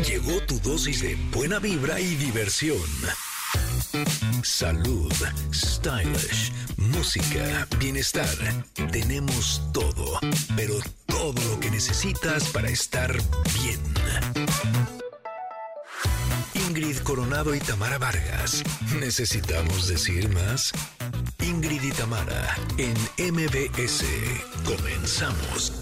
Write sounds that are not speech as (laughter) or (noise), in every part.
Llegó tu dosis de buena vibra y diversión. Salud, stylish, música, bienestar. Tenemos todo, pero todo lo que necesitas para estar bien. Ingrid Coronado y Tamara Vargas. ¿Necesitamos decir más? Ingrid y Tamara en MBS. Comenzamos.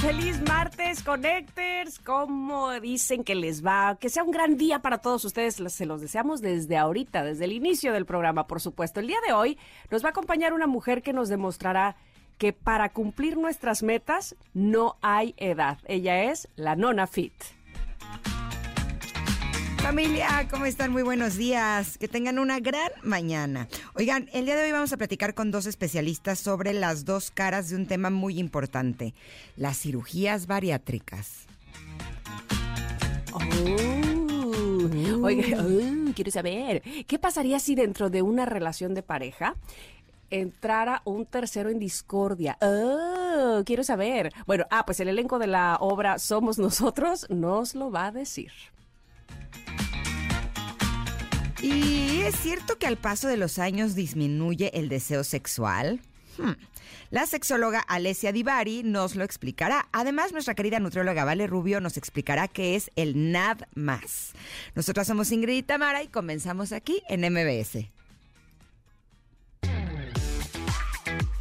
Feliz martes, Connectors. ¿Cómo dicen que les va? Que sea un gran día para todos ustedes. Se los deseamos desde ahorita, desde el inicio del programa, por supuesto. El día de hoy nos va a acompañar una mujer que nos demostrará que para cumplir nuestras metas no hay edad. Ella es la Nona Fit. Familia, ¿cómo están? Muy buenos días. Que tengan una gran mañana. Oigan, el día de hoy vamos a platicar con dos especialistas sobre las dos caras de un tema muy importante, las cirugías bariátricas. Oh. Oh, quiero saber, ¿qué pasaría si dentro de una relación de pareja entrara un tercero en discordia. Oh, quiero saber. Bueno, ah, pues el elenco de la obra Somos Nosotros nos lo va a decir. ¿Y es cierto que al paso de los años disminuye el deseo sexual? Hmm. La sexóloga Alessia Divari nos lo explicará. Además, nuestra querida nutrióloga Vale Rubio nos explicará qué es el NAD+. Nosotras somos Ingrid y Tamara y comenzamos aquí en MBS.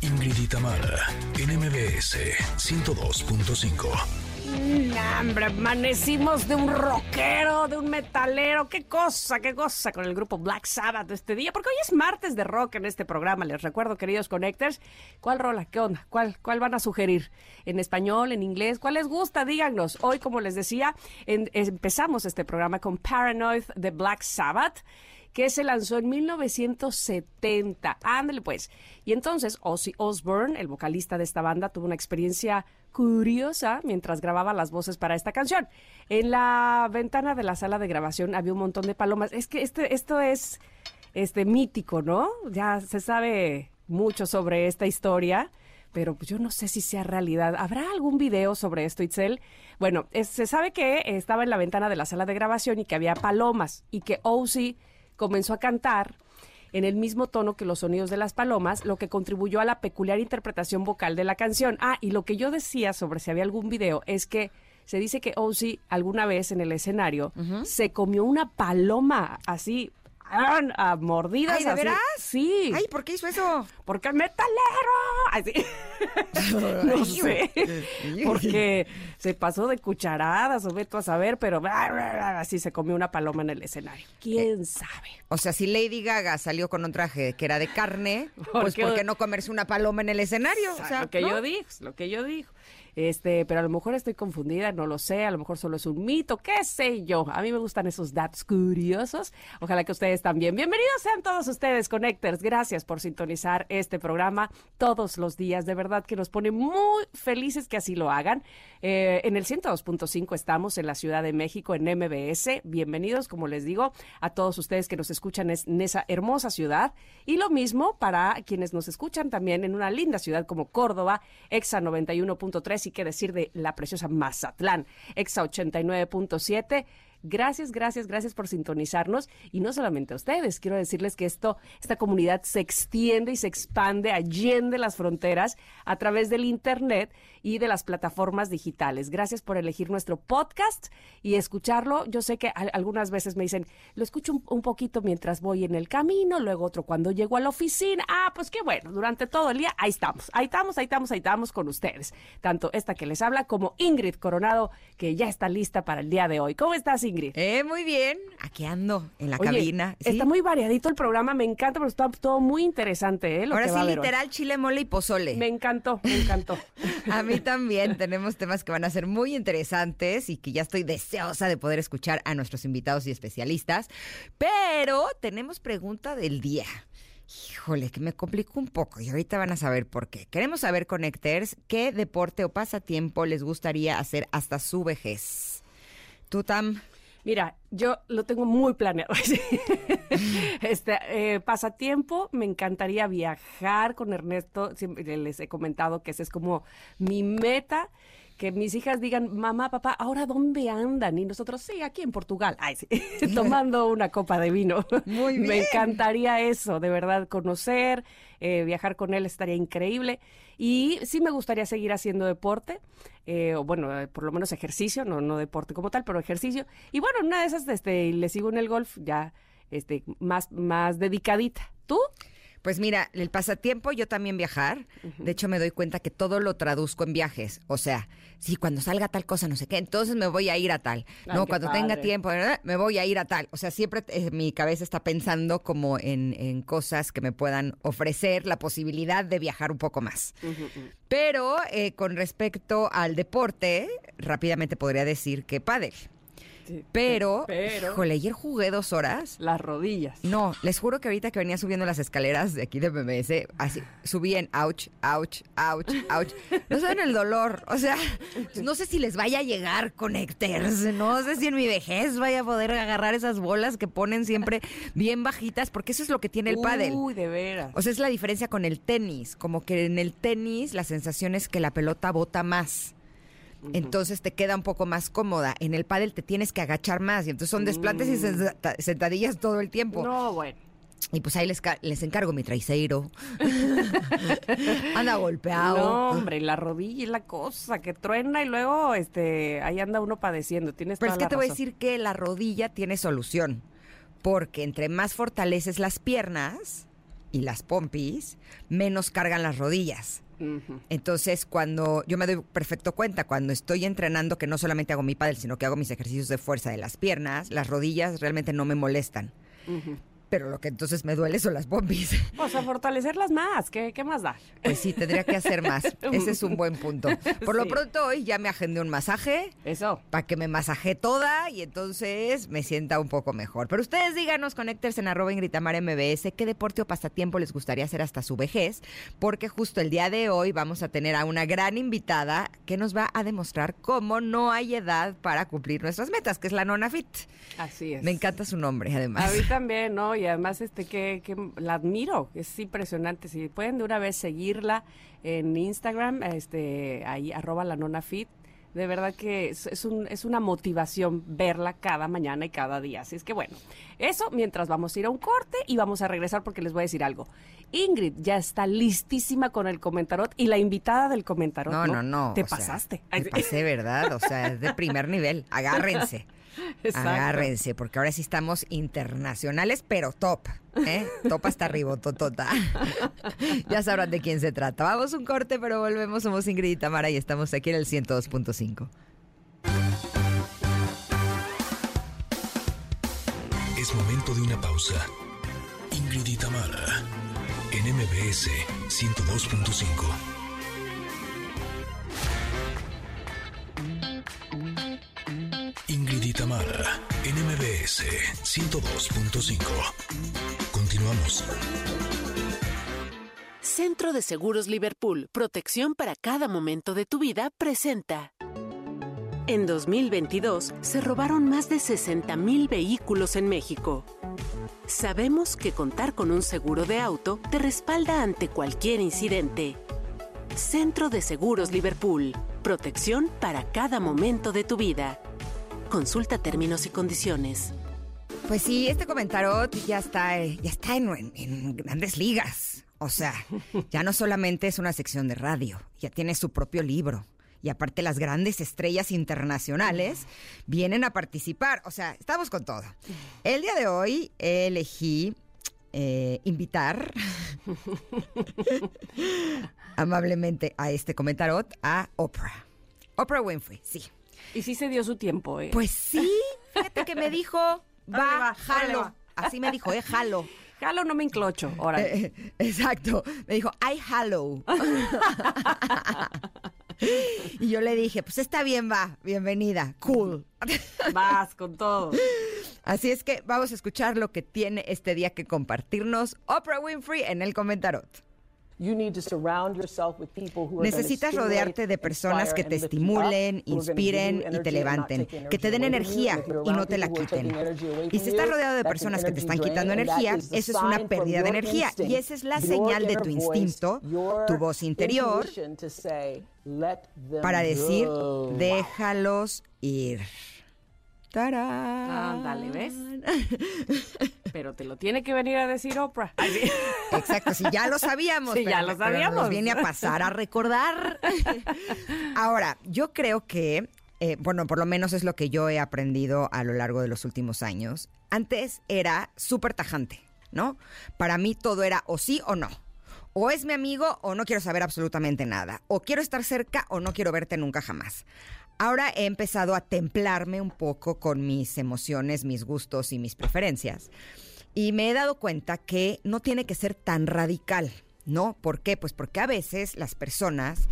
Ingrid y Tamara en MBS 102.5. Hombre, amanecimos de un rockero, de un metalero. Qué cosa, qué cosa con el grupo Black Sabbath este día. Porque hoy es martes de rock en este programa. Les recuerdo, queridos connectors, ¿cuál rola? ¿Qué onda? ¿Cuál, cuál van a sugerir? ¿En español, en inglés? ¿Cuál les gusta? Díganos. Hoy, como les decía, empezamos este programa con Paranoid de Black Sabbath que se lanzó en 1970. Ándale pues. Y entonces Ozzy Osbourne, el vocalista de esta banda, tuvo una experiencia curiosa mientras grababa las voces para esta canción. En la ventana de la sala de grabación había un montón de palomas. Es que este, esto es este mítico, ¿no? Ya se sabe mucho sobre esta historia pero pues yo no sé si sea realidad. ¿Habrá algún video sobre esto, Itzel? Bueno, se sabe que estaba en la ventana de la sala de grabación y que había palomas y que Ozzy comenzó a cantar en el mismo tono que los sonidos de las palomas, lo que contribuyó a la peculiar interpretación vocal de la canción. Ah, y lo que yo decía sobre si había algún video es que se dice que Ozzy alguna vez en el escenario se comió una paloma así a mordidas. ¿Ay, de veras? Sí. Ay, ¿por qué hizo eso? Porque metalero. Así. (laughs) no sé. (laughs) Porque se pasó de cucharadas o veto a saber, pero así se comió una paloma en el escenario. ¿Quién sabe? O sea, si Lady Gaga salió con un traje que era de carne, pues ¿por qué no comerse una paloma en el escenario? O sea, lo que yo dije, lo que yo digo. Este, pero a lo mejor estoy confundida, no lo sé, a lo mejor solo es un mito, qué sé yo. A mí me gustan esos datos curiosos. Ojalá que ustedes también. Bienvenidos sean todos ustedes, Connectors. Gracias por sintonizar este programa todos los días. De verdad que nos pone muy felices que así lo hagan. Eh, en el 102.5 estamos en la Ciudad de México, en MBS. Bienvenidos, como les digo, a todos ustedes que nos escuchan en esa hermosa ciudad. Y lo mismo para quienes nos escuchan también en una linda ciudad como Córdoba, EXA 91.3 y qué decir de la preciosa Mazatlán, EXA 89.7 Gracias, gracias, gracias por sintonizarnos. Y no solamente a ustedes, quiero decirles que esto, esta comunidad se extiende y se expande allende las fronteras a través del Internet y de las plataformas digitales. Gracias por elegir nuestro podcast y escucharlo. Yo sé que algunas veces me dicen, lo escucho un, poquito mientras voy en el camino, luego otro cuando llego a la oficina. Ah, pues qué bueno, durante todo el día ahí estamos, ahí estamos, ahí estamos, ahí estamos con ustedes. Tanto esta que les habla como Ingrid Coronado, que ya está lista para el día de hoy. ¿Cómo estás, Ingrid? Eh, muy bien. Aquí ando, en la cabina. Está muy variadito el programa, me encanta, pero está todo muy interesante, ¿eh? Ahora sí, literal, chile, mole y pozole. Me encantó, me encantó. (laughs) a mí también tenemos temas que van a ser muy interesantes y que ya estoy deseosa de poder escuchar a nuestros invitados y especialistas. Pero tenemos pregunta del día. Híjole, que me complicó un poco y ahorita van a saber por qué. Queremos saber, Connectors, qué deporte o pasatiempo les gustaría hacer hasta su vejez. ¿Tú, Tam? Mira, yo lo tengo muy planeado. (laughs) este eh, pasatiempo, me encantaría viajar con Ernesto. Siempre les he comentado que ese es como mi meta que mis hijas digan, mamá, papá, ¿ahora dónde andan? Y nosotros, sí, aquí en Portugal. Ay, sí, (laughs) tomando una copa de vino. Muy Me bien. encantaría eso, de verdad, conocer, eh, viajar con él estaría increíble. Y sí me gustaría seguir haciendo deporte, eh, o bueno, eh, por lo menos ejercicio, no, no deporte como tal, pero ejercicio. Y bueno, una de esas, este, le sigo en el golf ya, este, más, más dedicadita. ¿Tú? Pues mira, el pasatiempo yo también viajar. De hecho, me doy cuenta que todo lo traduzco en viajes. O sea, sí, cuando salga tal cosa, no sé qué, entonces me voy a ir a tal. Ay, no, cuando tenga tiempo, me voy a ir a tal. O sea, siempre eh, mi cabeza está pensando como en, en cosas que me puedan ofrecer la posibilidad de viajar un poco más. Pero eh, con respecto al deporte, rápidamente podría decir que pádel. Sí, Pero, pero híjole, ayer jugué dos horas. las rodillas. No, les juro que ahorita que venía subiendo las escaleras de aquí de MMS, así, subí en ouch, ouch, ouch, ouch. No saben el dolor. O sea, no sé si les vaya a llegar connectors. No sé si en mi vejez vaya a poder agarrar esas bolas que ponen siempre bien bajitas, porque eso es lo que tiene el pádel. Uy, de veras. O sea, es la diferencia con el tenis. Como que en el tenis la sensación es que la pelota bota más. Entonces te queda un poco más cómoda. En el pádel te tienes que agachar más. Y entonces son desplantes y senta- sentadillas todo el tiempo. No, bueno. Y pues ahí les, ca- les encargo mi traiceiro. (laughs) Anda golpeado. No, hombre, la rodilla es la cosa que truena y luego este ahí anda uno padeciendo. Tienes Pero es que te voy a decir que la rodilla tiene solución. Porque entre más fortaleces las piernas y las pompis, menos cargan las rodillas. Entonces, cuando yo me doy perfecto cuenta, cuando estoy entrenando, que no solamente hago mi pádel, sino que hago mis ejercicios de fuerza de las piernas, las rodillas realmente no me molestan. Pero lo que entonces me duele son las pompis. Pues (laughs) a fortalecerlas más, ¿qué, qué más da? Pues sí, tendría que hacer más. (laughs) Ese es un buen punto. Por lo pronto, hoy ya me agendé un masaje Eso. para que me masaje toda y entonces me sienta un poco mejor. Pero ustedes díganos, conéctense en arroba Ingrid Tamara MBS, qué deporte o pasatiempo les gustaría hacer hasta su vejez, porque justo el día de hoy vamos a tener a una gran invitada que nos va a demostrar cómo no hay edad para cumplir nuestras metas, que es la Nona Fit. Así es. Me encanta su nombre, además. A mí también, ¿no? Y además, este, que, que la admiro, es impresionante. Si pueden de una vez seguirla en Instagram, este, ahí, arroba la nona fit. De verdad que es, es un, es una motivación verla cada mañana y cada día. Así es que bueno, eso mientras vamos a ir a un corte y vamos a regresar porque les voy a decir algo. Ingrid ya está listísima con el comentarot y la invitada del comentarot. No, no, no. Te o sea, pasaste. Me pasé, ¿verdad? O sea, es de primer nivel. (laughs) Agárrense. (laughs) Exacto. Agárrense, porque ahora sí estamos internacionales, pero top. ¿eh? Top hasta arriba, totota. (laughs) ya sabrán de quién se trata. Vamos un corte, pero volvemos. Somos Ingrid y Tamara y estamos aquí en el 102.5. Es momento de una pausa. Ingrid y Tamara, en MBS 102.5. y Tamara, en MBS 102.5. Continuamos. Centro de Seguros Liverpool, protección para cada momento de tu vida, presenta. En 2022 se robaron más de 60.000 vehículos en México. Sabemos que contar con un seguro de auto te respalda ante cualquier incidente. Centro de Seguros Liverpool, protección para cada momento de tu vida. Consulta términos y condiciones. Pues sí, este comentario ya está, ya está en, en- en grandes ligas. O sea, (laughs) ya no solamente es una sección de radio, ya tiene su propio libro. Y aparte las grandes estrellas internacionales vienen a participar. O sea, estamos con todo. El día de hoy elegí eh, invitar (laughs) amablemente a este comentarot a Oprah. Oprah Winfrey, sí. Y sí se dio su tiempo, ¿eh? Pues sí, fíjate que me (laughs) dijo, va, va, jalo. va. Así me dijo, eh, jalo. (laughs) Jalo, no me enclocho. Ahora. Eh, exacto. Me dijo, I hello. (laughs) y yo le dije, pues está bien, va, bienvenida, cool. Vas con todo. Así es que vamos a escuchar lo que tiene este día que compartirnos Oprah Winfrey en el comentarot. Necesitas rodearte de personas que te estimulen, inspiren y te levanten, que te den energía y no te la quiten. Y si estás rodeado de personas que te están quitando energía, eso es una pérdida de energía y esa es la señal de tu instinto, tu voz interior, para decir, déjalos ir. ¡Tarán! Ándale, ¿ves? (laughs) Pero te lo tiene que venir a decir Oprah. (laughs) Exacto, si ya lo sabíamos. Sí, ya lo sabíamos. nos viene a pasar a recordar. (laughs) Ahora, yo creo que, eh, bueno, por lo menos es lo que yo he aprendido a lo largo de los últimos años. Antes era súper tajante, ¿no? Para mí todo era o sí o no. O es mi amigo o no quiero saber absolutamente nada. O quiero estar cerca o no quiero verte nunca jamás. Ahora he empezado a templarme un poco con mis emociones, mis gustos y mis preferencias. Y me he dado cuenta que no tiene que ser tan radical, ¿no? ¿Por qué? Pues porque a veces las personas,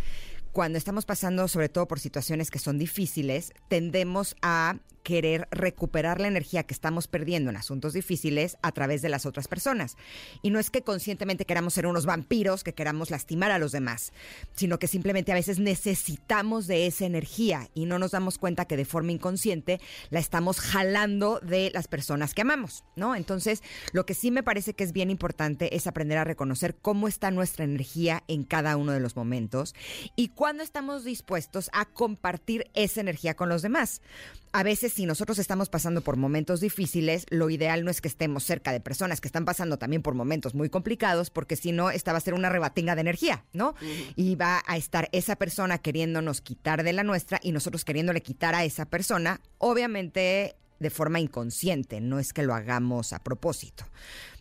cuando estamos pasando sobre todo por situaciones que son difíciles, tendemos a querer recuperar la energía que estamos perdiendo en asuntos difíciles a través de las otras personas. Y no es que conscientemente queramos ser unos vampiros, que queramos lastimar a los demás, sino que simplemente a veces necesitamos de esa energía y no nos damos cuenta que de forma inconsciente la estamos jalando de las personas que amamos, ¿no? Entonces, lo que sí me parece que es bien importante es aprender a reconocer cómo está nuestra energía en cada uno de los momentos y cuándo estamos dispuestos a compartir esa energía con los demás a veces si nosotros estamos pasando por momentos difíciles, lo ideal no es que estemos cerca de personas que están pasando también por momentos muy complicados, porque si no, esta va a ser una rebatinga de energía, ¿no? Y va a estar esa persona queriéndonos quitar de la nuestra y nosotros queriéndole quitar a esa persona, obviamente de forma inconsciente, no es que lo hagamos a propósito.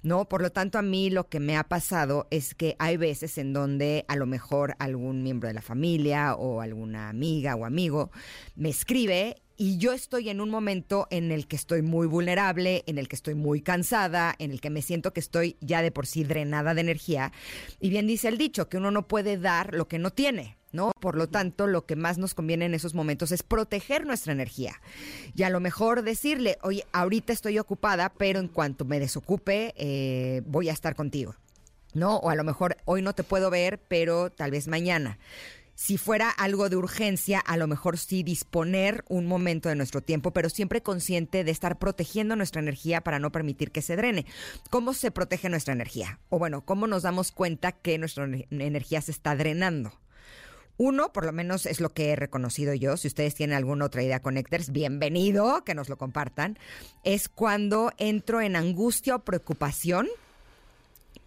¿no? Por lo tanto, a mí lo que me ha pasado es que hay veces en donde a lo mejor algún miembro de la familia o alguna amiga o amigo me escribe y yo estoy en un momento en el que estoy muy vulnerable, en el que estoy muy cansada, en el que me siento que estoy ya de por sí drenada de energía. Y bien dice el dicho, que uno no puede dar lo que no tiene. ¿No? Por lo tanto, lo que más nos conviene en esos momentos es proteger nuestra energía. Y a lo mejor decirle, oye, ahorita estoy ocupada, pero en cuanto me desocupe, eh, voy a estar contigo. ¿No? O a lo mejor hoy no te puedo ver, pero tal vez mañana si fuera algo de urgencia, a lo mejor sí disponer un momento de nuestro tiempo, pero siempre consciente de estar protegiendo nuestra energía para no permitir que se drene. ¿Cómo se protege nuestra energía? O bueno, ¿cómo nos damos cuenta que nuestra energía se está drenando? Uno, por lo menos es lo que he reconocido yo. Si ustedes tienen alguna otra idea, Connectors, bienvenido, que nos lo compartan. Es cuando entro en angustia o preocupación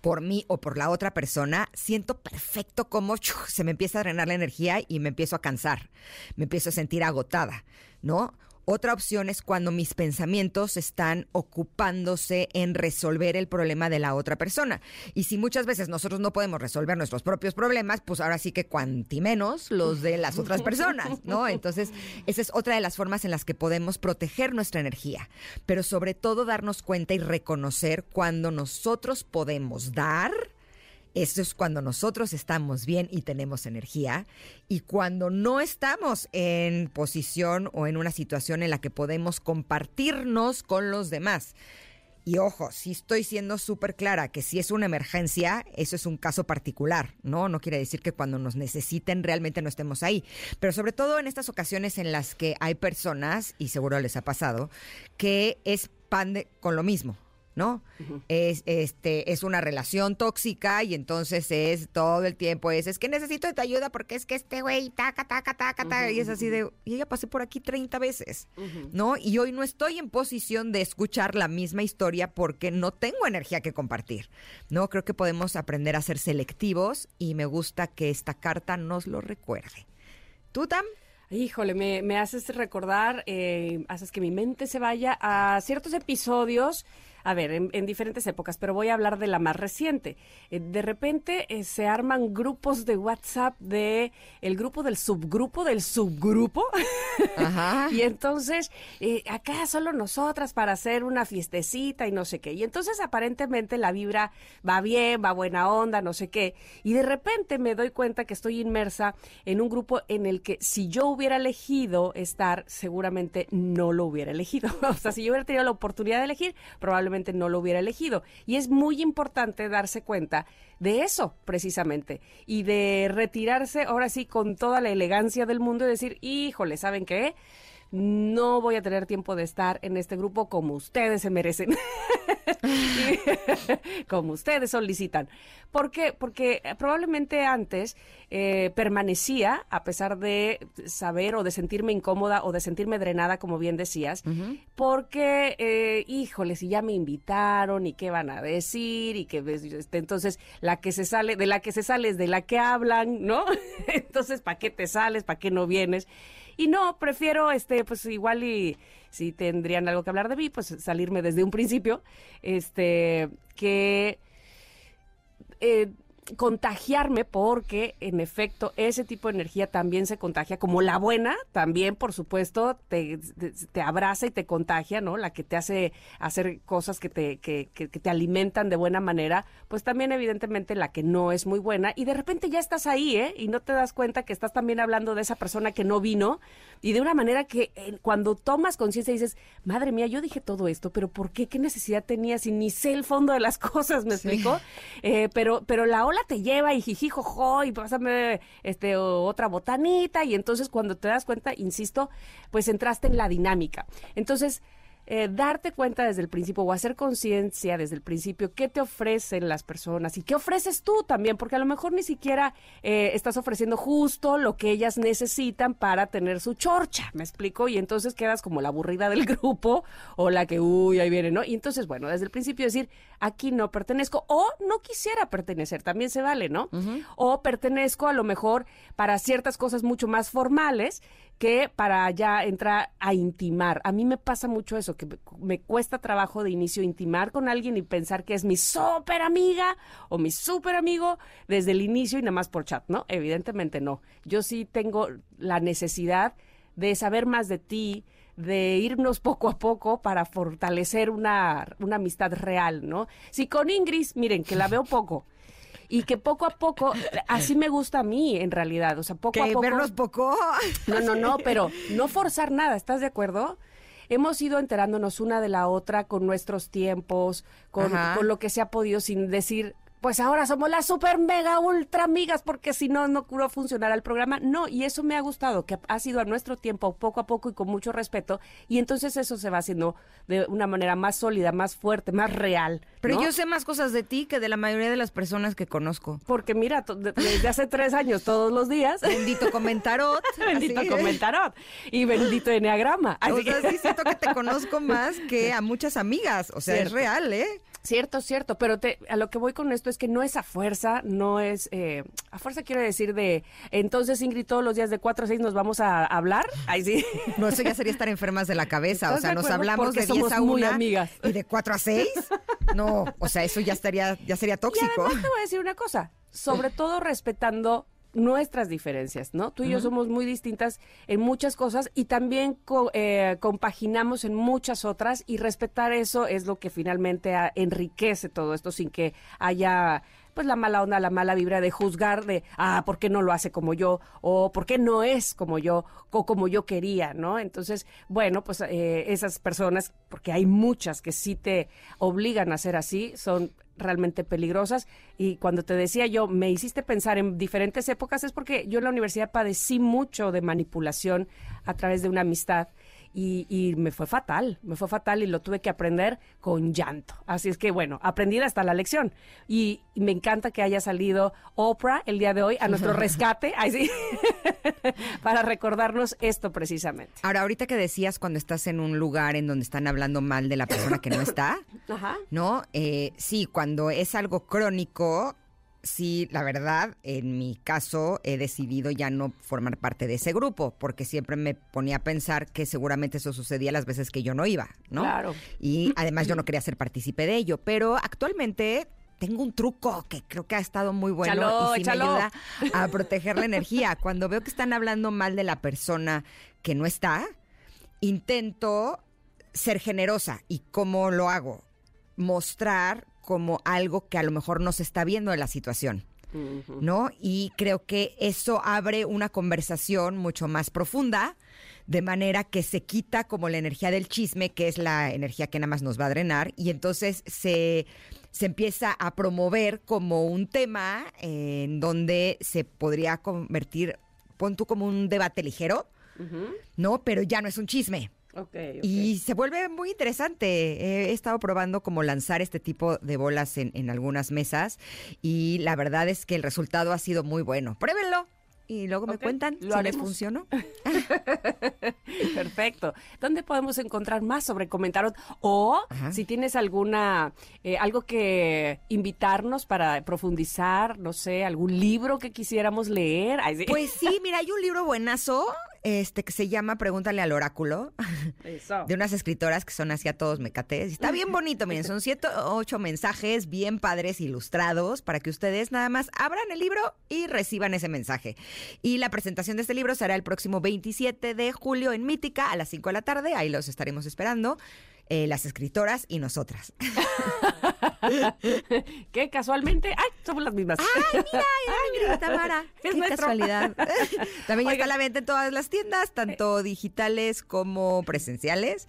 por mí o por la otra persona, siento perfecto cómo se me empieza a drenar la energía y me empiezo a cansar, me empiezo a sentir agotada, ¿no? Otra opción es cuando mis pensamientos están ocupándose en resolver el problema de la otra persona. Y si muchas veces nosotros no podemos resolver nuestros propios problemas, pues ahora sí que cuanti menos los de las otras personas, ¿no? (laughs) Entonces, esa es otra de las formas en las que podemos proteger nuestra energía, pero sobre todo darnos cuenta y reconocer cuando nosotros podemos dar eso es cuando nosotros estamos bien y tenemos energía y cuando no estamos en posición o en una situación en la que podemos compartirnos con los demás. Y ojo, si estoy siendo súper clara que si es una emergencia, eso es un caso particular, ¿no? No quiere decir que cuando nos necesiten realmente no estemos ahí. Pero sobre todo en estas ocasiones en las que hay personas, y seguro les ha pasado, que es pan con lo mismo. ¿No? Es este es una relación tóxica y entonces es todo el tiempo es es que necesito tu ayuda porque es que este güey taca taca taca taca y es así de y ya pasé por aquí 30 veces, ¿no? Y hoy no estoy en posición de escuchar la misma historia porque no tengo energía que compartir. No, creo que podemos aprender a ser selectivos y me gusta que esta carta nos lo recuerde. ¿Tú, Tam? Híjole, me, haces recordar, eh, haces que mi mente se vaya a ciertos episodios a ver, en, diferentes épocas, pero voy a hablar de la más reciente. Eh, de repente eh, se arman grupos de WhatsApp de el grupo del subgrupo del subgrupo. Ajá. (laughs) y entonces, eh, acá solo nosotras para hacer una fiestecita y no sé qué. Y entonces aparentemente la vibra va bien, va buena onda, no sé qué. Y de repente me doy cuenta que estoy inmersa en un grupo en el que si yo hubiera elegido estar, seguramente no lo hubiera elegido. (laughs) o sea, si yo hubiera tenido la oportunidad de elegir, probablemente no lo hubiera elegido. Y es muy importante darse cuenta de eso, precisamente, y de retirarse ahora sí con toda la elegancia del mundo y decir, híjole, ¿saben qué? No voy a tener tiempo de estar en este grupo como ustedes se merecen, (laughs) como ustedes solicitan. ¿Por qué? Porque probablemente antes eh, permanecía, a pesar de saber o de sentirme incómoda o de sentirme drenada, como bien decías, porque, eh, híjole, si ya me invitaron y qué van a decir y que este, entonces la que se sale, de la que se sale es de la que hablan, ¿no? (laughs) entonces, ¿para qué te sales? ¿Para qué no vienes? Y no, prefiero, este, pues igual y si tendrían algo que hablar de mí, pues salirme desde un principio, este, que eh, contagiarme porque en efecto ese tipo de energía también se contagia, como la buena también por supuesto te, te, abraza y te contagia, ¿no? La que te hace hacer cosas que te, que, que, te alimentan de buena manera, pues también evidentemente la que no es muy buena y de repente ya estás ahí, ¿eh? Y no te das cuenta que estás también hablando de esa persona que no vino y de una manera que eh, cuando tomas conciencia dices, madre mía, yo dije todo esto, pero ¿por qué? ¿Qué necesidad tenía si ni sé el fondo de las (laughs) cosas, me explico? Eh, pero, pero la ola te lleva y jijijojo y pásame este, otra botanita y entonces cuando te das cuenta, insisto, pues entraste en la dinámica. Entonces, eh, darte cuenta desde el principio o hacer conciencia desde el principio qué te ofrecen las personas y qué ofreces tú también, porque a lo mejor ni siquiera eh, estás ofreciendo justo lo que ellas necesitan para tener su chorcha, ¿me explico? Y entonces quedas como la aburrida del (laughs) grupo o la que, uy, ahí viene, ¿no? Y entonces, bueno, desde el principio decir, aquí no pertenezco o no quisiera pertenecer, también se vale, ¿no? O pertenezco a lo mejor para ciertas cosas mucho más formales que para ya entrar a intimar. A mí me pasa mucho eso, que me cuesta trabajo de inicio intimar con alguien y pensar que es mi súper amiga o mi súper amigo desde el inicio y nada más por chat, ¿no? Evidentemente no. Yo sí tengo la necesidad de saber más de ti, de irnos (laughs) poco a poco para fortalecer una, una amistad real, ¿no? Si con Ingrid, miren, que la veo poco y que poco a poco, así me gusta a mí en realidad, o sea, poco a poco. vernos poco? No, no, no, pero no forzar nada, ¿estás de acuerdo? hemos ido enterándonos una de la otra con nuestros tiempos, con, con, lo que se ha podido sin decir, pues ahora somos las super mega ultra amigas porque si no no curó funcionar el programa. No, y eso me ha gustado, que ha sido a nuestro tiempo, poco a poco y con mucho respeto, y entonces eso se va haciendo de una manera más sólida, más fuerte, más real. Pero yo sé más cosas de ti que de la mayoría de las personas que conozco. Porque mira, desde hace tres años, todos los días. Bendito (laughs) comentarot. bendito comentarot. Y bendito enneagrama. o sea, sí siento que te conozco más que a muchas amigas. O sea, (laughs) es real, ¿eh? Cierto, cierto, pero te, a lo que voy con esto es que no es a fuerza, no es, eh, a fuerza quiere decir de, entonces Ingrid todos los días de 4 a 6 nos vamos a hablar, ahí sí. (laughs) No, eso ya sería estar enfermas de la cabeza, o sea, nos hablamos de 10 a 1 amigas. y de 4 a 6, no, o sea, eso ya estaría, ya sería tóxico. Y te voy a decir una cosa, sobre todo respetando nuestras diferencias, ¿no? Tú y yo somos muy distintas en muchas cosas y también eh, compaginamos en muchas otras y respetar eso es lo que finalmente enriquece todo esto sin que haya pues la mala onda, la mala vibra de juzgar de, ah, ¿por qué no lo hace como yo? O ¿por qué no es como yo? O como yo quería, ¿no? Entonces, bueno, pues eh, esas personas, porque hay muchas que sí te obligan a ser así, son realmente peligrosas. Y cuando te decía yo, me hiciste pensar en diferentes épocas, es porque yo en la universidad padecí mucho de manipulación a través de una amistad y, me fue fatal, me fue fatal y lo tuve que aprender con llanto. Así es que bueno, aprendí hasta la lección y, me encanta que haya salido Oprah el día de hoy a nuestro (laughs) rescate, sí, (laughs) para recordarnos esto precisamente. Ahora, ahorita que decías cuando estás en un lugar en donde están hablando mal de la persona que no está, ¿no? Eh, sí, cuando es algo crónico, sí, la verdad, en mi caso he decidido ya no formar parte de ese grupo, porque siempre me ponía a pensar que seguramente eso sucedía las veces que yo no iba, ¿no? Claro. Y (clears throat) además yo no quería ser partícipe de ello, pero actualmente tengo un truco que creo que ha estado muy bueno y sí me ayuda a (laughs) proteger la energía. Cuando veo que están hablando mal de la persona que no está, intento ser generosa. ¿Y cómo lo hago? Mostrar como algo que a lo mejor no se está viendo en la situación. ¿No? Y creo que eso abre una conversación mucho más profunda de manera que se quita como la energía del chisme, que es la energía que nada más nos va a drenar, y entonces se, se empieza a promover como un tema eh, en donde se podría convertir, pon tú como un debate ligero, ¿no? Pero ya no es un chisme. Okay. Y se vuelve muy interesante. He estado probando como lanzar este tipo de bolas en, en algunas mesas y la verdad es que el resultado ha sido muy bueno. Pruébenlo y luego me cuentan lo si les funcionó. (laughs) (laughs) Perfecto. ¿Dónde podemos encontrar más sobre comentaros? O Ajá. si tienes alguna, eh, algo que invitarnos para profundizar, no sé, algún libro que quisiéramos leer. Pues sí, mira, hay un libro buenazo este que se llama Pregúntale al oráculo (laughs) Eso. de unas escritoras que son así a todos mecates. Está bien (laughs) bonito, miren, son siete o ocho mensajes bien padres ilustrados para que ustedes nada más abran el libro y reciban ese mensaje. Y la presentación de este libro será el próximo 27 de julio en Mítica a las 5 de la tarde. Ahí los estaremos esperando. eh, las escritoras y nosotras. (laughs) (laughs) que casualmente, ay, somos las mismas. ¡Ay, mira! (laughs) ¡Ay, mira, Tamara! Es ¡Qué nuestro. casualidad! (laughs) También ya está a la venta en todas las tiendas, tanto digitales como presenciales.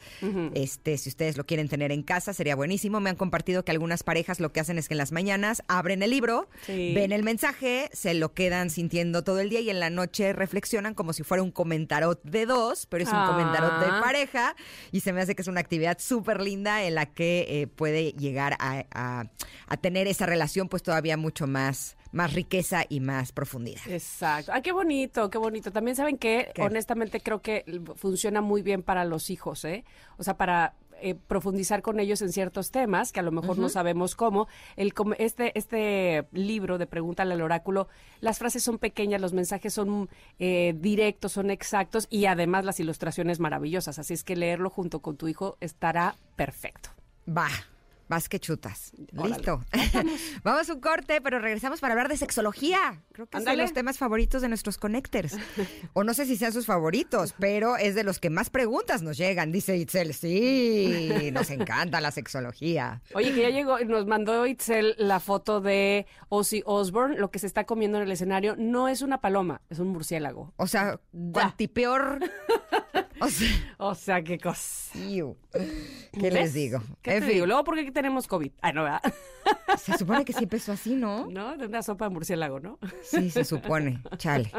Este, si ustedes lo quieren tener en casa, sería buenísimo. Me han compartido que algunas parejas lo que hacen es que en las mañanas abren el libro, Sí. ven el mensaje, se lo quedan sintiendo todo el día y en la noche reflexionan como si fuera un comentarot de dos, pero es un Ah. comentarot de pareja y se me hace que es una actividad súper linda en la que eh, puede llegar a, a- a tener esa relación pues todavía mucho más, más riqueza y más profundidad. Exacto. Ay, qué bonito, qué bonito. También saben que, ¿Qué? honestamente, creo que funciona muy bien para los hijos, ¿eh? O sea, para eh, profundizar con ellos en ciertos temas que a lo mejor no sabemos cómo. El, este, este libro de Pregúntale al Oráculo, las frases son pequeñas, los mensajes son eh, directos, son exactos y además las ilustraciones maravillosas. Así es que leerlo junto con tu hijo estará perfecto. Va. Vas que chutas. Órale. Listo. (laughs) Vamos a un corte, pero regresamos para hablar de sexología. Creo que es Ándale. de los temas favoritos de nuestros connectors. (laughs) O no sé si sean sus favoritos, pero es de los que más preguntas nos llegan. Dice Itzel, sí, nos encanta la sexología. Oye, que ya llegó, nos mandó Itzel la foto de Ozzy Osbourne. Lo que se está comiendo en el escenario no es una paloma, es un murciélago. O sea, cuantipeor. (laughs) O sea, (laughs) O sea, qué cosa. iu. ¿qué ¿Ves? les digo? ¿Qué En te fin, digo? Luego, porque aquí tenemos COVID. Ay, no, ¿verdad? (laughs) se supone que sí empezó así, ¿no? ¿No? De una sopa de murciélago, ¿no? Sí, se (laughs) supone. Chale.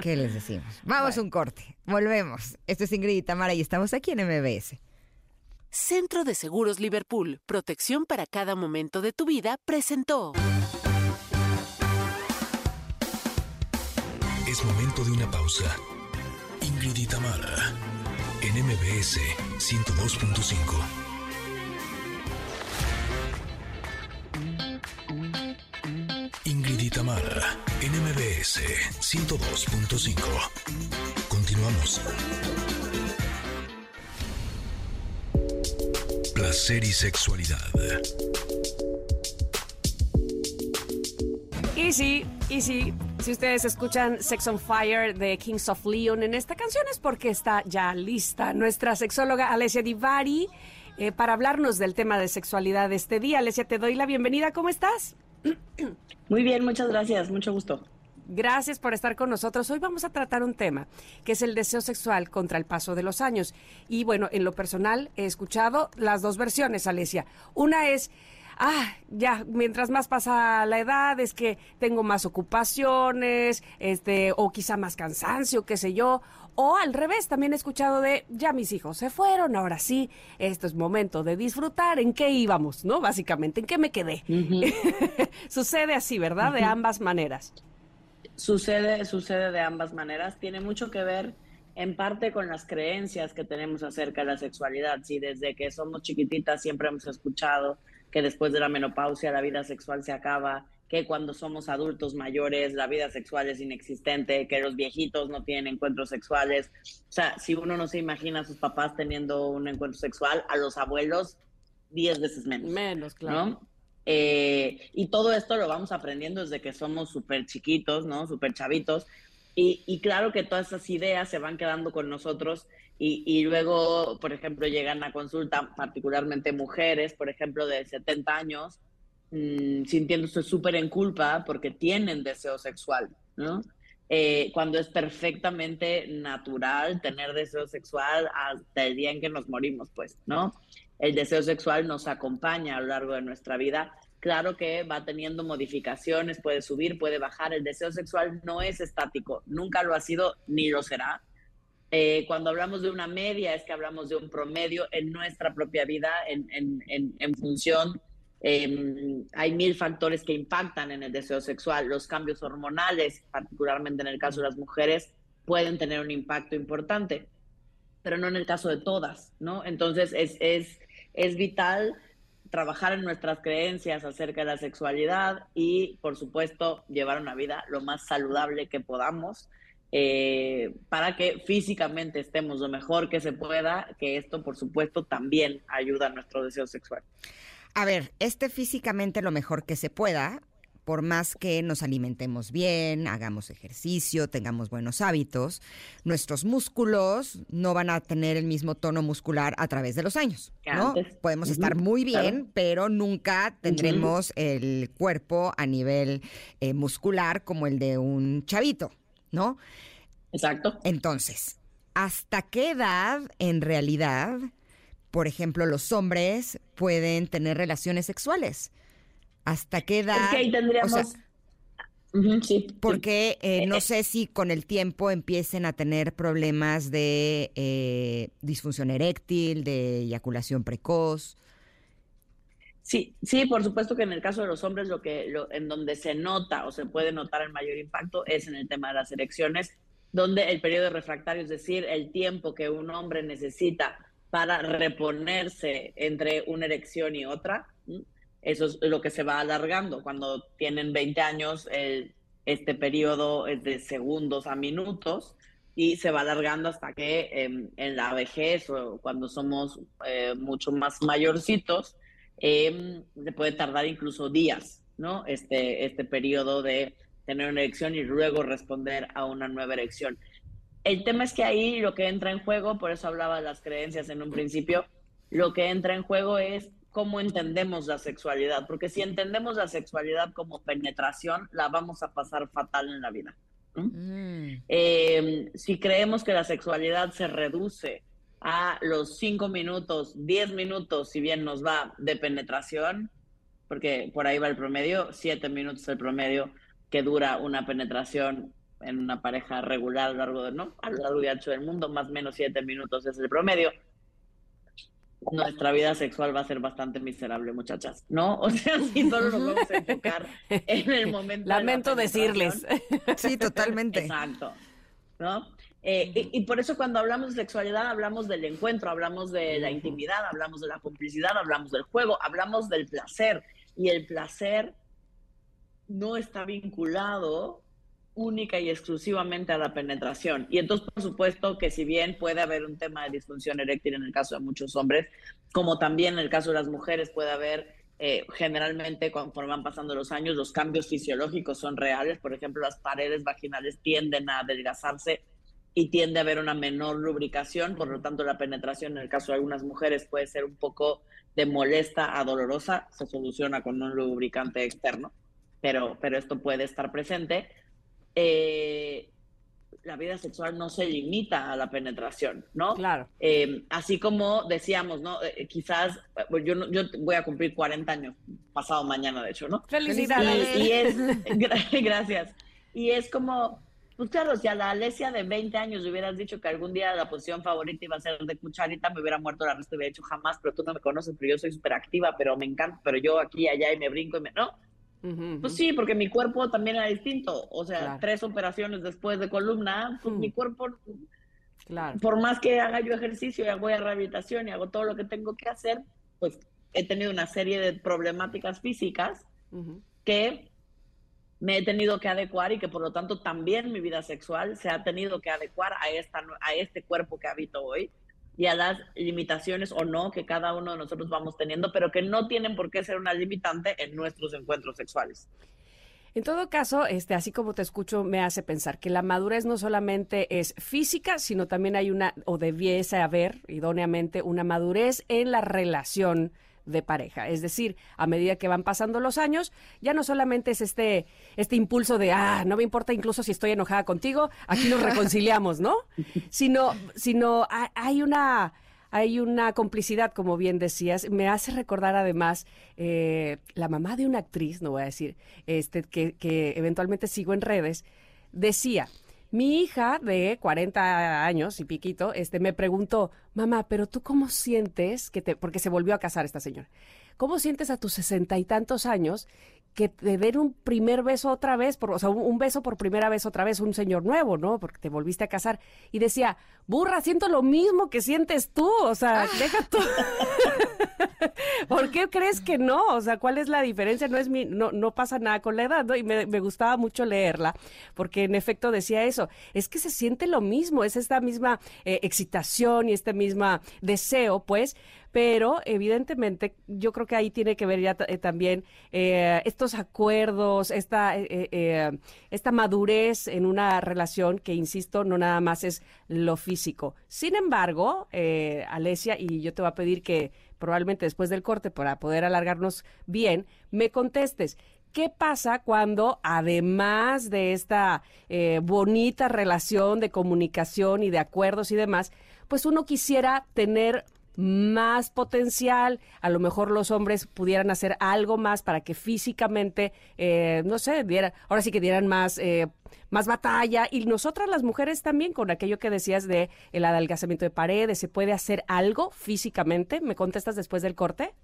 ¿Qué les decimos? Vamos a un corte. Volvemos. Esto es Ingrid y Tamara y estamos aquí en MBS. Centro de Seguros Liverpool, protección para cada momento de tu vida, presentó. Es momento de una pausa. Ingrid y en MBS 102.5. Ingrid y Tamara, en MBS 102.5. Continuamos. Placer y sexualidad. Y sí, y sí, si ustedes escuchan Sex on Fire de Kings of Leon en esta canción es porque está ya lista nuestra sexóloga Alessia Divari eh, para hablarnos del tema de sexualidad de este día. Alessia, te doy la bienvenida. ¿Cómo estás? Muy bien, muchas gracias, mucho gusto. Gracias por estar con nosotros. Hoy vamos a tratar un tema que es el deseo sexual contra el paso de los años. Y bueno, en lo personal he escuchado las dos versiones, Alesia. Una es, ah, ya, mientras más pasa la edad es que tengo más ocupaciones, este, o quizá más cansancio, qué sé yo. O al revés, también he escuchado de, ya mis hijos se fueron, ahora sí, esto es momento de disfrutar. ¿En qué íbamos, no? Básicamente, ¿en qué me quedé? (laughs) Sucede así, ¿verdad? De ambas maneras. Sucede, sucede de ambas maneras. Tiene mucho que ver en parte con las creencias que tenemos acerca de la sexualidad. Si desde que somos chiquititas siempre hemos escuchado que después de la menopausia la vida sexual se acaba, que cuando somos adultos mayores la vida sexual es inexistente, que los viejitos no tienen encuentros sexuales. O sea, si uno no se imagina a sus papás teniendo un encuentro sexual, a los abuelos diez veces menos. Menos, claro. ¿no? Eh, y todo esto lo vamos aprendiendo desde que somos súper chiquitos, ¿no? Súper chavitos. Y, y claro que todas esas ideas se van quedando con nosotros y, luego, por ejemplo, llegan a consulta, particularmente mujeres, por ejemplo, de 70 años, mmm, sintiéndose súper en culpa porque tienen deseo sexual, ¿no? eh, cuando es perfectamente natural tener deseo sexual hasta el día en que nos morimos, pues, ¿no? El deseo sexual nos acompaña a lo largo de nuestra vida. Claro que va teniendo modificaciones, puede subir, puede bajar. El deseo sexual no es estático, nunca lo ha sido ni lo será. Eh, cuando hablamos de una media es que hablamos de un promedio en nuestra propia vida en, en, en función eh, hay mil factores que impactan en el deseo sexual. Los cambios hormonales, particularmente en el caso de las mujeres, pueden tener un impacto importante, pero no en el caso de todas, ¿no? Entonces es, es, es vital trabajar en nuestras creencias acerca de la sexualidad y, por supuesto, llevar una vida lo más saludable que podamos. Eh, para que físicamente estemos lo mejor que se pueda, que esto, por supuesto, también ayuda a nuestro deseo sexual. A ver, este físicamente lo mejor que se pueda, por más que nos alimentemos bien, hagamos ejercicio, tengamos buenos hábitos, nuestros músculos no van a tener el mismo tono muscular a través de los años, ¿no? Podemos estar muy bien, pero nunca tendremos el cuerpo a nivel eh, muscular como el de un chavito, ¿no? Exacto. Entonces, ¿hasta qué edad en realidad por ejemplo, los hombres pueden tener relaciones sexuales. ¿Hasta qué edad? Es que ahí tendríamos... sí, porque eh, no eh, sé si con el tiempo empiecen a tener problemas de eh, disfunción eréctil, de eyaculación precoz. Sí, sí, por supuesto que en el caso de los hombres lo que en donde se nota o se puede notar el mayor impacto es en el tema de las erecciones, donde el periodo refractario, es decir, el tiempo que un hombre necesita para reponerse entre una erección y otra. Eso es lo que se va alargando. Cuando tienen 20 años, este periodo es de segundos a minutos y se va alargando hasta que em, en la vejez o cuando somos eh, mucho más mayorcitos, em, se puede tardar incluso días, ¿no? Este, este periodo de tener una erección y luego responder a una nueva erección. El tema es que ahí lo que entra en juego, por eso hablaba de las creencias en un principio, lo que entra en juego es cómo entendemos la sexualidad, porque si entendemos la sexualidad como penetración, la vamos a pasar fatal en la vida. Mm. Eh, si creemos que la sexualidad se reduce a los cinco minutos, diez minutos, si bien nos va de penetración, porque por ahí va el promedio, siete minutos el promedio que dura una penetración en una pareja regular a lo largo de, ¿no? A lo largo y ancho del mundo, más o menos siete minutos es el promedio. Nuestra vida sexual va a ser bastante miserable, muchachas, ¿no? (laughs) O sea, si solo nos vamos a enfocar en el momento. Lamento decirles. Sí, totalmente. Exacto. ¿No? Eh, y, y, por eso cuando hablamos de sexualidad hablamos del encuentro, hablamos de la intimidad, hablamos de la complicidad, hablamos del juego, hablamos del placer. Y el placer no está vinculado única y exclusivamente a la penetración. Y entonces, por supuesto, que si bien puede haber un tema de disfunción eréctil en el caso de muchos hombres, como también en el caso de las mujeres puede haber, eh, generalmente, conforme van pasando los años, los cambios fisiológicos son reales. Por ejemplo, las paredes vaginales tienden a adelgazarse y tiende a haber una menor lubricación, por lo tanto la penetración en el caso de algunas mujeres puede ser un poco de molesta a dolorosa, se soluciona con un lubricante externo, pero, pero esto puede estar presente eh, la vida sexual no se limita a la penetración, ¿no? Claro. Eh, así como decíamos, ¿no? Eh, quizás, yo, yo voy a cumplir 40 años, pasado mañana, de hecho, ¿no? Felicidades. Y, es, (laughs) gracias. Y es como, pues claro, si a la Alesia de 20 años hubieras dicho que algún día la posición favorita iba a ser de cucharita, me hubiera muerto la resto hubiera hecho jamás, pero tú no me conoces, pero yo soy súper activa, pero me encanta, pero yo aquí, allá y me brinco y me, ¿no? Pues sí, porque mi cuerpo también era distinto. O sea, tres operaciones después de columna, pues mi cuerpo, claro. por más que haga yo ejercicio y hago rehabilitación y hago todo lo que tengo que hacer, pues he tenido una serie de problemáticas físicas que me he tenido que adecuar y que por lo tanto también mi vida sexual se ha tenido que adecuar a, esta, a este cuerpo que habito hoy y a las limitaciones o no que cada uno de nosotros vamos teniendo, pero que no tienen por qué ser una limitante en nuestros encuentros sexuales. En todo caso, este, así como te escucho, me hace pensar que la madurez no solamente es física, sino también hay una, o debiese haber idóneamente, una madurez en la relación de pareja. Es decir, a medida que van pasando los años, ya no solamente es este, este impulso de, ah, no me importa incluso si estoy enojada contigo, aquí nos reconciliamos, ¿no? (laughs) Sino, sino hay una hay una complicidad, como bien decías. Me hace recordar además eh, la mamá de una actriz, no voy a decir, este, que, que eventualmente sigo en redes, decía, mi hija de 40 años y piquito, este, me preguntó, mamá, pero tú cómo sientes que te, porque se volvió a casar esta señora, ¿cómo sientes a tus sesenta y tantos años que te den un primer beso otra vez, por, o sea, un, beso por primera vez otra vez, un señor nuevo, ¿no? Porque te volviste a casar. Y decía, burra, siento lo mismo que sientes tú, o sea, ah. deja tú. (laughs) ¿Por qué crees que no? O sea, ¿cuál es la diferencia? No es mi, no, no pasa nada con la edad, ¿no? Y me, gustaba mucho leerla, porque en efecto decía eso, es que se siente lo mismo, es esta misma eh, excitación y este mismo deseo, pues, pero evidentemente yo creo que ahí tiene que ver ya eh, también eh, estos acuerdos, esta, eh, esta madurez en una relación que, insisto, no nada más es lo físico. Sin embargo, Alesia, y yo te voy a pedir que probablemente después del corte, para poder alargarnos bien, me contestes. ¿Qué pasa cuando, además de esta bonita relación de comunicación y de acuerdos y demás, pues uno quisiera tener más potencial, a lo mejor los hombres pudieran hacer algo más para que físicamente, eh, no sé, diera, ahora sí que dieran más, eh, más batalla, y nosotras las mujeres también, con aquello que decías de el adelgazamiento de paredes, ¿se puede hacer algo físicamente? ¿Me contestas después del corte?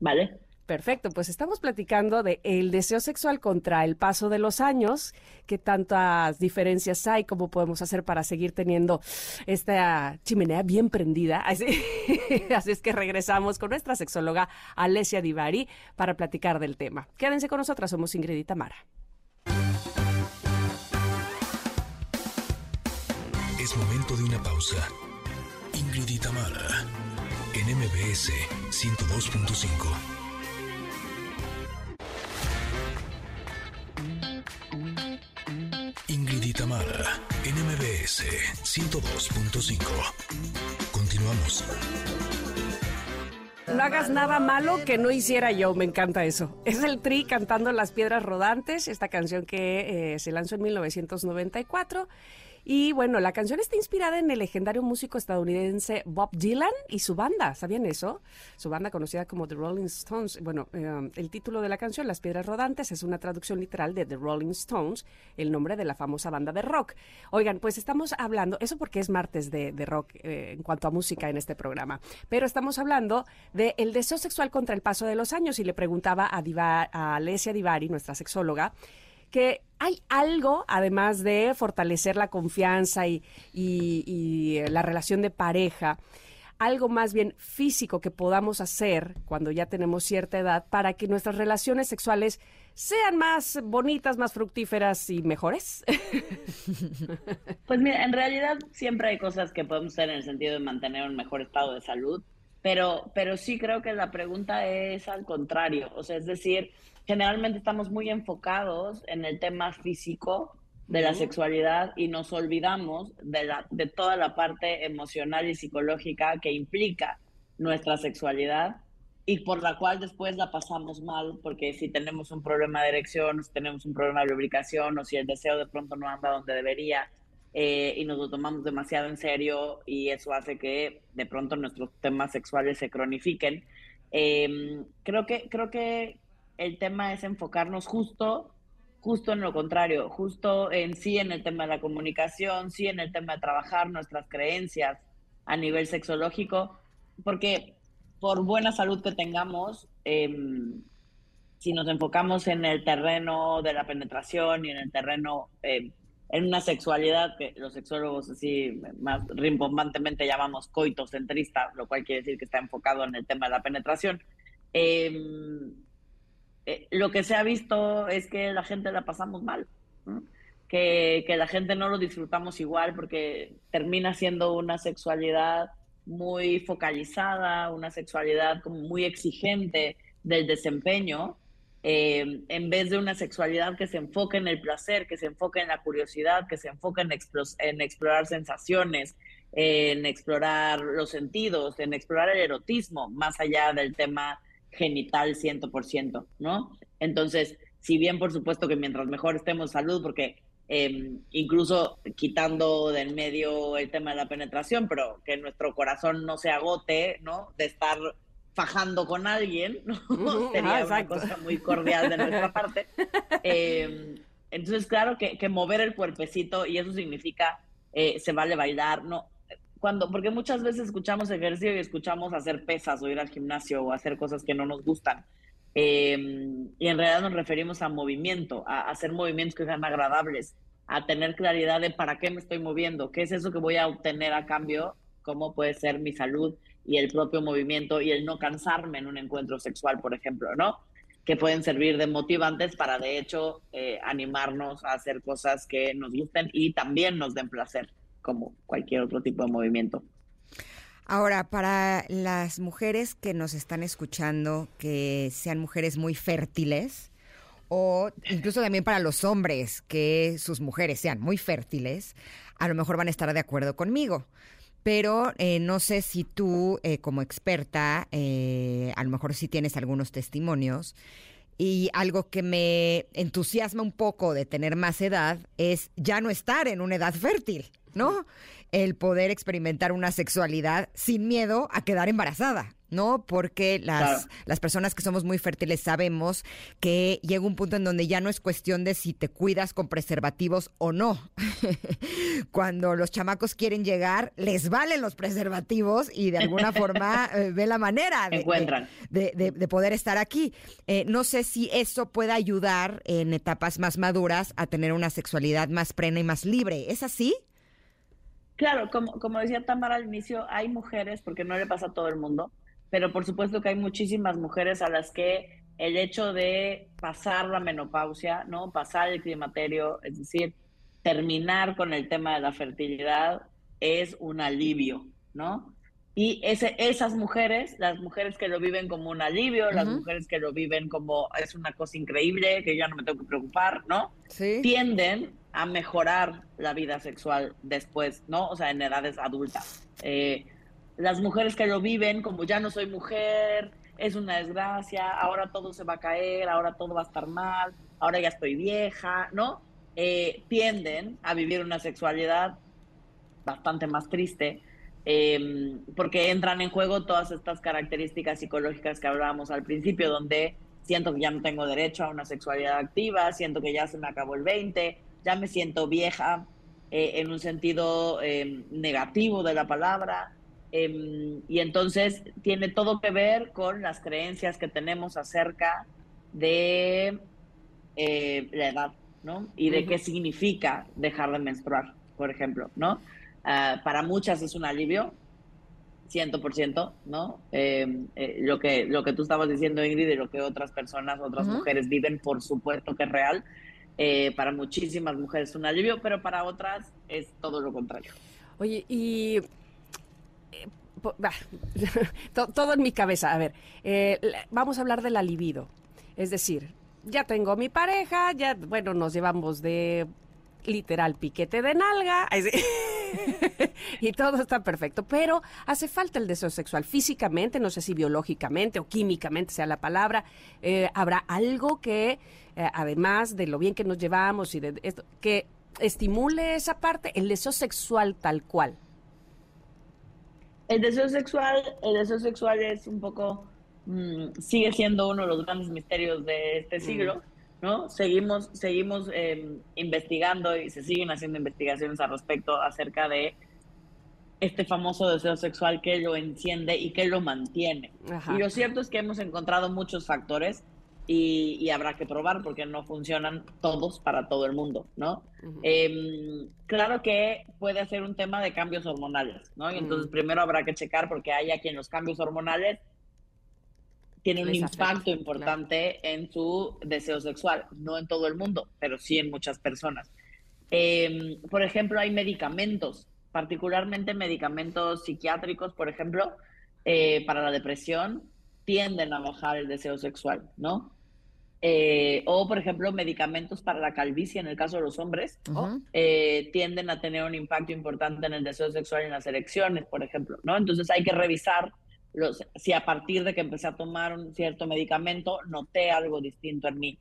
Vale. Perfecto, pues estamos platicando de el deseo sexual contra el paso de los años, qué tantas diferencias hay, cómo podemos hacer para seguir teniendo esta chimenea bien prendida. (laughs) Así, es que regresamos con nuestra sexóloga Alessia Divari para platicar del tema. Quédense con nosotras, somos Ingrid y Tamara. Es momento de una pausa. Ingrid y Tamara, en MBS 102.5. NMBS 102.5. Continuamos. No hagas nada malo que no hiciera yo, me encanta eso. Es el Tri cantando Las Piedras Rodantes, esta canción que eh, se lanzó en 1994 y bueno, la canción está inspirada en el legendario músico estadounidense Bob Dylan y su banda. ¿Sabían eso? Su banda conocida como The Rolling Stones. Bueno, eh, el título de la canción, Las Piedras Rodantes, es una traducción literal de The Rolling Stones, el nombre de la famosa banda de rock. Oigan, pues estamos hablando, eso porque es martes de, rock eh, en cuanto a música en este programa, pero estamos hablando del el deseo sexual contra el paso de los años y le preguntaba a, Diva, a Divari, nuestra sexóloga, que hay algo, además de fortalecer la confianza y, eh, la relación de pareja, algo más bien físico que podamos hacer cuando ya tenemos cierta edad para que nuestras relaciones sexuales sean más bonitas, más fructíferas y mejores? Pues mira, en realidad siempre hay cosas que podemos hacer en el sentido de mantener un mejor estado de salud, pero, pero sí creo que la pregunta es al contrario, o sea, es decir, generalmente estamos muy enfocados en el tema físico de la sexualidad y nos olvidamos de, la, de toda la parte emocional y psicológica que implica nuestra sexualidad y por la cual después la pasamos mal, porque si tenemos un problema de erección, si tenemos un problema de lubricación, o si el deseo de pronto no anda donde debería, eh, y nos lo tomamos demasiado en serio, y eso hace que de pronto nuestros temas sexuales se cronifiquen. Em, creo que, creo que el tema es enfocarnos justo, justo en lo contrario, justo en sí en el tema de la comunicación, sí en el tema de trabajar nuestras creencias a nivel sexológico, porque por buena salud que tengamos, em, si nos enfocamos en el terreno de la penetración y en el terreno, em, en una sexualidad que los sexólogos así más rimbombantemente llamamos coitocentrista, lo cual quiere decir que está enfocado en el tema de la penetración, eh, eh, lo que se ha visto es que la gente la pasamos mal, que, la gente no lo disfrutamos igual porque termina siendo una sexualidad muy focalizada, una sexualidad muy exigente del desempeño, eh, en vez de una sexualidad que se enfoque en el placer, que se enfoque en la curiosidad, que se enfoque en, en explorar sensaciones, en explorar los sentidos, en explorar el erotismo, más allá del tema genital 100%, ¿no? Entonces, si bien por supuesto que mientras mejor estemos salud, porque em, incluso quitando del medio el tema de la penetración, pero que nuestro corazón no se agote, ¿no? De estar fajando con alguien, ¿no? (laughs) Sería una cosa muy cordial de nuestra (laughs) parte. Em, entonces, claro que, que, mover el cuerpecito, y eso significa eh, se vale bailar, ¿no? Cuando, porque muchas veces escuchamos ejercicio y escuchamos hacer pesas o ir al gimnasio o hacer cosas que no nos gustan. Em, y en realidad nos referimos a movimiento, a, hacer movimientos que sean agradables, a tener claridad de para qué me estoy moviendo, qué es eso que voy a obtener a cambio, cómo puede ser mi salud y el propio movimiento y el no cansarme en un encuentro sexual, por ejemplo, ¿no? Que pueden servir de motivantes para, de hecho, eh, animarnos a hacer cosas que nos gusten y también nos den placer, como cualquier otro tipo de movimiento. Ahora, para las mujeres que nos están escuchando, que sean mujeres muy fértiles, o incluso también para los hombres, que sus mujeres sean muy fértiles, a lo mejor van a estar de acuerdo conmigo. Pero eh, no sé si tú, eh, como experta, eh, a lo mejor sí tienes algunos testimonios. Y algo que me entusiasma un poco de tener más edad es ya no estar en una edad fértil, ¿no? el poder experimentar una sexualidad sin miedo a quedar embarazada. ¿no? Porque las, las personas que somos muy fértiles sabemos que llega un punto en donde ya no es cuestión de si te cuidas con preservativos o no. (laughs) Cuando los chamacos quieren llegar, les valen los preservativos y de alguna forma (laughs) eh, ve la manera de, de, poder estar aquí. Eh, no sé si eso puede ayudar en etapas más maduras a tener una sexualidad más plena y más libre. ¿Es así? Claro, como, como decía Tamara al inicio, hay mujeres, porque no le pasa a todo el mundo, pero por supuesto que hay muchísimas mujeres a las que el hecho de pasar la menopausia, ¿no? Pasar el climaterio, es decir, terminar con el tema de la fertilidad es un alivio, ¿no? Y ese, esas mujeres, las mujeres que lo viven como un alivio, las mujeres que lo viven como es una cosa increíble, que ya no me tengo que preocupar, ¿no? Sí. Tienden a mejorar la vida sexual después, ¿no? O sea, en edades adultas. Eh, las mujeres que lo viven como ya no soy mujer, es una desgracia, ahora todo se va a caer, ahora todo va a estar mal, ahora ya estoy vieja, ¿no? Eh, tienden a vivir una sexualidad bastante más triste Em, porque entran en juego todas estas características psicológicas que hablábamos al principio, donde siento que ya no tengo derecho a una sexualidad activa, siento que ya se me acabó el 20, ya me siento vieja eh, en un sentido em, negativo de la palabra. Em, y entonces tiene todo que ver con las creencias que tenemos acerca de eh, la edad, ¿no? Y de qué significa dejar de menstruar, por ejemplo, ¿no? Ah, para muchas es un alivio, 100%, ¿no? Em, eh, lo, que, lo que tú estabas diciendo, Ingrid, y lo que otras personas, otras mujeres viven, por supuesto que es real. Eh, para muchísimas mujeres es un alivio, pero para otras es todo lo contrario. Oye, y eh, (laughs) todo en mi cabeza. A ver, vamos a hablar de la libido. Es decir, ya tengo mi pareja, ya, bueno, nos llevamos de literal piquete de nalga. (laughs) y todo está perfecto. Pero hace falta el deseo sexual físicamente, no sé si biológicamente o químicamente sea la palabra. Eh, habrá algo que, eh, además de lo bien que nos llevamos y de esto, que estimule esa parte, el deseo sexual tal cual. El deseo sexual, el deseo sexual es un poco, mm, sigue siendo uno de los grandes misterios de este mm. ¿No? Seguimos, seguimos em, investigando y se siguen haciendo investigaciones al respecto acerca de este famoso deseo sexual que lo enciende y que lo mantiene. Y lo cierto es que hemos encontrado muchos factores y, habrá que probar porque no funcionan todos para todo el mundo, ¿no? Em, claro que puede ser un tema de cambios hormonales, ¿no? Y entonces primero habrá que checar porque hay aquí en los cambios hormonales tiene un impacto importante en su deseo sexual. No en todo el mundo, pero sí en muchas personas. Em, por ejemplo, hay medicamentos, particularmente medicamentos psiquiátricos, por ejemplo, eh, para la depresión, tienden a bajar el deseo sexual, ¿no? eh, o, por ejemplo, medicamentos para la calvicie en el caso de los hombres, eh, tienden a tener un impacto importante en el deseo sexual y en las erecciones, por ejemplo, ¿no? Entonces hay que revisar los, si a partir de que empecé a tomar un cierto medicamento noté algo distinto en mí.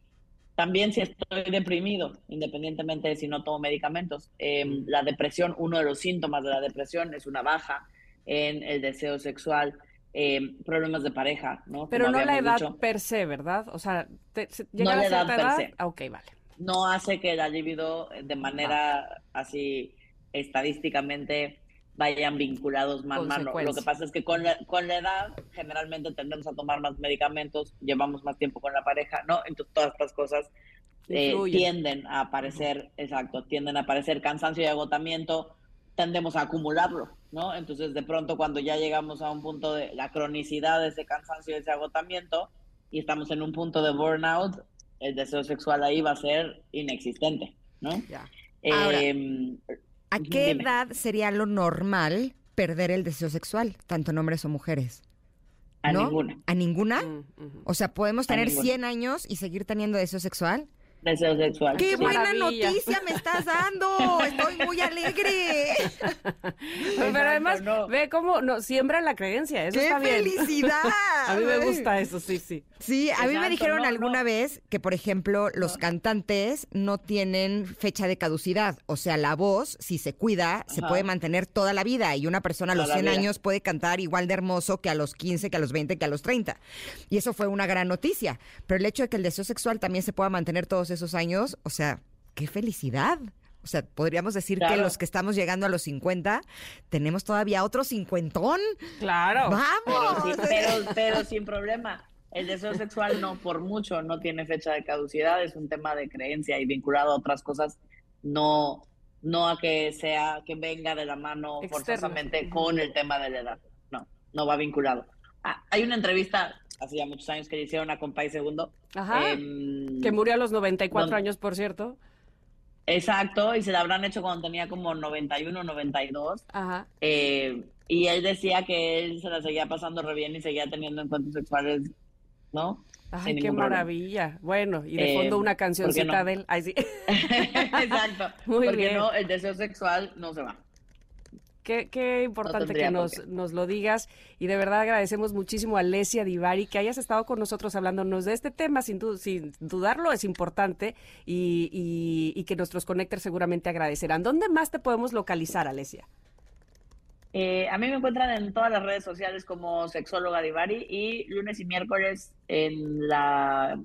También si estoy deprimido, independientemente de si no tomo medicamentos. Eh, la depresión, uno de los síntomas de la depresión es una baja en el deseo sexual, eh, problemas de pareja, ¿no? Pero Como no la edad dicho. per se, ¿verdad? O sea, te- se- No llegar la a edad cierta per edad. se. Ah, ok, vale. no hace que la libido de manera así estadísticamente vayan vinculados a mano. Lo que pasa es que con la, con la edad generalmente tendemos a tomar más medicamentos, llevamos más tiempo con la pareja, ¿no? Entonces todas estas cosas eh, tienden a aparecer, exacto, tienden a aparecer cansancio y agotamiento, tendemos a acumularlo, ¿no? Entonces de pronto cuando ya llegamos a un punto de la cronicidad de ese cansancio y ese agotamiento y estamos en un punto de burnout, el deseo sexual ahí va a ser inexistente, ¿no? Ya. Ahora, Em, ¿A qué Dime. edad sería lo normal perder el deseo sexual, tanto en hombres o mujeres? a ¿No? ninguna. ¿A ninguna? Mm. O sea, ¿podemos tener ninguna. 100 años y seguir teniendo deseo sexual? Deseo sexual. ¡Qué qué buena maravilla. noticia me estás dando! Estoy muy alegre. (laughs) Pero además, no. ve cómo no, siembra la creencia. Eso ¡Qué está bien. felicidad! (laughs) A mí me gusta eso, sí, sí. Sí, a mí me dijeron no, alguna no. vez que, por ejemplo, los cantantes no tienen fecha de caducidad. O sea, la voz, si se cuida, se puede mantener toda la vida. Y una persona a los Toda la 100 vida. años puede cantar igual de hermoso que a los 15, que a los 20, que a los 30. Y eso fue una gran noticia. Pero el hecho de que el deseo sexual también se pueda mantener todos esos años, o sea, qué felicidad. O sea, podríamos decir que los que estamos llegando a los 50 tenemos todavía otro cincuentón. Claro. Pero, ¡Vamos! sí- pero, pero sin problema. El deseo sexual no, por mucho, no tiene fecha de caducidad, es un tema de creencia y vinculado a otras cosas, no, no a que sea, que venga de la mano Externo. forzosamente con el tema de la edad. No, no va vinculado. Ah, hay una entrevista hace ya muchos años que le hicieron a Compay Segundo. Ajá. em, Que murió a los 94 ¿Dónde? años, por cierto. Exacto, y se la habrán hecho cuando tenía como 91, 92. Ajá. Eh, y él decía que él se la seguía pasando re bien y seguía teniendo encuentros sexuales, ¿no? Ay, qué problema. maravilla. Bueno, y de Eh, fondo una ¿por qué cancioncita no? de él. Ay, sí. (laughs) Exacto. (laughs) Muy porque bien. no, el deseo sexual no se va. Qué, qué importante que nos, nos lo digas y de verdad agradecemos muchísimo a Lesia Divari que hayas estado con nosotros hablándonos de este tema, sin, du- sin dudarlo es importante y, y- y que nuestros connectors seguramente agradecerán. ¿Dónde más te podemos localizar, Alesia? Eh, a mí me encuentran en todas las redes sociales como sexóloga Divari y lunes y miércoles en la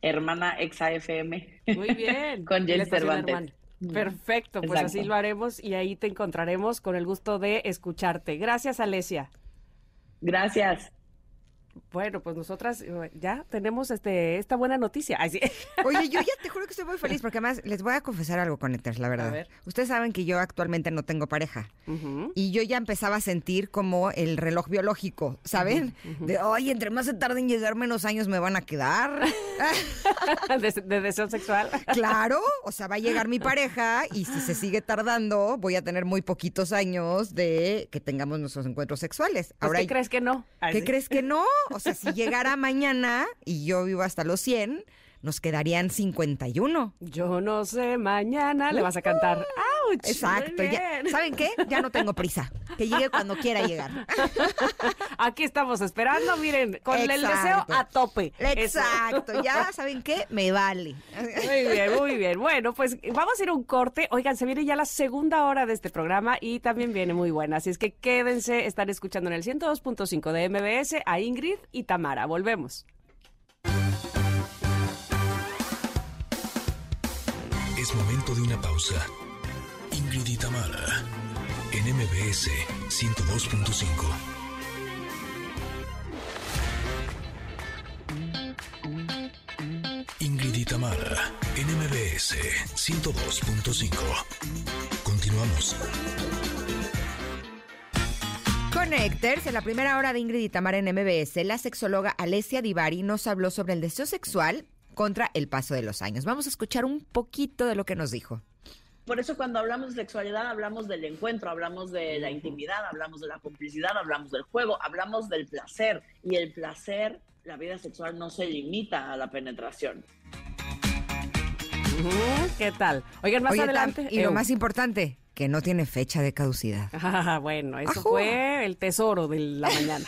hermana Exa FM. Muy bien. (laughs) Con estación Cervantes. Perfecto, pues así lo haremos y ahí te encontraremos con el gusto de escucharte. Gracias, Alesia. Gracias. Bueno, pues nosotras eh, ya tenemos este esta buena noticia. Ay, sí. (laughs) Oye, yo ya te juro que estoy muy feliz porque además les voy a confesar algo, Connectors, la verdad. ver. Ustedes saben que yo actualmente no tengo pareja. Y yo ya empezaba a sentir como el reloj biológico, ¿saben? De, oye, entre más se tarde en llegar, menos años me van a quedar. (laughs) de, de deseo sexual. (laughs) claro, o sea, va a llegar mi pareja y si se sigue tardando, voy a tener muy poquitos años de que tengamos nuestros encuentros sexuales. Pues, ¿Qué crees que no? Ay, ¿qué sí. crees que no? O sea, si llegara mañana y yo vivo hasta los 100, nos quedarían 51. Yo no sé, mañana le vas a cantar. Exacto. Ya-. ¿Saben qué? Ya no tengo prisa. Que llegue cuando quiera llegar. (laughs) Aquí estamos esperando, miren, con el deseo a tope. Eso. Exacto. Ya, ¿saben qué? Me vale. Muy bien, muy bien. Bueno, pues vamos a ir a un corte. Oigan, se viene ya la segunda hora de este programa y también viene muy buena. Así es que quédense, están escuchando en el 102.5 de MBS a Ingrid y Tamara. Volvemos. Es momento de una pausa. Ingrid y en MBS 102.5. Ingrid y en MBS 102.5. Continuamos. Connectors, en la primera hora de Ingrid y en MBS, la sexóloga Alessia Divari nos habló sobre el deseo sexual contra el paso de los años. Vamos a escuchar un poquito de lo que nos dijo. Por eso cuando hablamos de sexualidad hablamos del encuentro, hablamos de la intimidad, hablamos de la complicidad, hablamos del juego, hablamos del placer. Y el placer la vida sexual no se limita a la penetración. ¿Qué tal? Oigan, más Oye, Tam, adelante. y lo eh, más importante, que no tiene fecha de caducidad. (laughs) Ah, bueno, eso Ajú. fue el tesoro de la mañana.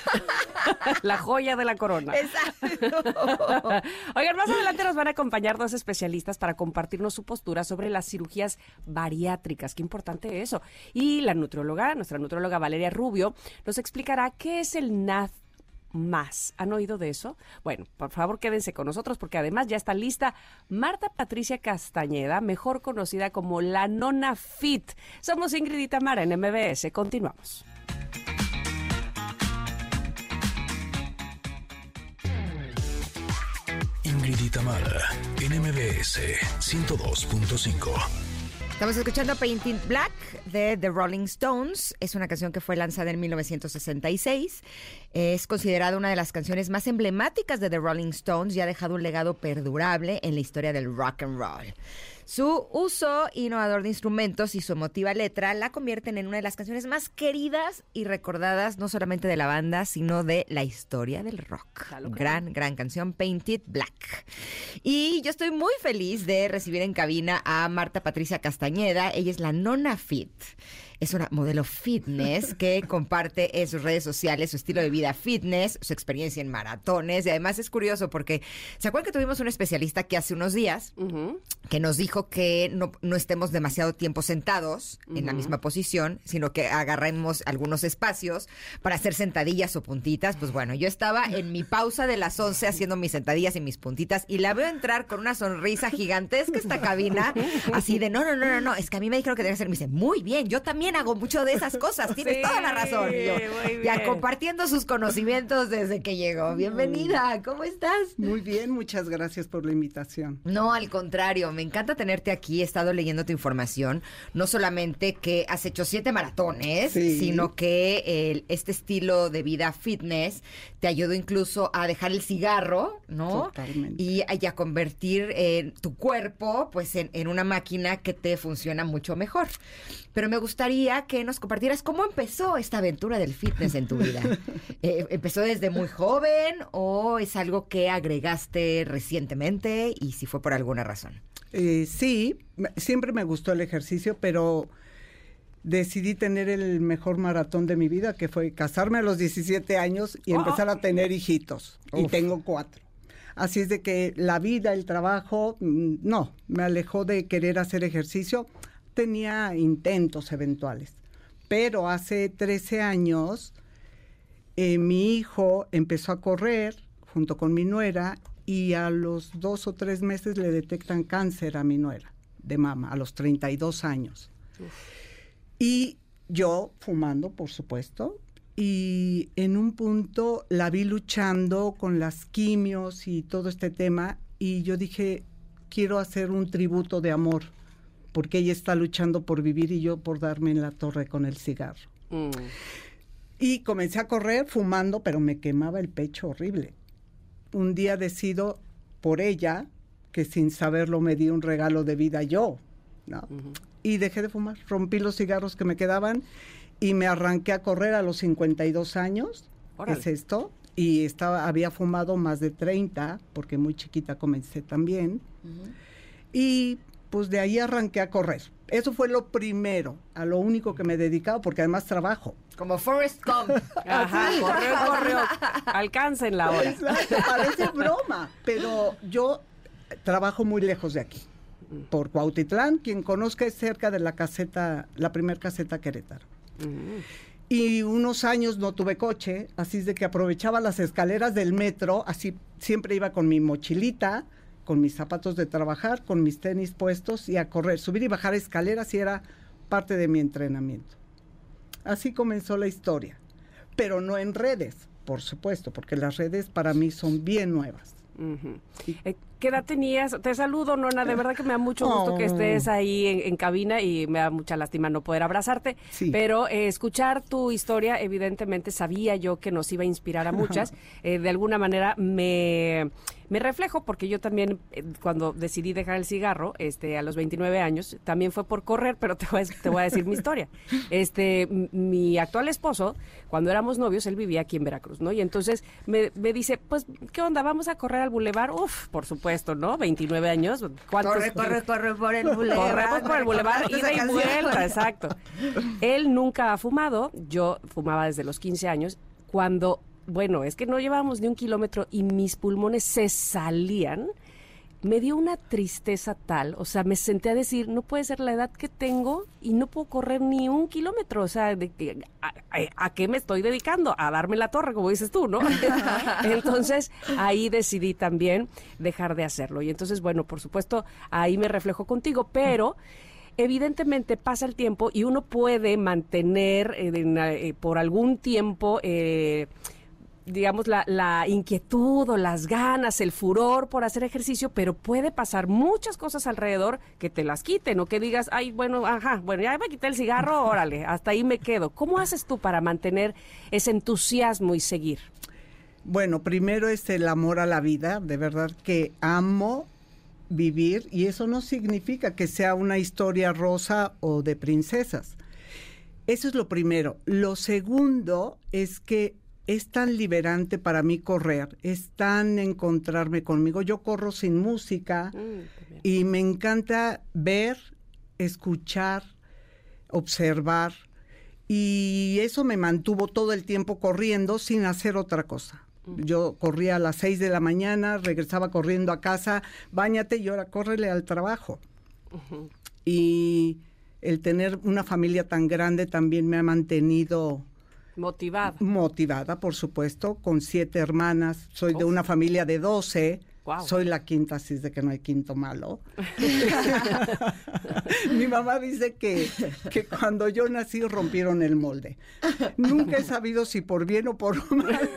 (laughs) la joya de la corona. Exacto. (laughs) Oigan, más adelante nos van a acompañar dos especialistas para compartirnos su postura sobre las cirugías bariátricas. Qué importante eso. Y la nutrióloga, nuestra nutrióloga Valeria Rubio, nos explicará qué es el NAD más. ¿Han oído de eso? Bueno, por favor quédense con nosotros porque además ya está lista Marta Patricia Castañeda, mejor conocida como la Nona Fit. Somos Ingrid y Tamara en MBS. Continuamos. Ingrid y Tamara, en MBS 102.5. Estamos escuchando Painting Black de The Rolling Stones. Es una canción que fue lanzada en 1966. Es considerada una de las canciones más emblemáticas de The Rolling Stones y ha dejado un legado perdurable en la historia del rock and roll. Su uso innovador de instrumentos y su emotiva letra la convierten en una de las canciones más queridas y recordadas no solamente de la banda, sino de la historia del rock. Gran, gran canción, Painted Black. Y yo estoy muy feliz de recibir en cabina a Marta Patricia Castañeda. Ella es la Nona Fit. Es una modelo fitness que (laughs) comparte en sus redes sociales su estilo de vida fitness, su experiencia en maratones. Y además es curioso porque, ¿se acuerdan que tuvimos un especialista que hace unos días que nos dijo que no, no estemos demasiado tiempo sentados en la misma posición, sino que agarremos algunos espacios para hacer sentadillas o puntitas. Pues bueno, yo estaba en mi pausa de las 11 haciendo mis sentadillas y mis puntitas y la veo entrar con una sonrisa gigantesca esta cabina, así de, no, no, no, no, no, es que a mí me dijeron que tenía que hacer. Me dice, muy bien, yo también hago mucho de esas cosas, (laughs) tienes Sí, toda la razón. Y yo, muy ya compartiendo sus conocimientos desde que llegó. Bienvenida, ¿cómo estás? Muy bien, muchas gracias por la invitación. No, al contrario, me encanta tenerte aquí. He estado leyendo tu información. No solamente que has hecho siete maratones, Sí. sino que el- este estilo de vida fitness te ayudó incluso a dejar el cigarro, ¿no? Totalmente. Y a, y a convertir eh, tu cuerpo, pues, en, en una máquina que te funciona mucho mejor. Pero me gustaría que nos compartieras cómo empezó esta aventura del fitness en tu vida. (laughs) Eh, ¿Empezó desde muy joven o es algo que agregaste recientemente y si fue por alguna razón? Eh, sí, siempre me gustó el ejercicio, pero decidí tener el mejor maratón de mi vida, que fue casarme a los 17 años y empezar a tener hijitos. Y tengo cuatro. Así es de que la vida, el trabajo, mm, no, me alejó de querer hacer ejercicio. Tenía intentos eventuales. Pero hace 13 años eh, mi hijo empezó a correr junto con mi nuera y a los dos o tres meses le detectan cáncer a mi nuera de mama, a los 32 años. Y yo fumando, por supuesto, y en un punto la vi luchando con las quimios y todo este tema y yo dije, quiero hacer un tributo de amor, porque ella está luchando por vivir y yo por darme en la torre con el cigarro. Mm. Y comencé a correr fumando, pero me quemaba el pecho horrible. Un día decido por ella, que sin saberlo me di un regalo de vida yo, ¿no? Y dejé de fumar, rompí los cigarros que me quedaban y me arranqué a correr a los 52 años, Órale. es esto, y estaba, había fumado más de 30, porque muy chiquita comencé también, y pues de ahí arranqué a correr. Eso fue lo primero, a lo único que me dedicaba, porque además trabajo. Como Forrest Gump. (laughs) Ajá, correo, correo. Alcancen la hora. Exacto, parece broma, pero yo trabajo muy lejos de aquí, por Cuautitlán, quien conozca es cerca de la caseta, la primer caseta Querétaro. Y unos años no tuve coche, así es de que aprovechaba las escaleras del metro, así siempre iba con mi mochilita, con mis zapatos de trabajar, con mis tenis puestos y a correr, subir y bajar escaleras y era parte de mi entrenamiento. Así comenzó la historia, pero no en redes, por supuesto, porque las redes para mí son bien nuevas. Y- ¿Qué edad tenías? Te saludo, Nona. De verdad que me da mucho gusto que estés ahí en, en cabina y me da mucha lástima no poder abrazarte. Sí. Pero eh, escuchar tu historia, evidentemente sabía yo que nos iba a inspirar a muchas. Eh, de alguna manera me, me reflejo porque yo también, eh, cuando decidí dejar el cigarro este, a los 29 años, también fue por correr, pero te voy a, te voy a decir mi historia. Este, mi actual esposo, cuando éramos novios, él vivía aquí en Veracruz, ¿no? Y entonces me, me dice, pues, ¿qué onda? ¿Vamos a correr al bulevar? Uf, por supuesto, ¿no? 29 años. ¿Cuántos? Corre, corre, corre por el bulevar. Corremos por el bulevar, ida y vuelta, exacto. Él nunca ha fumado, yo fumaba desde los 15 años, cuando, bueno, es que no llevábamos ni un kilómetro y mis pulmones se salían, me dio una tristeza tal, o sea, me senté a decir, no puede ser la edad que tengo y no puedo correr ni un kilómetro, o sea, de, a, a- ¿a qué me estoy dedicando? A darme la torre, como dices tú, ¿no? (laughs) entonces, ahí decidí también dejar de hacerlo. Y entonces, bueno, por supuesto, ahí me reflejo contigo, pero... Evidentemente pasa el tiempo y uno puede mantener eh, eh, por algún tiempo eh, digamos, la, la inquietud o las ganas, el furor por hacer ejercicio, pero puede pasar muchas cosas alrededor que te las quiten o que digas, ay, bueno, ajá, bueno, ya me quité el cigarro, órale, hasta ahí me quedo. ¿Cómo haces tú para mantener ese entusiasmo y seguir? Bueno, primero es el amor a la vida, de verdad que amo vivir y eso no significa que sea una historia rosa o de princesas. Eso es lo primero. Lo segundo es que es tan liberante para mí correr, es tan encontrarme conmigo. Yo corro sin música y me encanta ver, escuchar, observar y eso me mantuvo todo el tiempo corriendo sin hacer otra cosa. Yo corría a las seis de la mañana, regresaba corriendo a casa, bañate y ahora córrele al trabajo. Y el tener una familia tan grande también me ha mantenido Motivada. motivada, por supuesto, con siete hermanas. Soy de una familia de doce. Soy la quinta, así es de que no hay quinto malo. (laughs) Mi mamá dice que, que cuando yo nací rompieron el molde. Nunca he sabido si por bien o por mal.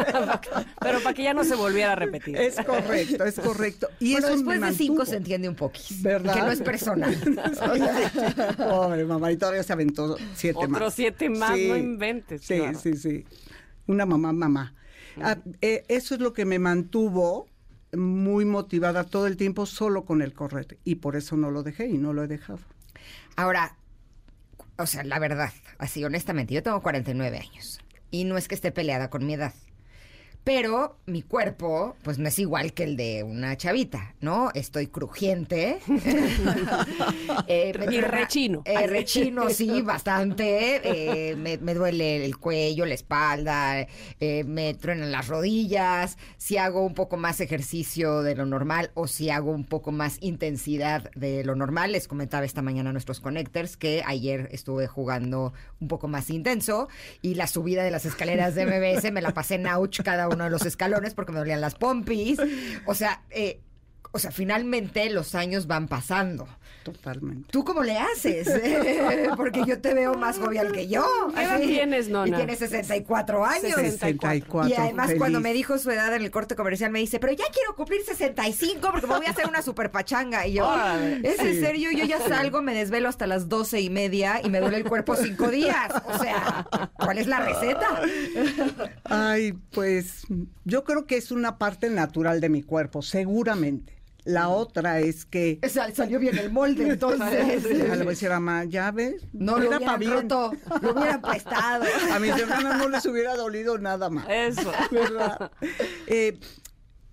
(laughs) Pero para que ya no se volviera a repetir. Es correcto, es correcto. Y bueno, eso después de cinco se entiende un poquis. ¿Verdad? Que no es personal. (laughs) Pobre mamá, y todavía se aventó siete más. Otros siete más, no inventes, Sí, claro. sí, sí. Una mamá, mamá. Ah, eh, eso es lo que me mantuvo muy motivada todo el tiempo solo con el correr. Y por eso no lo dejé y no lo he dejado. Ahora, o sea, la verdad, así honestamente, yo tengo 49 años y no es que esté peleada con mi edad. Pero mi cuerpo, pues no es igual que el de una chavita, ¿no? Estoy crujiente. (laughs) Eh, me Y rechino. eh, rechino, sí, bastante. Eh, me, me duele el cuello, la espalda, eh, me truenan las rodillas. Si hago un poco más ejercicio de lo normal o si hago un poco más intensidad de lo normal, les comentaba esta mañana a nuestros connectors que ayer estuve jugando un poco más intenso y la subida de las escaleras de MBS me la pasé en ouch cada uno de los escalones porque me dolían las pompis. O sea, eh, o sea, finalmente los años van pasando. Totalmente. ¿Tú cómo le haces? (laughs) Porque yo te veo más jovial que yo. ¿Qué edad tienes, Nona? Y tienes 64 años. 64. Y además feliz. cuando me dijo su edad en el corte comercial me dice, pero ya quiero cumplir 65 porque me voy a hacer una super pachanga. Y yo. ¿es en serio? Yo ya salgo, me desvelo hasta las 12 y media y me duele el cuerpo cinco días. O sea, ¿cuál es la receta? Ay, pues yo creo que es una parte natural de mi cuerpo, seguramente. La otra es que... Sal- salió bien el molde, entonces. (laughs) a decir a mamá, ya ves, No lo era pa' hubieran bien. roto, lo hubieran prestado. A mis hermanas no les hubiera dolido nada más. Eso. ¿verdad? Eh,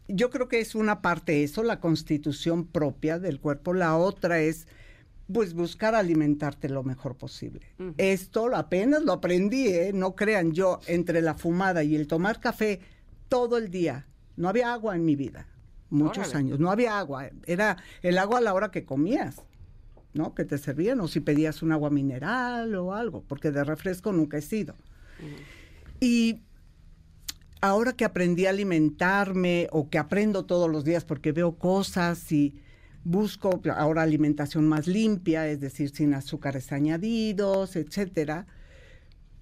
yo creo que es una parte eso, la constitución propia del cuerpo. La otra es, pues, buscar alimentarte lo mejor posible. Esto apenas lo aprendí, ¿eh? No crean, yo, entre la fumada y el tomar café todo el día, no había agua en mi vida. Muchos Órale. años, no había agua. Era el agua a la hora que comías. ¿no? Que te servían, o si pedías un agua mineral o algo, porque de refresco nunca he sido. Y ahora que aprendí a alimentarme o que aprendo todos los días porque veo cosas y busco ahora alimentación más limpia, es decir, sin azúcares añadidos, etcétera,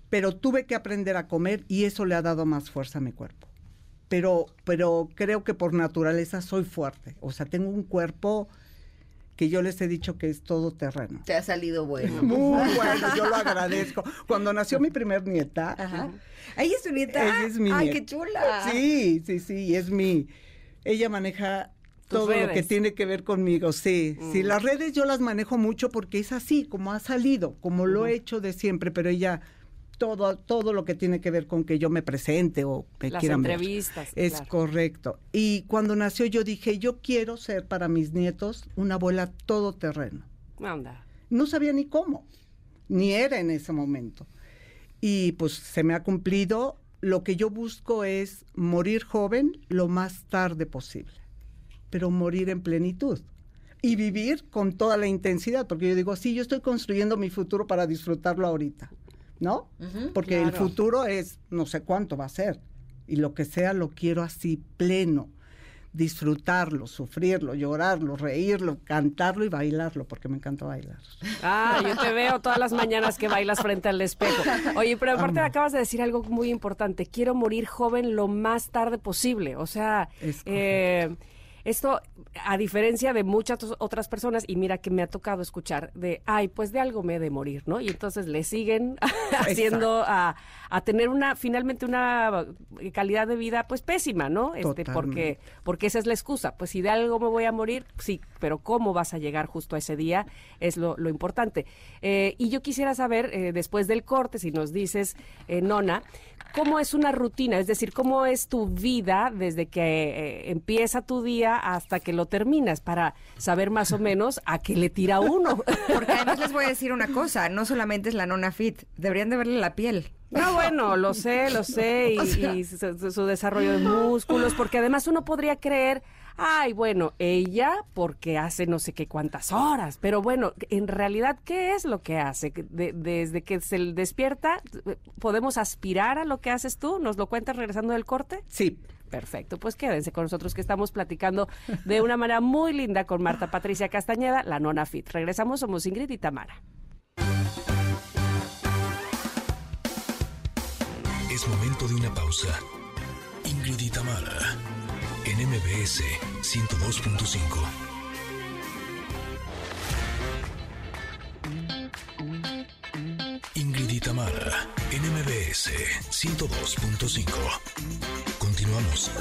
pero tuve que aprender a comer y eso le ha dado más fuerza a mi cuerpo. Pero, pero creo que por naturaleza soy fuerte. O sea, tengo un cuerpo que yo les he dicho que es todo terreno. Te ha salido bueno. Muy (laughs) bueno, yo lo agradezco. Cuando nació mi primer nieta, Ajá. Ahí es tu nieta. ella es mi Ay, nieta. qué chula. Sí, sí, sí, es mi. Ella maneja todo lo que tiene que ver conmigo, sí. Sí, Mm. las redes yo las manejo mucho porque es así, como ha salido, como lo he hecho de siempre, pero ella todo todo lo que tiene que ver con que yo me presente o me Las quieran ver. entrevistas, Es claro. correcto. Y cuando nació yo dije, yo quiero ser para mis nietos una abuela todoterreno Anda. no sabía ni cómo, ni era en ese momento. Y pues se me ha cumplido. Lo que yo busco es morir joven lo más tarde posible, pero morir en plenitud y vivir con toda la intensidad, porque yo digo, sí, yo estoy construyendo mi futuro para disfrutarlo ahorita, ¿no? porque el futuro es no sé cuánto va a ser y lo que sea lo quiero así pleno disfrutarlo, sufrirlo, llorarlo, reírlo, cantarlo y bailarlo, porque me encanta bailar. Ah, yo te veo todas las mañanas que bailas frente al espejo. Oye, pero aparte Amo. acabas de decir algo muy importante. Quiero morir joven lo más tarde posible. O sea, Es eh, esto, a diferencia de muchas otras personas, y mira que me ha tocado escuchar de, ay, pues de algo me he de morir, ¿no? Y entonces le siguen (laughs) haciendo a, a tener una, finalmente una calidad de vida, pues pésima, ¿no? Este, porque, Totalmente. porque esa es la excusa. Pues si de algo me voy a morir, sí, pero cómo vas a llegar justo a ese día es lo, lo importante. Eh, y yo quisiera saber, eh, después del corte, si nos dices, eh, Nona, ¿cómo es una rutina? Es decir, ¿cómo es tu vida desde que eh, empieza tu día hasta que lo terminas? Para saber más o menos a qué le tira uno. (laughs) Porque además les voy a decir una cosa, no solamente es la nona fit, deberían de verle la piel. No, bueno, lo sé, lo sé, y, (laughs) y su, su- su desarrollo de músculos, porque además uno podría creer, ay, bueno, ella porque hace no sé qué cuántas horas, pero bueno, en realidad, ¿qué es lo que hace? De- desde que se despierta, ¿podemos aspirar a lo que haces tú? ¿Nos lo cuentas regresando del corte? Sí, Perfecto, pues quédense con nosotros que estamos platicando de una manera muy linda con Marta Patricia Castañeda, la nona fit. Regresamos, somos Ingrid y Tamara. Momento de una pausa. Ingrid y en MBS 102.5. Ingrid y en MBS 102.5. Continuamos.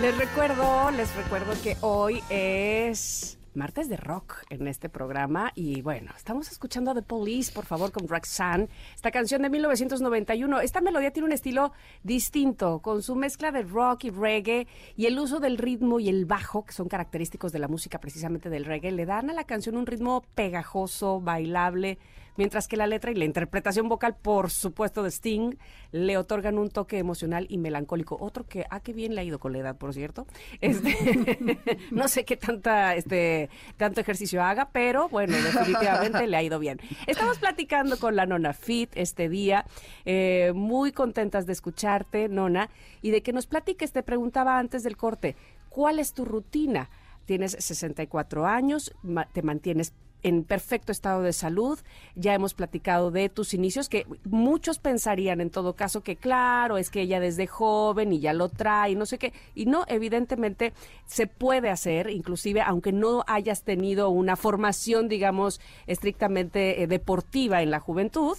Les recuerdo, les recuerdo que hoy es martes de rock en este programa y bueno, estamos escuchando a The Police, por favor, con Roxanne, esta canción de 1991. Esta melodía tiene un estilo distinto, con su mezcla de rock y reggae y el uso del ritmo y el bajo, que son característicos de la música precisamente del reggae, le dan a la canción un ritmo pegajoso, bailable, mientras que la letra y la interpretación vocal, por supuesto, de Sting, le otorgan un toque emocional y melancólico. Otro que, ah, qué bien le ha ido con la edad, por cierto. Este, (laughs) no sé qué tanta, este, tanto ejercicio haga, pero bueno, definitivamente le ha ido bien. Estamos platicando con la Nona Fit este día, eh, muy contentas de escucharte, Nona, y de que nos platiques. Te preguntaba antes del corte, ¿cuál es tu rutina? Tienes 64 años, ma- te mantienes en perfecto estado de salud. Ya hemos platicado de tus inicios, que muchos pensarían en todo caso que claro, es que ella desde joven y ya lo trae, no sé qué. Y no, evidentemente se puede hacer, inclusive aunque no hayas tenido una formación, digamos, estrictamente eh, deportiva en la juventud.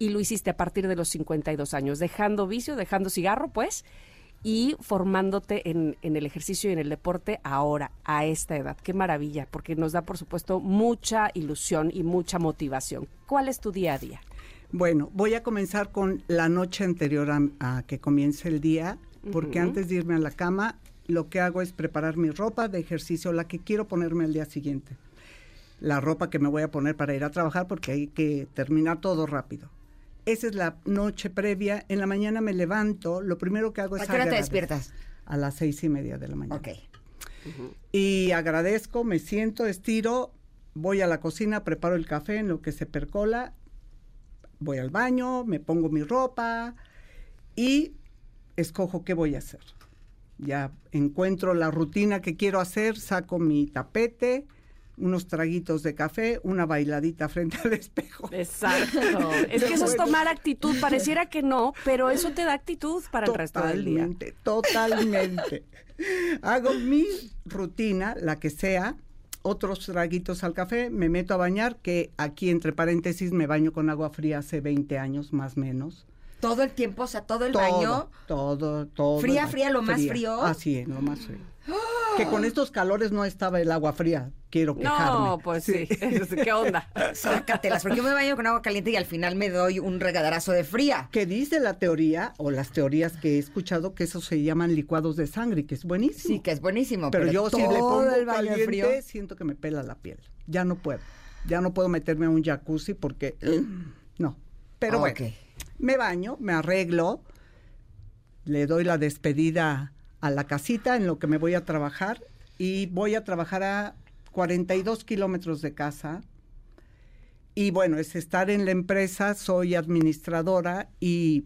Y lo hiciste a partir de los 52 años, dejando vicio, dejando cigarro, pues, y formándote en, en el ejercicio y en el deporte ahora, a esta edad. Qué maravilla, porque nos da, por supuesto, mucha ilusión y mucha motivación. ¿Cuál es tu día a día? Bueno, voy a comenzar con la noche anterior a, a que comience el día, porque antes de irme a la cama, lo que hago es preparar mi ropa de ejercicio, la que quiero ponerme al día siguiente. La ropa que me voy a poner para ir a trabajar, porque hay que terminar todo rápido. Esa es la noche previa. En la mañana me levanto, lo primero que hago es ¿A qué hora te despiertas? A las seis y media de la mañana. Ok. Y agradezco, me siento, estiro, voy a la cocina, preparo el café en lo que se percola, voy al baño, me pongo mi ropa y escojo qué voy a hacer. Ya encuentro la rutina que quiero hacer, saco mi tapete, unos traguitos de café, una bailadita frente al espejo. Exacto. (laughs) Es que eso es tomar actitud. Pareciera que no, pero eso te da actitud para el resto del día. Totalmente, totalmente. Hago mi rutina, la que sea, otros traguitos al café, me meto a bañar, que aquí entre paréntesis me baño con agua fría hace 20 años, más o menos. Todo el tiempo, o sea, todo el todo, baño. Todo, todo. ¿Fría, fría, lo más frío? Así es, lo más frío. Que con estos calores no estaba el agua fría, quiero quejarme. No, pues sí. (laughs) ¿Qué onda? Sácatelas, porque yo me baño con agua caliente y al final me doy un regadarazo de fría. Que dice la teoría, o las teorías que he escuchado, que eso se llaman licuados de sangre, que es buenísimo. Sí, que es buenísimo. Pero, yo si le pongo el baño caliente, frío. siento que me pela la piel. Ya no puedo. Ya no puedo meterme a un jacuzzi porque (clears throat) no. Pero Ah, bueno. Me baño, me arreglo, le doy la despedida a la casita en lo que me voy a trabajar y voy a trabajar a 42 kilómetros de casa. Y bueno, es estar en la empresa, soy administradora y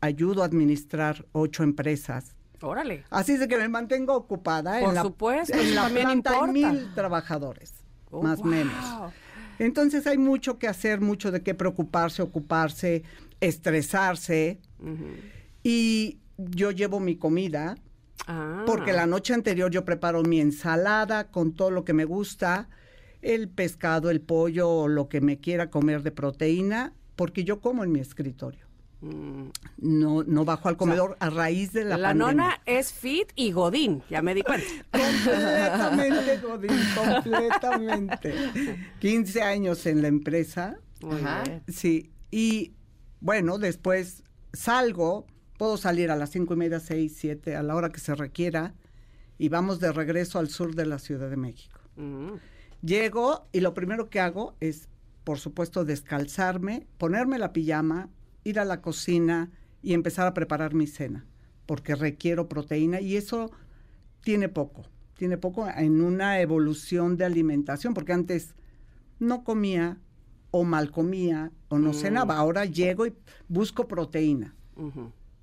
ayudo a administrar ocho empresas. Órale. Así es de que me mantengo ocupada. Por en la, supuesto, En la también planta hay importa. mil trabajadores, Oh, más o wow. menos. Entonces hay mucho que hacer, mucho de qué preocuparse, ocuparse, estresarse. Y yo llevo mi comida, Ah. porque la noche anterior yo preparo mi ensalada con todo lo que me gusta, el pescado, el pollo, o lo que me quiera comer de proteína, porque yo como en mi escritorio. Mm. No, no bajo al comedor a raíz de la, La, pandemia. nona es fit y godín, ya me di cuenta. (laughs) Completamente, Godín, completamente. (laughs) 15 años en la empresa, Ajá. sí. Y bueno, después salgo, puedo salir a las cinco y media, seis, siete, a la hora que se requiera, y vamos de regreso al sur de la Ciudad de México. Mm. Llego y lo primero que hago es, por supuesto, descalzarme, ponerme la pijama, ir a la cocina y empezar a preparar mi cena, porque requiero proteína y eso tiene poco, tiene poco en una evolución de alimentación, porque antes no comía o mal comía o no Mm. cenaba, ahora llego y busco proteína,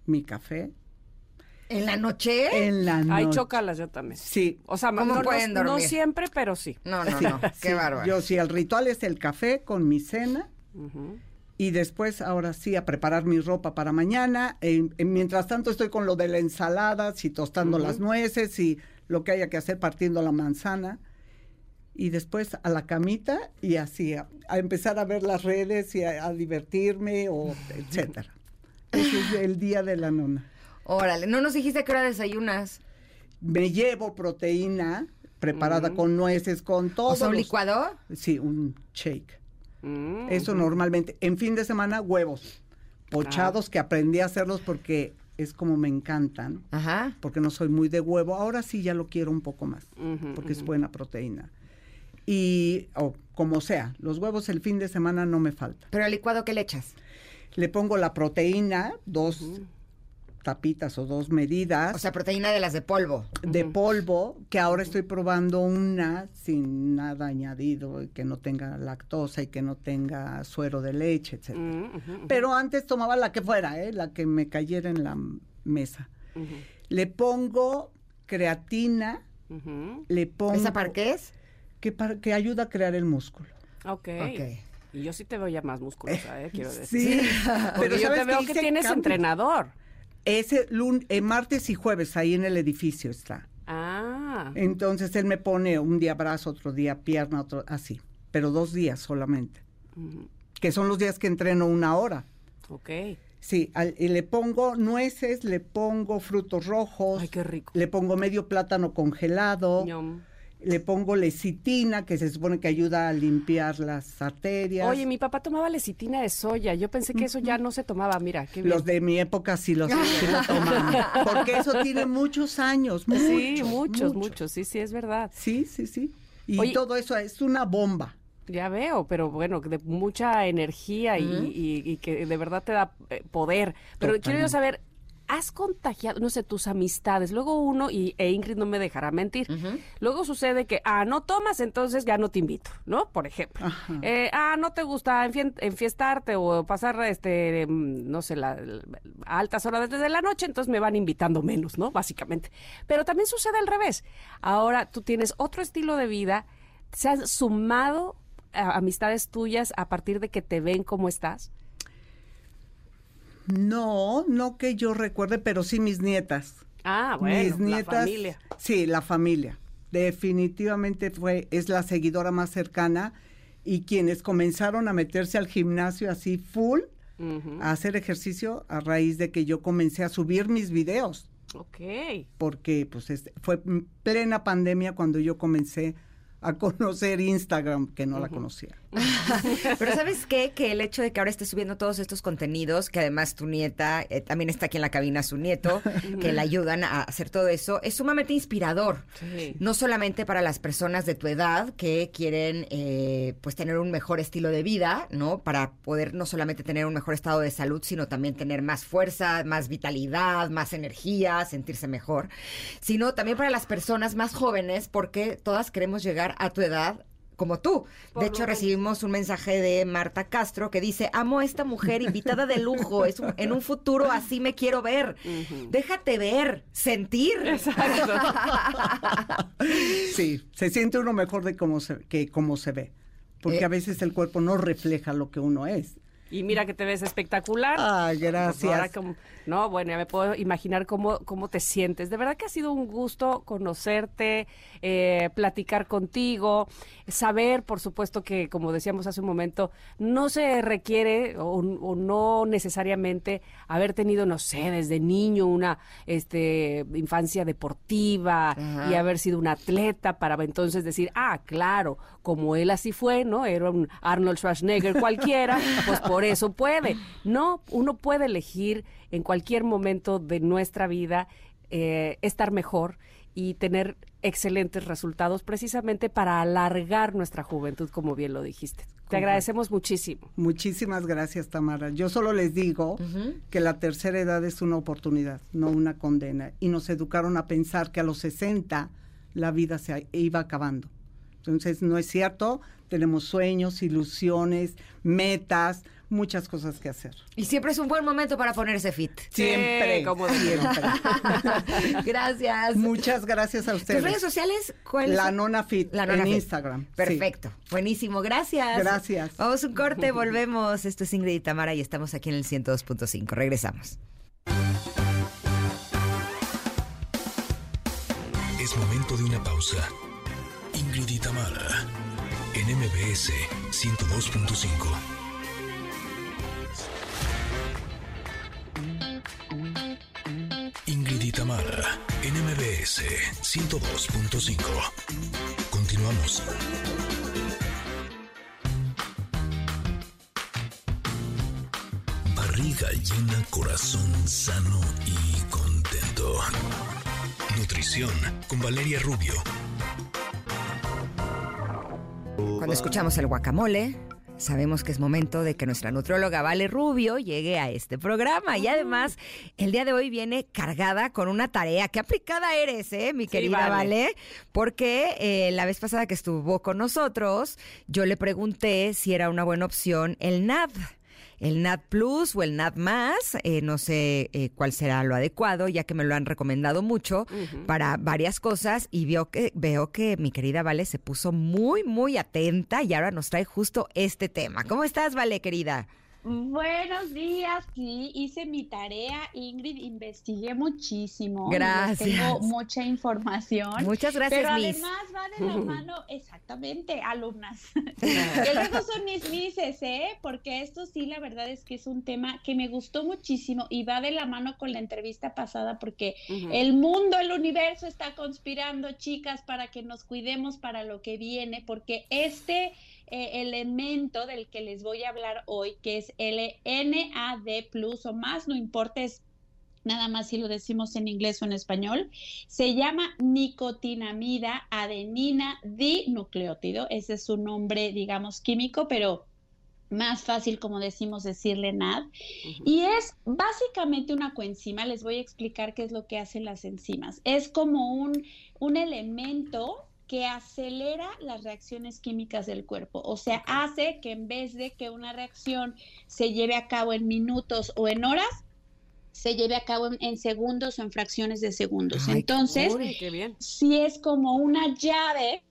mi café ¿En la noche? en la noche. Hay chocalas yo también. Sí, O sea, ¿Cómo no, no- pueden no dormir? siempre, pero sí. No, no, sí, no. Qué sí. bárbaro. Yo sí, el ritual es el café con mi cena y después ahora sí a preparar mi ropa para mañana. Eh, eh, mientras tanto estoy con lo de la ensalada, si tostando las nueces y lo que haya que hacer partiendo la manzana. Y después a la camita y así a, a empezar a ver las redes y a, a divertirme o etcétera. Ese es el día de la nona. Órale, no nos dijiste a qué hora desayunas. Me llevo proteína preparada con nueces, con todo. ¿O sea, un licuado? Sí, un shake. Mm. Eso normalmente. En fin de semana, huevos Ah. pochados que aprendí a hacerlos porque es como me encantan, Ajá. porque no soy muy de huevo. Ahora sí ya lo quiero un poco más, porque es buena proteína. Y, o como sea, los huevos el fin de semana no me faltan. ¿Pero al licuado qué le echas? Le pongo la proteína, dos tapitas o dos medidas O sea, proteína de las de polvo. de polvo, que ahora estoy probando una sin nada añadido, y que no tenga lactosa y que no tenga suero de leche, etc. Pero antes tomaba la que fuera, ¿eh? la que me cayera en la mesa. Le pongo creatina, le pongo... ¿Esa para qué es? Que, para, que ayuda a crear el músculo. Ok. Ok. Y yo sí te veo ya más musculosa, ¿eh? Quiero decir. Sí, (laughs) Porque yo ¿sabes te veo que tienes Cambio. entrenador. Ese lun- eh, martes y jueves ahí en el edificio está. Ah. Entonces él me pone un día brazo, otro día pierna, otro así, pero dos días solamente, que son los días que entreno una hora. Ok. Sí, al- y le pongo nueces, le pongo frutos rojos, Ay, qué rico. le pongo medio plátano congelado, Ñom. Le pongo lecitina, que se supone que ayuda a limpiar las arterias. Oye, mi papá tomaba lecitina de soya. Yo pensé que eso ya no se tomaba. Mira, qué bien. Los de mi época sí los sí (laughs) tomaban, porque eso tiene muchos años, muchos, Sí, muchos, muchos. Sí, sí, es verdad. Sí, sí, sí. Y Oye. todo eso es una bomba. Ya veo, pero bueno, de mucha energía y, y- y que de verdad te da eh, poder. Pero quiero yo saber, ¿has contagiado, no sé, tus amistades? Luego uno, y, e Ingrid no me dejará mentir, luego sucede que, ah, no tomas, entonces ya no te invito, ¿no? Por ejemplo. Eh, ah, no te gusta enfiestarte o pasar, este, mm, no sé, la, la- a altas horas desde la noche, entonces me van invitando menos, ¿no? Básicamente. Pero también sucede al revés. Ahora tú tienes otro estilo de vida, ¿Se han sumado amistades tuyas a partir de que te ven cómo estás? No, no que yo recuerde, pero sí mis nietas. Ah, bueno, mis nietas, la familia. Sí, la familia. Definitivamente fue, es la seguidora más cercana y quienes comenzaron a meterse al gimnasio así full, a hacer ejercicio a raíz de que yo comencé a subir mis videos. Ok. Porque pues fue plena pandemia cuando yo comencé a (laughs) conocer Instagram, que no la conocía. (laughs) Pero ¿sabes qué? Que el hecho de que ahora estés subiendo todos estos contenidos, que además tu nieta, eh, también está aquí en la cabina su nieto, que le ayudan a hacer todo eso, es sumamente inspirador. No solamente para las personas de tu edad que quieren eh, pues tener un mejor estilo de vida, ¿no? Para poder no solamente tener un mejor estado de salud, sino también tener más fuerza, más vitalidad, más energía, sentirse mejor, sino también para las personas más jóvenes, porque todas queremos llegar a tu edad como tú. de hecho, recibimos un mensaje de Marta Castro que dice, amo a esta mujer invitada de lujo, es en un futuro así me quiero ver. Déjate ver, sentir. Exacto. sí, se siente uno mejor de cómo se, que cómo se ve, porque eh. a veces el cuerpo no refleja lo que uno es. Y mira que te ves espectacular. Ah, gracias. No, bueno, ya me puedo imaginar cómo, cómo te sientes. De verdad que ha sido un gusto conocerte, eh, platicar contigo, saber, por supuesto, que, como decíamos hace un momento, no se requiere o, no necesariamente haber tenido, no sé, desde niño una este, infancia deportiva y haber sido un atleta para entonces decir, ah, claro, como él así fue, ¿no? Era un Arnold Schwarzenegger cualquiera, pues por eso puede. (laughs) No, uno puede elegir en cualquier momento de nuestra vida eh, estar mejor y tener excelentes resultados precisamente para alargar nuestra juventud, como bien lo dijiste. Te agradecemos muchísimo. Muchísimas gracias, Tamara. Yo solo les digo que la tercera edad es una oportunidad, no una condena. Y nos educaron a pensar que a los 60 la vida se iba acabando. Entonces, no es cierto, tenemos sueños, ilusiones, metas, muchas cosas que hacer. Y siempre es un buen momento para ponerse fit. Siempre, como siempre. (laughs) gracias. Muchas gracias a ustedes. ¿Tus redes sociales? ¿Cuáles? La Nona Fit La en Instagram. Perfecto. Buenísimo. Gracias. Gracias. Vamos un corte, volvemos. Esto es Ingrid y Tamara y estamos aquí en el 102.5. Regresamos. Es momento de una pausa. Ingrid y Tamara en MBS 102.5. Ingrid Itamara, NMBS 102.5. Continuamos. Barriga llena, corazón sano y contento. Nutrición con Valeria Rubio. Cuando escuchamos el guacamole, Sabemos que es momento de que nuestra nutróloga Vale Rubio llegue a este programa. Y además, el día de hoy viene cargada con una tarea. Qué aplicada eres, ¿eh, mi querida vale. Porque eh, la vez pasada que estuvo con nosotros, yo le pregunté si era una buena opción el NAD el NAD Plus o el NAD Más, eh, no sé eh, cuál será lo adecuado, ya que me lo han recomendado mucho para varias cosas y veo que, veo que mi querida Vale se puso muy, muy atenta y ahora nos trae justo este tema. ¿Cómo estás, Vale, querida? Buenos días, sí, hice mi tarea, Ingrid, investigué muchísimo. Gracias. Tengo mucha información. Muchas gracias, Pero además va de la mano, (laughs) exactamente, alumnas. (laughs) que luego son mis mises, ¿eh? Porque esto sí, la verdad es que es un tema que me gustó muchísimo y va de la mano con la entrevista pasada porque el mundo, el universo está conspirando, chicas, para que nos cuidemos para lo que viene, porque este eh, elemento del que les voy a hablar hoy, que es el NAD plus o más, no importa, es nada más si lo decimos en inglés o en español, se llama nicotinamida adenina dinucleótido, ese es su nombre, digamos, químico, pero más fácil, como decimos, decirle NAD. Y es básicamente una coenzima. Les voy a explicar qué es lo que hacen las enzimas. Es como un, un elemento que acelera las reacciones químicas del cuerpo. O sea, hace que en vez de que una reacción se lleve a cabo en minutos o en horas, se lleve a cabo en, segundos o en fracciones de segundos. Entonces, si es como una llave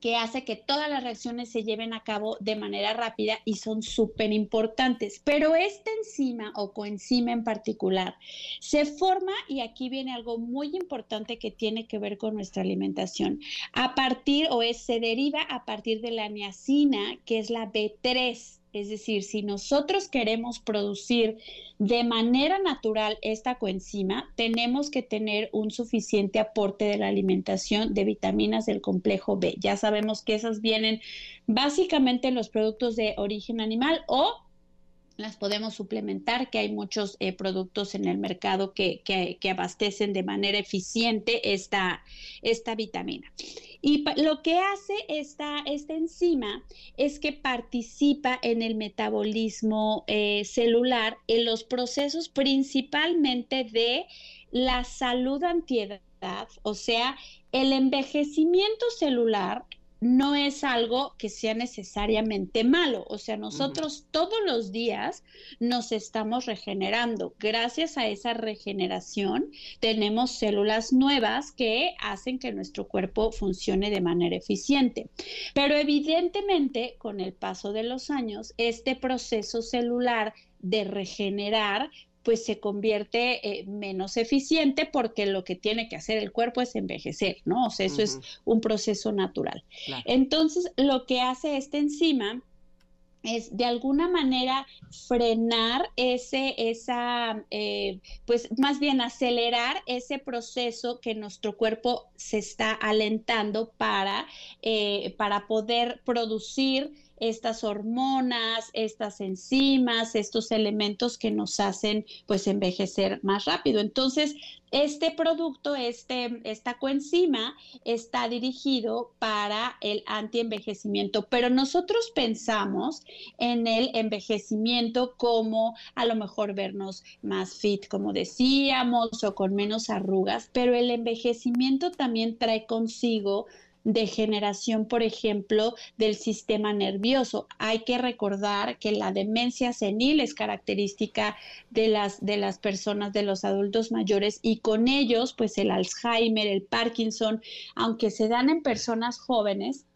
que hace que todas las reacciones se lleven a cabo de manera rápida y son súper importantes. Pero esta enzima o coenzima en particular se forma, y aquí viene algo muy importante que tiene que ver con nuestra alimentación, a partir o es, se deriva a partir de la niacina, que es la B3 es decir, si nosotros queremos producir de manera natural esta coenzima, tenemos que tener un suficiente aporte de la alimentación de vitaminas del complejo B. Ya sabemos que esas vienen básicamente en los productos de origen animal o las podemos suplementar, que hay muchos eh, productos en el mercado que, que, abastecen de manera eficiente esta, esta vitamina. Y lo que hace esta, esta enzima es que participa en el metabolismo eh, celular, en los procesos principalmente de la salud antiedad, o sea, el envejecimiento celular no es algo que sea necesariamente malo. O sea, nosotros todos los días nos estamos regenerando. Gracias a esa regeneración tenemos células nuevas que hacen que nuestro cuerpo funcione de manera eficiente. Pero evidentemente, con el paso de los años, este proceso celular de regenerar pues se convierte eh, menos eficiente porque lo que tiene que hacer el cuerpo es envejecer, ¿no? O sea, eso es un proceso natural. Entonces, lo que hace esta enzima es de alguna manera frenar ese, esa, eh, pues más bien acelerar ese proceso que nuestro cuerpo se está alentando para, eh, para poder producir estas hormonas, estas enzimas, estos elementos que nos hacen pues envejecer más rápido. Entonces, este producto, este, esta coenzima está dirigido para el antienvejecimiento, pero nosotros pensamos en el envejecimiento como a lo mejor vernos más fit, como decíamos, o con menos arrugas, pero el envejecimiento también trae consigo degeneración, por ejemplo, del sistema nervioso. Hay que recordar que la demencia senil es característica de las, de las personas, de los adultos mayores y con ellos, pues el Alzheimer, el Parkinson, aunque se dan en personas jóvenes,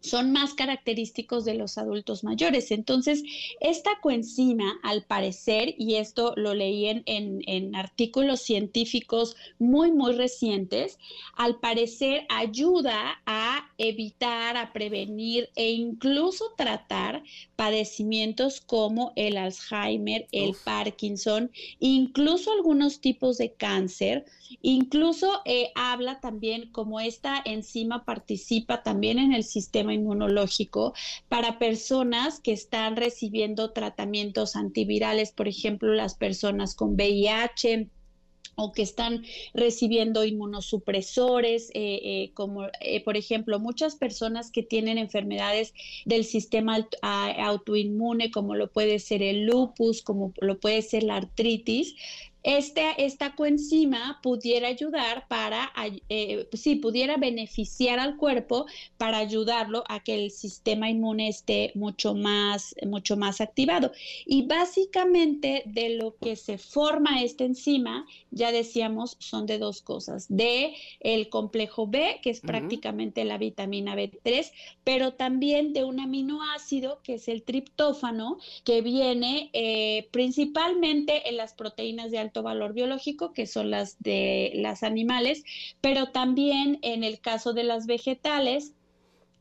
son más característicos de los adultos mayores. Entonces, esta coenzima, al parecer, y esto lo leí en, en, artículos científicos muy, muy recientes, al parecer ayuda a evitar, a prevenir e incluso tratar padecimientos como el Alzheimer, el Parkinson, incluso algunos tipos de cáncer. Incluso eh, habla también como esta enzima participa también en el sistema inmunológico para personas que están recibiendo tratamientos antivirales, por ejemplo, las personas con VIH o que están recibiendo inmunosupresores, eh, eh, como eh, por ejemplo muchas personas que tienen enfermedades del sistema autoinmune, como lo puede ser el lupus, como lo puede ser la artritis, este, esta coenzima pudiera ayudar para, eh, sí, pudiera beneficiar al cuerpo para ayudarlo a que el sistema inmune esté mucho más, mucho más activado. Y básicamente de lo que se forma esta enzima, ya decíamos, son de dos cosas, de el complejo B, que es prácticamente la vitamina B3, pero también de un aminoácido, que es el triptófano, que viene eh, principalmente en las proteínas de alto valor biológico, que son las de las animales, pero también en el caso de las vegetales,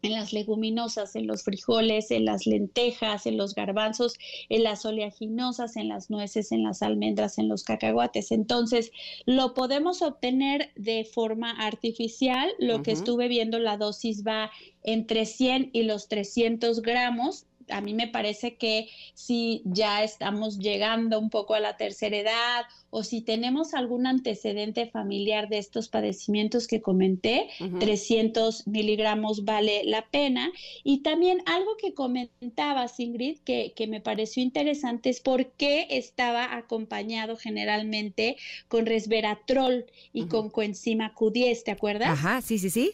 en las leguminosas, en los frijoles, en las lentejas, en los garbanzos, en las oleaginosas, en las nueces, en las almendras, en los cacahuates. Entonces, lo podemos obtener de forma artificial. Lo que estuve viendo, la dosis va entre 100 y los 300 gramos a mí me parece que si ya estamos llegando un poco a la tercera edad o si tenemos algún antecedente familiar de estos padecimientos que comenté, 300 miligramos vale la pena. Y también algo que comentaba Ingrid, que, que me pareció interesante, es por qué estaba acompañado generalmente con resveratrol y con coenzima Q10, ¿te acuerdas? Ajá, sí, sí, sí.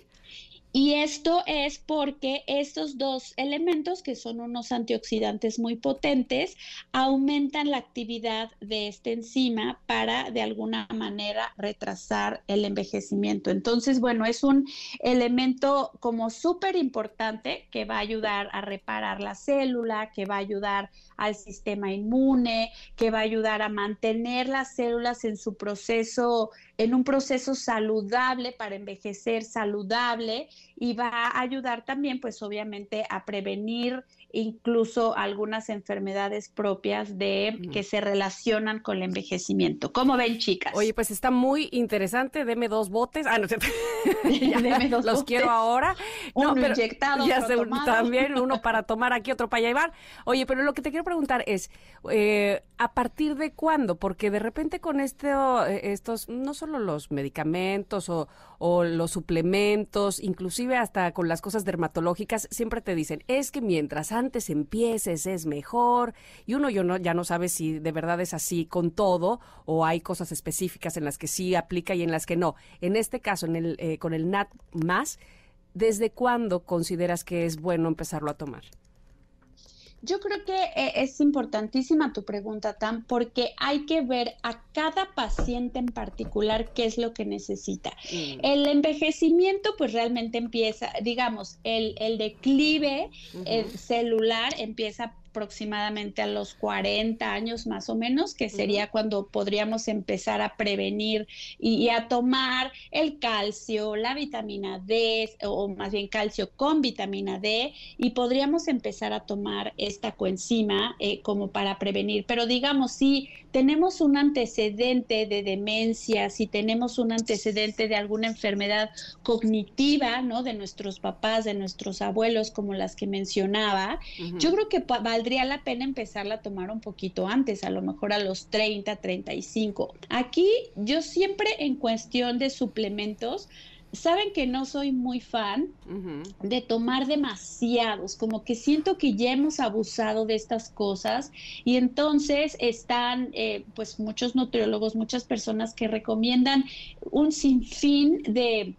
Y esto es porque estos dos elementos, que son unos antioxidantes muy potentes, aumentan la actividad de esta enzima para de alguna manera retrasar el envejecimiento. Entonces, bueno, es un elemento como súper importante que va a ayudar a reparar la célula, que va a ayudar al sistema inmune, que va a ayudar a mantener las células en su proceso, en un proceso saludable para envejecer saludable y va a ayudar también, pues obviamente, a prevenir incluso algunas enfermedades propias de que se relacionan con el envejecimiento. ¿Cómo ven, chicas? Oye, pues está muy interesante. Deme dos botes. Ah, no. (laughs) (laughs) Deme dos los quiero ahora. Uno no, inyectado. Ya sé, también (laughs) uno para tomar aquí, otro para llevar. Oye, pero lo que te quiero preguntar es, eh, ¿a partir de cuándo? Porque de repente con esto, eh, estos, no solo los medicamentos o, o los suplementos, inclusive hasta con las cosas dermatológicas, siempre te dicen, es que mientras antes empieces es mejor y uno yo no, ya no sabe si de verdad es así con todo o hay cosas específicas en las que sí aplica y en las que no. En este caso, en el, eh, con el NAT más, ¿desde cuándo consideras que es bueno empezarlo a tomar? Yo creo que eh, es importantísima tu pregunta, Tam, porque hay que ver a cada paciente en particular qué es lo que necesita. Mm. El envejecimiento, pues realmente empieza, digamos, el, el declive eh, celular empieza aproximadamente a los 40 años más o menos, que sería cuando podríamos empezar a prevenir y, a tomar el calcio, la vitamina D, o más bien calcio con vitamina D, y podríamos empezar a tomar esta coenzima eh, como para prevenir. Pero digamos, si tenemos un antecedente de demencia, si tenemos un antecedente de alguna enfermedad cognitiva, ¿no? De nuestros papás, de nuestros abuelos, como las que mencionaba, yo creo que valdría valdría la pena empezarla a tomar un poquito antes, a lo mejor a los 30, 35. Aquí yo siempre en cuestión de suplementos, saben que no soy muy fan de tomar demasiados, como que siento que ya hemos abusado de estas cosas y entonces están eh, pues muchos nutriólogos, muchas personas que recomiendan un sinfín de,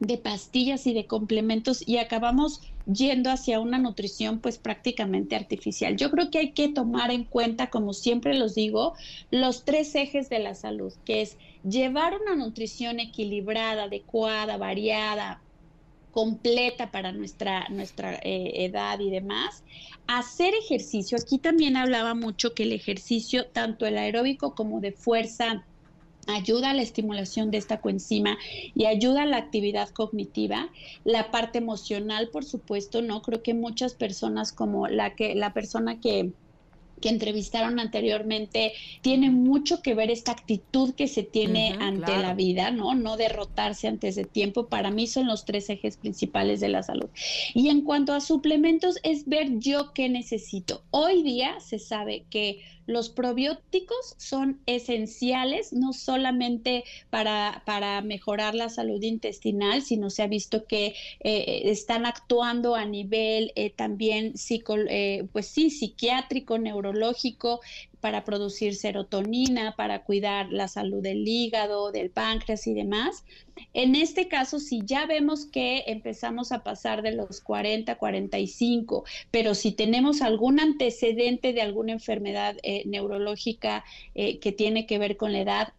de pastillas y de complementos y acabamos yendo hacia una nutrición pues prácticamente artificial. Yo creo que hay que tomar en cuenta, como siempre los digo, los tres ejes de la salud, que es llevar una nutrición equilibrada, adecuada, variada, completa para nuestra, nuestra eh, edad y demás. Hacer ejercicio, aquí también hablaba mucho que el ejercicio, tanto el aeróbico como de fuerza, ayuda a la estimulación de esta coenzima y ayuda a la actividad cognitiva, la parte emocional, por supuesto, no creo que muchas personas como la que la persona que que entrevistaron anteriormente tiene mucho que ver esta actitud que se tiene ante la vida, ¿no? No derrotarse antes de tiempo. Para mí son los tres ejes principales de la salud. Y en cuanto a suplementos, es ver yo qué necesito. Hoy día se sabe que los probióticos son esenciales no solamente para, para mejorar la salud intestinal, sino se ha visto que eh, están actuando a nivel eh, también eh, pues sí, psiquiátrico, neurológico, para producir serotonina, para cuidar la salud del hígado, del páncreas y demás. En este caso, si ya vemos que empezamos a pasar de los 40, 45, pero si tenemos algún antecedente de alguna enfermedad eh, neurológica eh, que tiene que ver con la edad,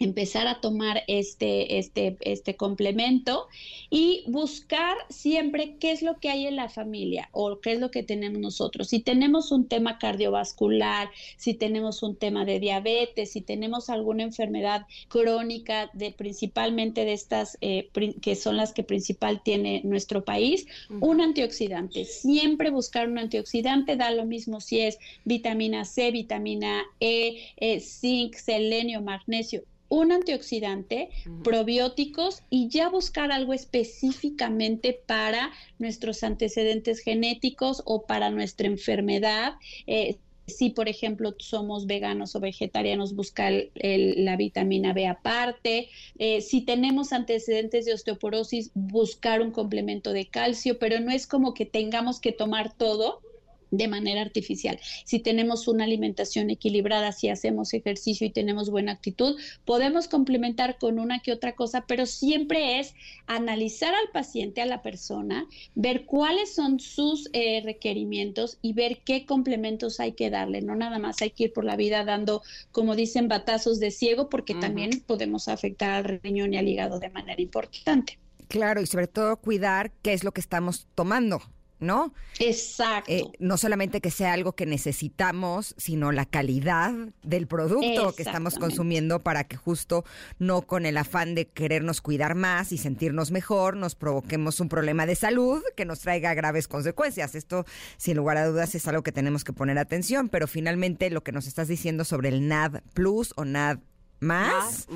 empezar a tomar este, este, este complemento y buscar siempre qué es lo que hay en la familia o qué es lo que tenemos nosotros. Si tenemos un tema cardiovascular, si tenemos un tema de diabetes, si tenemos alguna enfermedad crónica, de, principalmente de estas eh, que son las que principal tiene nuestro país, un antioxidante. Siempre buscar un antioxidante, da lo mismo si es vitamina C, vitamina E, eh, zinc, selenio, magnesio un antioxidante, probióticos y ya buscar algo específicamente para nuestros antecedentes genéticos o para nuestra enfermedad. Eh, si, por ejemplo, somos veganos o vegetarianos, buscar la vitamina B aparte. Eh, si tenemos antecedentes de osteoporosis, buscar un complemento de calcio, pero no es como que tengamos que tomar todo de manera artificial. Si tenemos una alimentación equilibrada, si hacemos ejercicio y tenemos buena actitud, podemos complementar con una que otra cosa, pero siempre es analizar al paciente, a la persona, ver cuáles son sus eh, requerimientos y ver qué complementos hay que darle. No nada más hay que ir por la vida dando, como dicen, batazos de ciego, porque también podemos afectar al riñón y al hígado de manera importante. Claro, y sobre todo cuidar qué es lo que estamos tomando. ¿No? Exacto. Eh, no solamente que sea algo que necesitamos, sino la calidad del producto que estamos consumiendo para que justo no con el afán de querernos cuidar más y sentirnos mejor, nos provoquemos un problema de salud que nos traiga graves consecuencias. Esto, sin lugar a dudas, es algo que tenemos que poner atención, pero finalmente lo que nos estás diciendo sobre el NAD Plus o NAD más,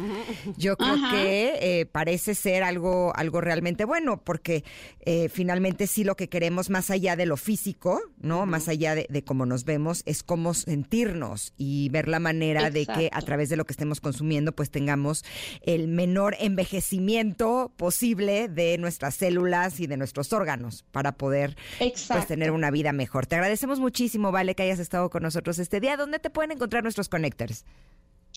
yo creo que eh, parece ser algo, algo realmente bueno, porque eh, finalmente sí lo que queremos más allá de lo físico, ¿no? Más allá de, cómo nos vemos, es cómo sentirnos y ver la manera de que a través de lo que estemos consumiendo, pues tengamos el menor envejecimiento posible de nuestras células y de nuestros órganos para poder pues, tener una vida mejor. Te agradecemos muchísimo, Vale, que hayas estado con nosotros este día. ¿Dónde te pueden encontrar nuestros connectors?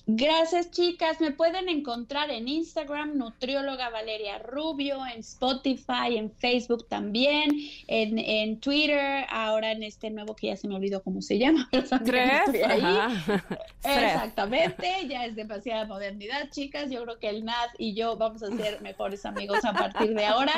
Gracias, chicas. Me pueden encontrar en Instagram, Nutrióloga Valeria Rubio, en Spotify, en Facebook también, en, Twitter, ahora en este nuevo que ya se me olvidó cómo se llama. (laughs) (laughs) Exactamente, ya es demasiada modernidad, chicas. Yo creo que el NAD y yo vamos a ser mejores amigos a partir de ahora.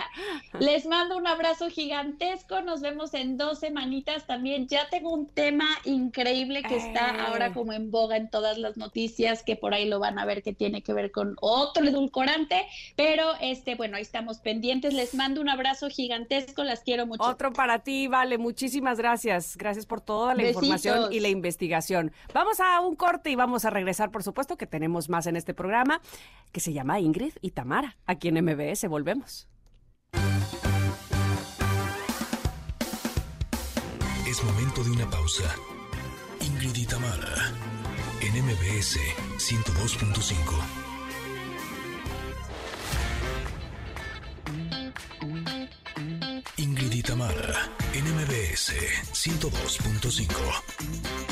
Les mando un abrazo gigantesco. Nos vemos en dos semanitas también. Ya tengo un tema increíble que está ahora como en boga en todas las noticias que por ahí lo van a ver que tiene que ver con otro edulcorante, pero este, bueno, ahí estamos pendientes. Les mando un abrazo gigantesco, las quiero mucho. Otro para ti, vale, muchísimas gracias. Gracias por toda la información y la investigación. Vamos a un corte y vamos a regresar, por supuesto, que tenemos más en este programa que se llama Ingrid y Tamara. Aquí en MBS volvemos. Es momento de una pausa. Ingrid y Tamara en MBS 102.5. Ingrid y Tamara, en MBS 102.5.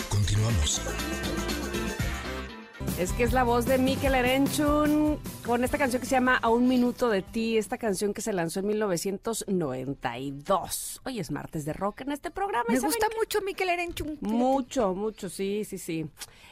Continuamos. Es que es la voz de Mikel Erenchun con esta canción que se llama A un minuto de ti, esta canción que se lanzó en 1992. Hoy es martes de rock en este programa. Me gusta mucho Mikel Erenchun. Mucho, mucho, sí, sí, sí.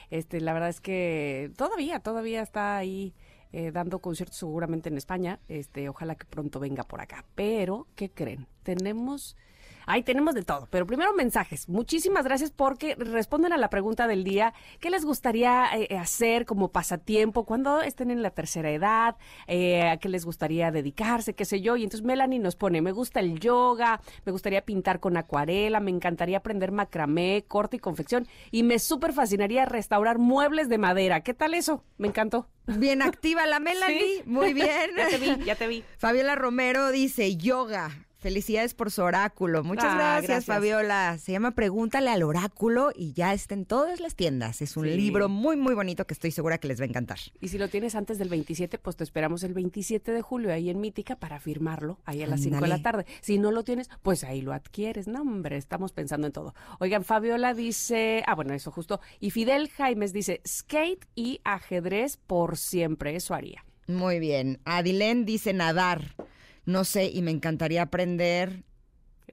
Este, la verdad es que todavía, todavía está ahí eh, dando conciertos seguramente en España. Este, ojalá que pronto venga por acá. Pero, ¿qué creen? Tenemos Ahí tenemos de todo. Pero primero mensajes. Muchísimas gracias porque responden a la pregunta del día. ¿Qué les gustaría eh, hacer como pasatiempo cuando estén en la tercera edad? Eh, ¿A qué les gustaría dedicarse? ¿Qué sé yo? Y entonces Melanie nos pone, me gusta el yoga, me gustaría pintar con acuarela, me encantaría aprender macramé, corte y confección y me súper fascinaría restaurar muebles de madera. ¿Qué tal eso? Me encantó. Bien (laughs) activa la Melanie. Muy bien. ya te vi, ya te vi. Fabiola Romero dice yoga. Felicidades por su oráculo. Muchas ah, gracias, Fabiola. Se llama Pregúntale al oráculo y ya está en todas las tiendas. Es un libro muy, muy bonito que estoy segura que les va a encantar. Y si lo tienes antes del 27, pues te esperamos el 27 de julio ahí en Mítica para firmarlo, ahí a las 5 de la tarde. Si no lo tienes, pues ahí lo adquieres. No, hombre, estamos pensando en todo. Oigan, Fabiola dice, ah, bueno, eso justo. Y Fidel Jaimes dice, skate y ajedrez por siempre. Eso haría. Muy bien. Adilén dice nadar no sé, y me encantaría aprender.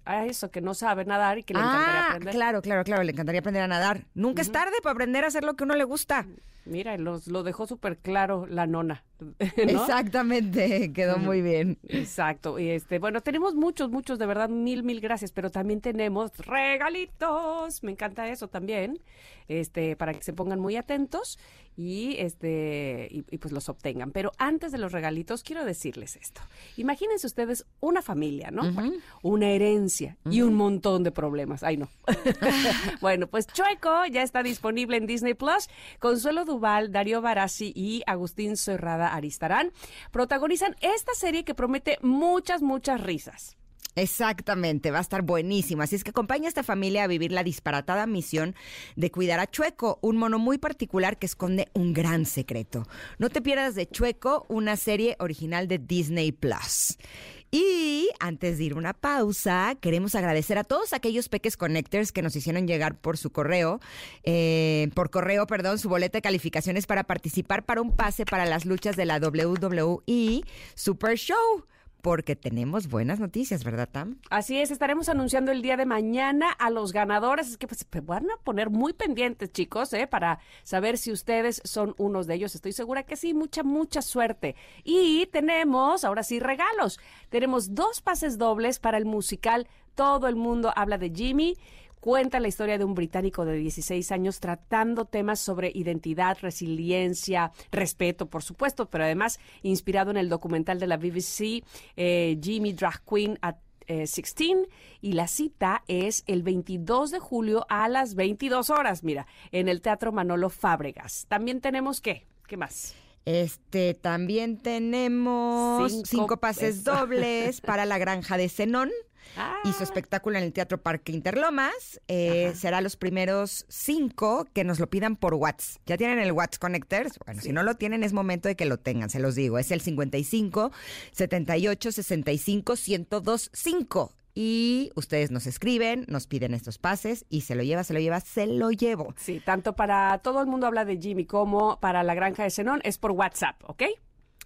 A eso, que no sabe nadar y que le encantaría ah, aprender. Claro, claro, claro, le encantaría aprender a nadar. Nunca es tarde para aprender a hacer lo que uno le gusta. Mira, los, lo dejó súper claro la nona. (laughs) Exactamente, quedó muy bien. Exacto. Y este, bueno, tenemos muchos, muchos, de verdad, mil, mil gracias, pero también tenemos regalitos. Me encanta eso también. Este, para que se pongan muy atentos y este y, pues los obtengan. Pero antes de los regalitos quiero decirles esto. Imagínense ustedes una familia, ¿no? una herencia y un montón de problemas. Ay, no. (laughs) bueno, pues Chueco ya está disponible en Disney Plus. Consuelo Duval, Darío Barassi y Agustín Cerrada Aristarán protagonizan esta serie que promete muchas, muchas risas. Exactamente, va a estar buenísimo. Así es que acompaña a esta familia a vivir la disparatada misión de cuidar a Chueco, un mono muy particular que esconde un gran secreto. No te pierdas de Chueco, una serie original de Disney Plus. Y antes de ir una pausa, queremos agradecer a todos aquellos Peques Connectors que nos hicieron llegar por su correo, eh, por correo, perdón, su boleta de calificaciones para participar para un pase para las luchas de la WWE Super Show porque tenemos buenas noticias, ¿verdad, Tam? Así es, estaremos anunciando el día de mañana a los ganadores. Es que pues, se van a poner muy pendientes, chicos, ¿eh? para saber si ustedes son unos de ellos. Estoy segura que sí, mucha, mucha suerte. Y tenemos, ahora sí, regalos. Tenemos dos pases dobles para el musical Todo el mundo habla de Jimmy cuenta la historia de un británico de 16 años tratando temas sobre identidad, resiliencia, respeto, por supuesto, pero además inspirado en el documental de la BBC, eh, Jimmy Drag Queen at 16 eh, y la cita es el 22 de julio a las 22 horas, mira, en el Teatro Manolo Fábregas. También tenemos qué, ¿qué más? Este, también tenemos cinco, pases dobles para la granja de Zenón y su ah. espectáculo en el Teatro Parque Interlomas. Eh, será los primeros cinco que nos lo pidan por WhatsApp. ¿Ya tienen el WhatsApp Connectors? Bueno, si no lo tienen, es momento de que lo tengan, se los digo. Es el 55 78 65 1025 y ustedes nos escriben, nos piden estos pases y se lo lleva, se lo lleva, se lo llevo. Sí, tanto para todo el mundo habla de Jimmy como para la granja de Zenón es por WhatsApp, ¿ok?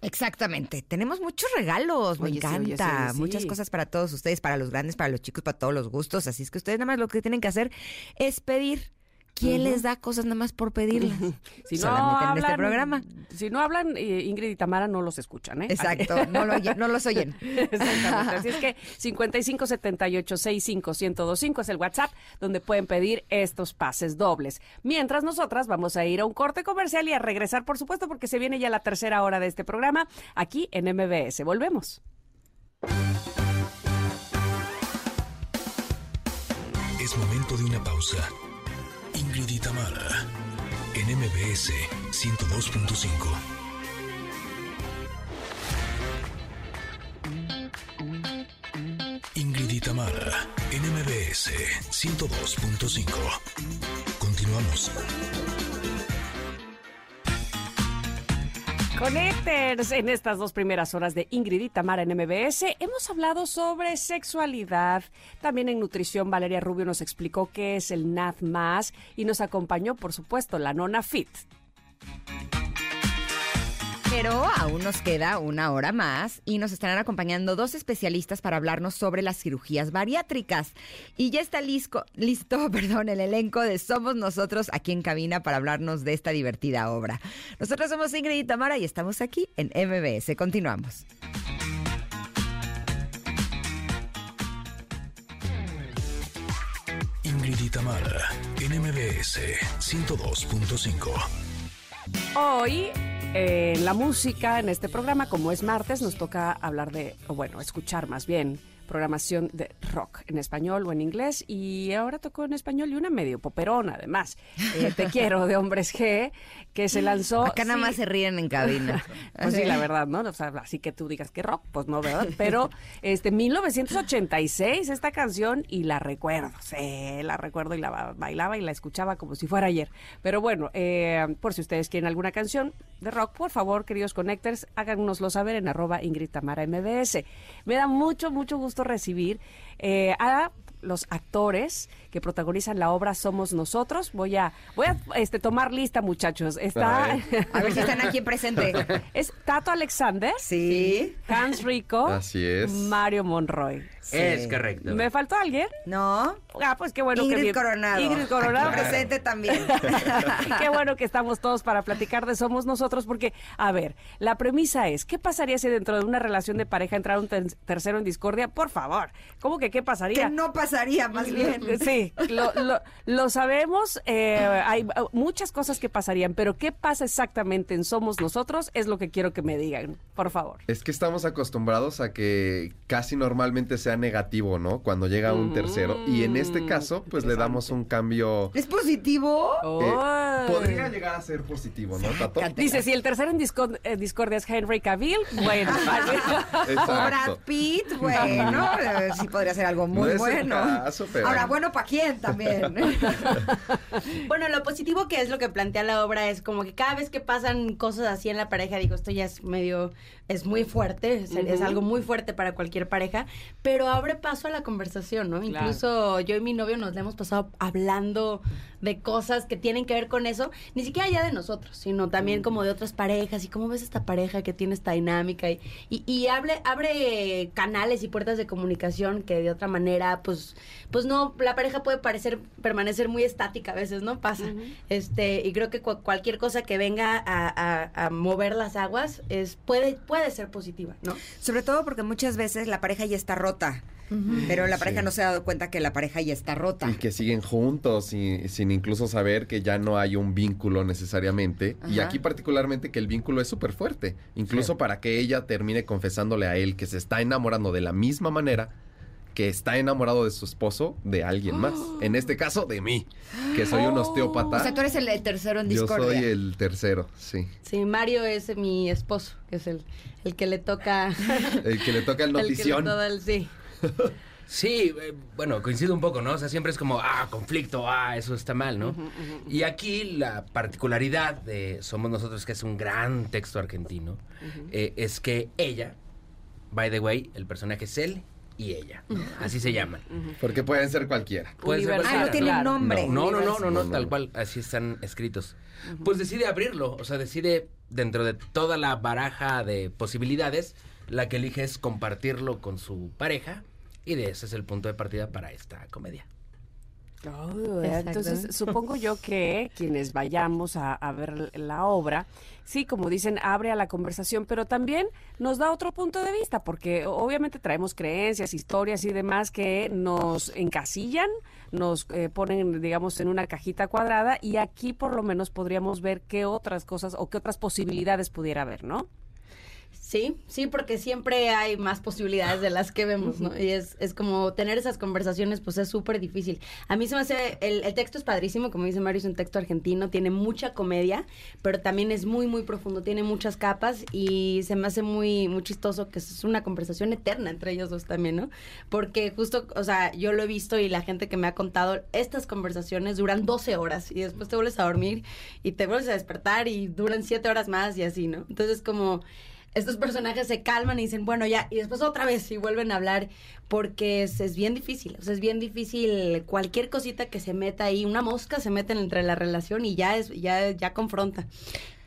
Exactamente. Tenemos muchos regalos, me encanta. Muchas cosas para todos ustedes, para los grandes, para los chicos, para todos los gustos. Así es que ustedes nada más lo que tienen que hacer es pedir ¿Quién les da cosas nada más por pedirlas? (laughs) Si no hablan, en este programa. Si no hablan, eh, Ingrid y Tamara no los escuchan, ¿eh? Exacto, no, no, los oyen. (laughs) Exactamente. Así es que 5578-65-1025 es el WhatsApp donde pueden pedir estos pases dobles. Mientras nosotras vamos a ir a un corte comercial y a regresar, por supuesto, porque se viene ya la tercera hora de este programa aquí en MBS. Volvemos. Es momento de una pausa. Ingrid y en MBS 102.5. Ingrid y en MBS 102.5. Continuamos. Connectors, en estas dos primeras horas de Ingrid y Tamara en MBS hemos hablado sobre sexualidad. También en nutrición Valeria Rubio nos explicó qué es el NAD+, y nos acompañó, por supuesto, la Nona Fit. Pero aún nos queda una hora más y nos estarán acompañando dos especialistas para hablarnos sobre las cirugías bariátricas. Y ya está listo, listo (laughs) perdón, el elenco de Somos Nosotros aquí en cabina para hablarnos de esta divertida obra. Nosotros somos Ingrid y Tamara y estamos aquí en MBS. Continuamos. Ingrid y Tamara en MBS 102.5. Hoy en la música, en este programa, como es martes, nos toca hablar de, o bueno, escuchar más bien programación de rock en español o en inglés y ahora tocó en español y una medio poperona además. Eh, Te (laughs) quiero de Hombres G que se lanzó. Acá nada más se ríen en cabina. (laughs) pues sí, la verdad, ¿no? O sea, así que tú digas que rock, pues no, ¿verdad? Pero (laughs) este 1986 esta canción y la recuerdo, sí, la recuerdo y la bailaba y la escuchaba como si fuera ayer. Pero bueno, eh, por si ustedes quieren alguna canción de rock, por favor, queridos connectors, háganoslo saber en arroba Ingrid Tamara MBS. Me da mucho, mucho gusto recibir eh, a los actores que protagonizan la obra Somos Nosotros. Voy a, voy a este, tomar lista, muchachos. Está. (laughs) A ver. si están aquí presente. Es Tato Alexander. Sí. Hans Rico. Así es. Mario Monroy. Es correcto. ¿Me faltó alguien? No. Ah, pues qué bueno Ingrid que Coronado. Ingrid Coronado. presente también. (laughs) qué bueno que estamos todos para platicar de Somos Nosotros, porque, a ver, la premisa es, ¿qué pasaría si dentro de una relación de pareja entrara un tercero en discordia? Por favor, ¿cómo que qué pasaría? Que no pasaría, más bien. (laughs) Sí, lo, lo, sabemos, eh, hay muchas cosas que pasarían, pero ¿qué pasa exactamente en Somos Nosotros? Es lo que quiero que me digan, por favor. Es que estamos acostumbrados a que casi normalmente sean sea negativo, ¿no? Cuando llega un tercero. Y en este Mm, caso, pues le damos un cambio. ¿Es positivo? eh, podría llegar a ser positivo, ¿no, Tato? Dice, si el tercero en discord- eh, discordia es Henry Cavill, bueno. O Brad. Pitt, bueno, (laughs) eh, sí podría ser algo muy No es el bueno. caso, pero- Ahora, bueno, ¿para quién también? (laughs) Bueno, lo positivo que es lo que plantea la obra es como que cada vez que pasan cosas así en la pareja, digo, esto ya es medio, es muy fuerte, es, es algo muy fuerte para cualquier pareja, pero abre paso a la conversación, ¿no? Claro. Incluso yo y mi novio nos la hemos pasado hablando de cosas que tienen que ver con eso, ni siquiera ya de nosotros, sino también como de otras parejas y cómo ves esta pareja que tiene esta dinámica y, y, y abre, abre canales y puertas de comunicación que de otra manera, pues, pues no, la pareja puede parecer, permanecer muy estática a veces, ¿no? Pasa. Este, y creo que cu- cualquier cosa que venga a, a- a mover las aguas es, puede, puede ser positiva, ¿no? Sobre todo porque muchas veces la pareja ya está rota, pero la pareja Sí. no se ha dado cuenta que la pareja ya está rota. Y que siguen juntos y sin incluso saber que ya no hay un vínculo necesariamente. Y aquí particularmente que el vínculo es súper fuerte. Incluso Sí. para que ella termine confesándole a él que se está enamorando de la misma manera que está enamorado de su esposo de alguien más. (gasps) En este caso, de mí, que soy un osteópata. O sea, tú eres el tercero en Yo discordia. soy el tercero, sí. Sí, Mario es mi esposo, que es el, el que le toca... El que le toca el (laughs) el que le notición. todo el- sí. Sí, eh, bueno, coincido un poco, ¿no? O sea, siempre es como, ah, conflicto, ah, eso está mal, ¿no? Y aquí la particularidad de Somos Nosotros, que es un gran texto argentino, eh, es que ella, by the way, el personaje es él y ella, ¿no? así se llaman. Porque pueden ser cualquiera. Puede ser Universal, Ah, no nombre. No, no, no, no, no, tal cual, así están escritos. Pues decide abrirlo, o sea, decide dentro de toda la baraja de posibilidades, la que elige es compartirlo con su pareja y de ese es el punto de partida para esta comedia. Oh, Exacto. entonces, supongo yo que quienes vayamos a, a ver la obra, sí, como dicen, abre a la conversación, pero también nos da otro punto de vista, porque obviamente traemos creencias, historias y demás que nos encasillan, nos eh, ponen, digamos, en una cajita cuadrada, y aquí por lo menos podríamos ver qué otras cosas o qué otras posibilidades pudiera haber, ¿no? Sí, sí, porque siempre hay más posibilidades de las que vemos, ¿no? Y es, es como tener esas conversaciones, pues es súper difícil. A mí se me hace, el, el texto es padrísimo, como dice Mario, es un texto argentino, tiene mucha comedia, pero también es muy, muy profundo, tiene muchas capas y se me hace muy, muy chistoso que es una conversación eterna entre ellos dos también, ¿no? Porque justo, o sea, yo lo he visto y la gente que me ha contado, estas conversaciones duran 12 horas y después te vuelves a dormir y te vuelves a despertar y duran 7 horas más y así, ¿no? Entonces como estos personajes se calman y dicen, bueno, ya, y después otra vez y vuelven a hablar porque es, es bien difícil, o sea, es bien difícil cualquier cosita que se meta ahí, una mosca se mete entre la relación y ya es, ya, ya confronta.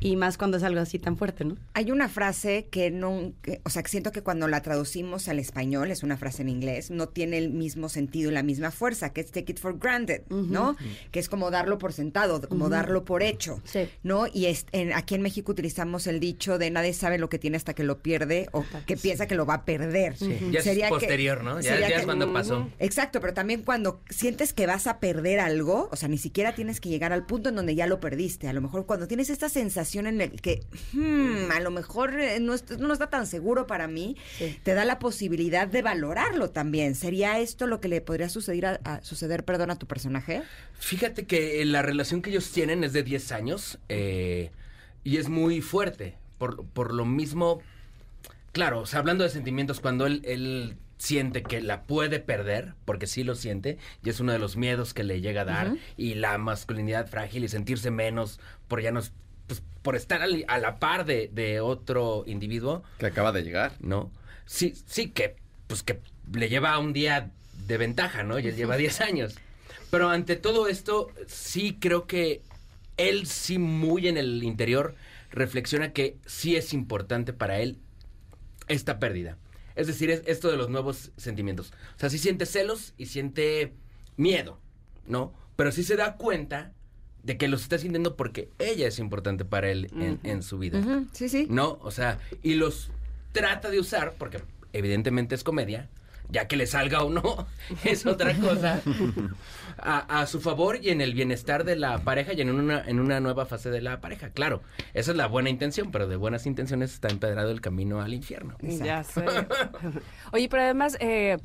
Y más cuando es algo así tan fuerte, ¿no? Hay una frase que no, que- o sea, que siento que cuando la traducimos al español, es una frase en inglés, no tiene el mismo sentido y la misma fuerza, que es take it for granted, ¿no? Que es como darlo por sentado, como darlo por hecho, Sí. ¿no? Y es, en- aquí en México utilizamos el dicho de nadie sabe lo que tiene hasta que lo pierde o que piensa que lo va a perder. Ya Sería es que- posterior, ¿no? Ya, ya que- es cuando pasó. Exacto, pero también cuando sientes que vas a perder algo, o sea, ni siquiera tienes que llegar al punto en donde ya lo perdiste. A lo mejor cuando tienes esta sensación en el que, hmm, a lo mejor eh, no, no está tan seguro para mí, te da la posibilidad de valorarlo también. ¿Sería esto lo que le podría suceder a, a- suceder, perdón, a tu personaje? Fíjate que la relación que ellos tienen es de 10 años eh, y es muy fuerte. Por, por lo mismo, claro, o sea, hablando de sentimientos, cuando él, él siente que la puede perder, porque sí lo siente, y es uno de los miedos que le llega a dar, y la masculinidad frágil y sentirse menos por ya no, pues, por estar al- a la par de, de otro individuo, Que acaba de llegar. ¿no? Sí, sí, que, pues que le lleva un día de ventaja, ¿no? Ya lleva 10 años. Pero ante todo esto, sí creo que él sí muy en el interior reflexiona que sí es importante para él esta pérdida. Es decir, es esto de los nuevos sentimientos. O sea, sí siente celos y siente miedo, ¿no? Pero sí se da cuenta de que los está sintiendo porque ella es importante para él en, en su vida. Sí, sí. ¿No? O sea, y los trata de usar, porque evidentemente es comedia, ya que le salga o no, (laughs) es otra cosa, (laughs) a, a su favor y en el bienestar de la pareja y en una, en una nueva fase de la pareja. Claro, esa es la buena intención, pero de buenas intenciones está empedrado el camino al infierno. Ya sé. (laughs) Oye, pero además eh,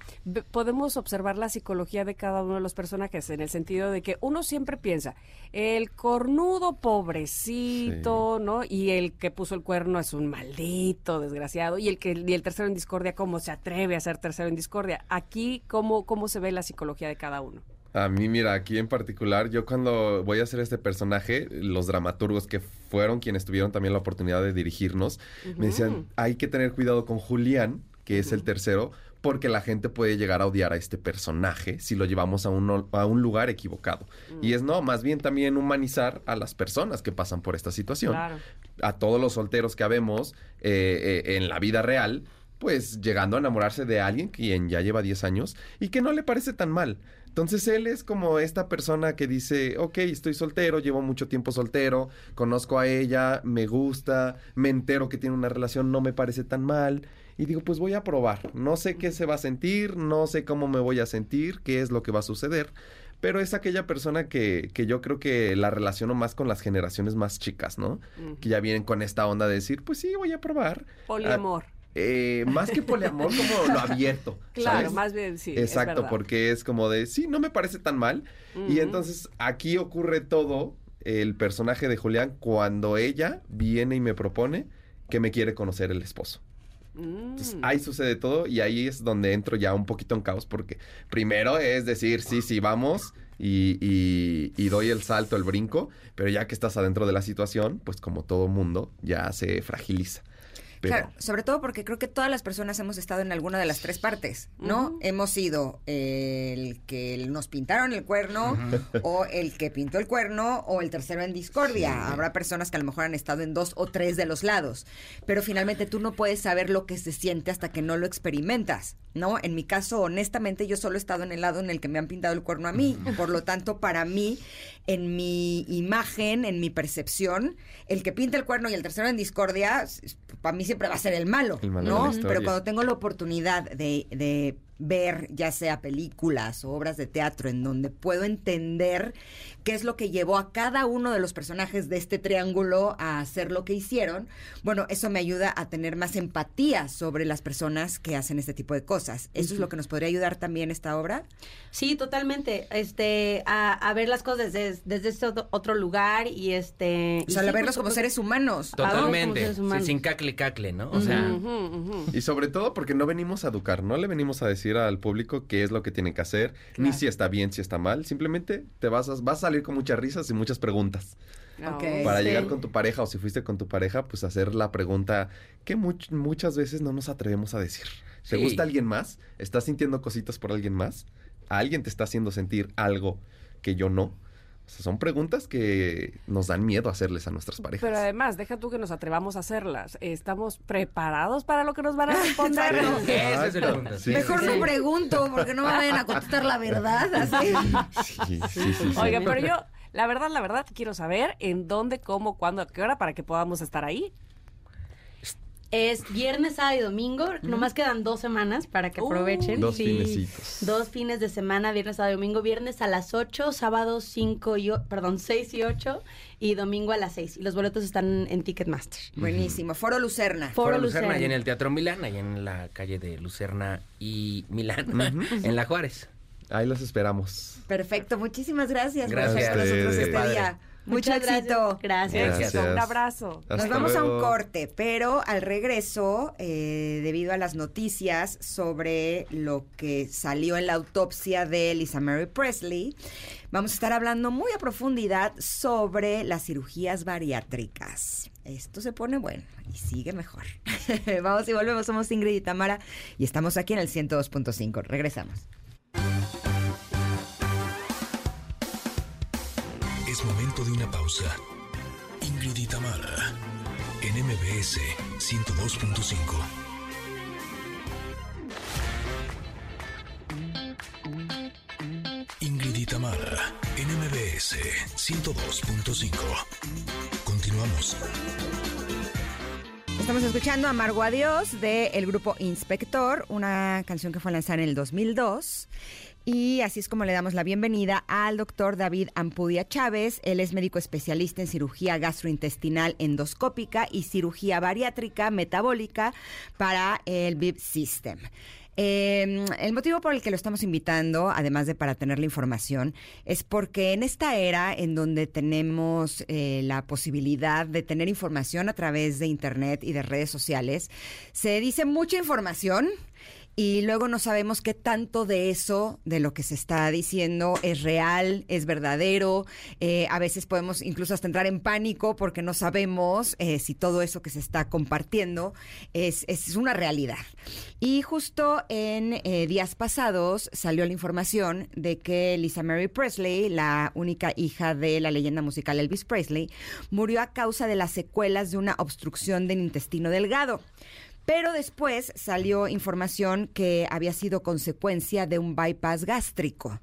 podemos observar la psicología de cada uno de los personajes en el sentido de que uno siempre piensa, el cornudo pobrecito, ¿no? Y el que puso el cuerno es un maldito, desgraciado. Y el que y el tercero en discordia, ¿cómo se atreve a ser tercero en discordia? Aquí, ¿cómo, cómo se ve la psicología de cada uno? A mí, mira, aquí en particular, yo cuando voy a hacer este personaje, los dramaturgos que fueron quienes tuvieron también la oportunidad de dirigirnos, me decían, hay que tener cuidado con Julián, que es el tercero, porque la gente puede llegar a odiar a este personaje si lo llevamos a un, a un lugar equivocado. Y es no, más bien también humanizar a las personas que pasan por esta situación. Claro. A todos los solteros que habemos eh, eh, en la vida real, pues llegando a enamorarse de alguien quien ya lleva 10 años y que no le parece tan mal. Entonces él es como esta persona que dice, ok, estoy soltero, llevo mucho tiempo soltero, conozco a ella, me gusta, me entero que tiene una relación, no me parece tan mal. Y digo, pues voy a probar. No sé qué se va a sentir, no sé cómo me voy a sentir, qué es lo que va a suceder. Pero es aquella persona que, que yo creo que la relaciono más con las generaciones más chicas, ¿no? Que ya vienen con esta onda de decir, pues sí, voy a probar. Poliamor. Eh, más que poliamor, como lo abierto. (laughs) Claro, ¿sabes? más bien sí. Exacto, porque es como de, sí, no me parece tan mal. Y entonces aquí ocurre todo el personaje de Julián cuando ella viene y me propone que me quiere conocer el esposo. Entonces, Mm. ahí sucede todo y ahí es donde entro ya un poquito en caos porque primero es decir, sí, sí, vamos y, y- y doy el salto, el brinco, pero ya que estás adentro de la situación, pues como todo mundo, ya se fragiliza. Pero, Claro, sobre todo porque creo que todas las personas hemos estado en alguna de las tres partes, ¿no? Hemos sido el que nos pintaron el cuerno, o el que pintó el cuerno, o el tercero en discordia. Habrá personas que a lo mejor han estado en dos o tres de los lados, pero finalmente tú no puedes saber lo que se siente hasta que no lo experimentas, ¿no? En mi caso, honestamente, yo solo he estado en el lado en el que me han pintado el cuerno a mí. Por lo tanto, para mí, en mi imagen, en mi percepción, el que pinta el cuerno y el tercero en discordia, para mí siempre va a ser el malo, El malo ¿no? Pero cuando tengo la oportunidad de, de ver ya sea películas o obras de teatro en donde puedo entender qué es lo que llevó a cada uno de los personajes de este triángulo a hacer lo que hicieron, bueno, eso me ayuda a tener más empatía sobre las personas que hacen este tipo de cosas. ¿Eso es lo que nos podría ayudar también esta obra? Sí, totalmente. Este, a, a ver las cosas desde, desde este otro- lugar y este. O sea, y a sí, verlos como seres humanos. Totalmente. seres Sí, sin cacle cacle, ¿no? O sea, Y sobre todo porque no venimos a educar, no le venimos a decir al público qué es lo que tiene que hacer, ni si está bien, si está mal. Simplemente te vas a, vas a salir con muchas risas y muchas preguntas. Ok. Para Sí. llegar con tu pareja o si fuiste con tu pareja, pues hacer la pregunta que much- muchas veces no nos atrevemos a decir. ¿Te Sí. gusta alguien más? ¿Estás sintiendo cositas por alguien más? ¿Alguien te está haciendo sentir algo que yo no? O sea, son preguntas que nos dan miedo hacerles a nuestras parejas. Pero además, deja tú que nos atrevamos a hacerlas. ¿Estamos preparados para lo que nos van a responder? es. Sí. Mejor no pregunto porque no me vayan a contestar la verdad. Así. Sí, sí, sí, sí. Oiga, pero yo, la verdad, la verdad, quiero saber en dónde, cómo, cuándo, a qué hora para que podamos estar ahí. Es viernes, sábado y domingo. Nomás quedan dos semanas para que aprovechen. Dos Sí. finecitos. Dos fines de semana, viernes, sábado y domingo. Viernes a las 8, sábado 5 y, o- perdón, 6 y 8 y domingo a las 6. Y los boletos están en Ticketmaster. Buenísimo. Foro Lucerna. Foro Foro Lucerna, Lucerna. y en el Teatro Milán, ahí en la calle de Lucerna y Milán, (laughs) en La Juárez. Ahí los esperamos. Perfecto. Muchísimas gracias, por Gracias. estar con nosotros este Padre. día. Mucho Muchas gracias. éxito. Gracias. Un abrazo. Nos vamos a un corte, pero al regreso, eh, debido a las noticias sobre lo que salió en la autopsia de Lisa Mary Presley, vamos a estar hablando muy a profundidad sobre las cirugías bariátricas. Esto se pone bueno y sigue mejor. (laughs) vamos y volvemos, somos Ingrid y Tamara y estamos aquí en el 102.5. Regresamos. De pausa. Ingrid y Tamara, en MBS 102.5. Ingrid y Tamara, en MBS 102.5. Continuamos. Estamos escuchando Amargo Adiós del grupo Inspector, una canción que fue lanzada en el 2002. Y así es como le damos la bienvenida al doctor David Ampudia Chávez. Él es médico especialista en cirugía gastrointestinal endoscópica y cirugía bariátrica metabólica para el BIP System. Eh, el motivo por el que lo estamos invitando, además de para tener la información, es porque en esta era en donde tenemos eh, la posibilidad de tener información a través de Internet y de redes sociales, se dice mucha información y luego no sabemos qué tanto de eso, de lo que se está diciendo, es real, es verdadero. Eh, a veces podemos incluso hasta entrar en pánico porque no sabemos eh, si todo eso que se está compartiendo es, es una realidad. Y justo en eh, días pasados salió la información de que Lisa Mary Presley, la única hija de la leyenda musical Elvis Presley, murió a causa de las secuelas de una obstrucción del intestino delgado. Pero después salió información que había sido consecuencia de un bypass gástrico.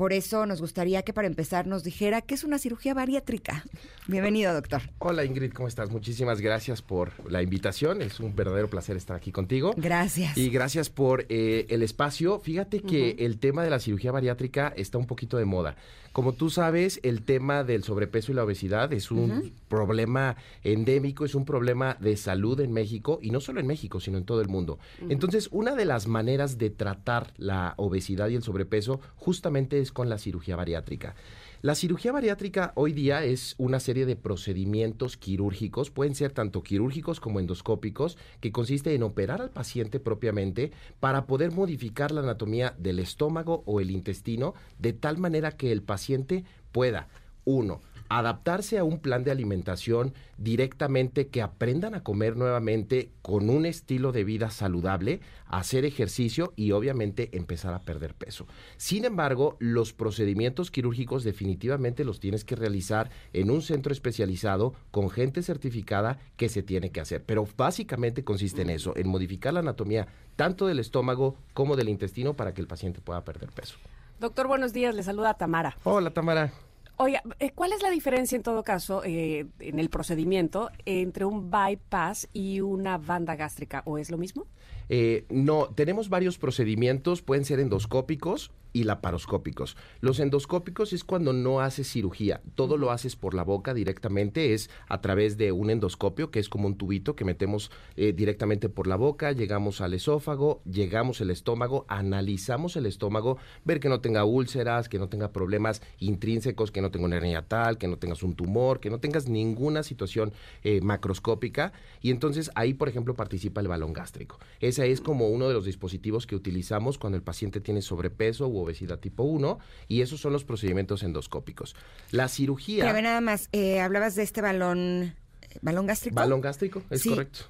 Por eso nos gustaría que para empezar nos dijera qué es una cirugía bariátrica. Bienvenido, doctor. Hola Ingrid, ¿cómo estás? Muchísimas gracias por la invitación. Es un verdadero placer estar aquí contigo. Gracias. Y gracias por eh, el espacio. Fíjate que el tema de la cirugía bariátrica está un poquito de moda. Como tú sabes, el tema del sobrepeso y la obesidad es un problema endémico, es un problema de salud en México y no solo en México, sino en todo el mundo. Entonces, una de las maneras de tratar la obesidad y el sobrepeso justamente es con la cirugía bariátrica. La cirugía bariátrica hoy día es una serie de procedimientos quirúrgicos, pueden ser tanto quirúrgicos como endoscópicos, que consiste en operar al paciente propiamente para poder modificar la anatomía del estómago o el intestino de tal manera que el paciente pueda, uno, adaptarse a un plan de alimentación directamente, que aprendan a comer nuevamente con un estilo de vida saludable, hacer ejercicio y obviamente empezar a perder peso. Sin embargo, los procedimientos quirúrgicos definitivamente los tienes que realizar en un centro especializado con gente certificada que se tiene que hacer. Pero básicamente consiste en eso, en modificar la anatomía tanto del estómago como del intestino para que el paciente pueda perder peso. Doctor, buenos días. Le saluda Tamara. Hola, Tamara. Oiga, eh, ¿cuál es la diferencia en todo caso eh, en el procedimiento entre un bypass y una banda gástrica? ¿O es lo mismo? Eh, no, tenemos varios procedimientos, pueden ser endoscópicos y laparoscópicos. Los endoscópicos es cuando no haces cirugía, todo lo haces por la boca directamente, es a través de un endoscopio, que es como un tubito que metemos eh, directamente por la boca, llegamos al esófago, llegamos al estómago, analizamos el estómago, ver que no tenga úlceras, que no tenga problemas intrínsecos, que no tenga una hernia tal, que no tengas un tumor, que no tengas ninguna situación eh, macroscópica, y entonces ahí, por ejemplo, participa el balón gástrico. Ese es como uno de los dispositivos que utilizamos cuando el paciente tiene sobrepeso obesidad tipo 1 y esos son los procedimientos endoscópicos. La cirugía... Pero nada más, eh, hablabas de este balón, balón gástrico. Balón gástrico, es Sí. correcto.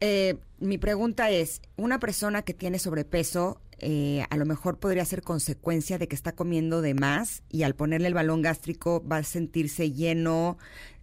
Eh, mi pregunta es, una persona que tiene sobrepeso eh, a lo mejor podría ser consecuencia de que está comiendo de más y al ponerle el balón gástrico va a sentirse lleno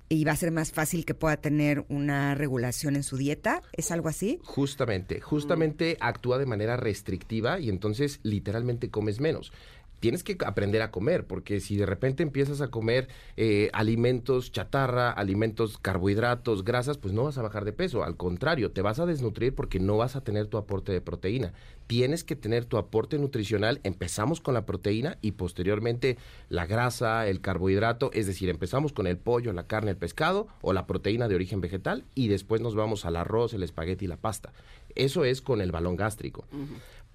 y va a ser más fácil que pueda tener una regulación en su dieta. ¿Es algo así? Justamente, justamente actúa de manera restrictiva y entonces literalmente comes menos. Tienes que aprender a comer, porque si de repente empiezas a comer eh, alimentos chatarra, alimentos carbohidratos, grasas, pues no vas a bajar de peso. Al contrario, te vas a desnutrir porque no vas a tener tu aporte de proteína. Tienes que tener tu aporte nutricional. Empezamos con la proteína y posteriormente la grasa, el carbohidrato. Es decir, empezamos con el pollo, la carne, el pescado o la proteína de origen vegetal y después nos vamos al arroz, el espagueti y la pasta. Eso es con el balón gástrico.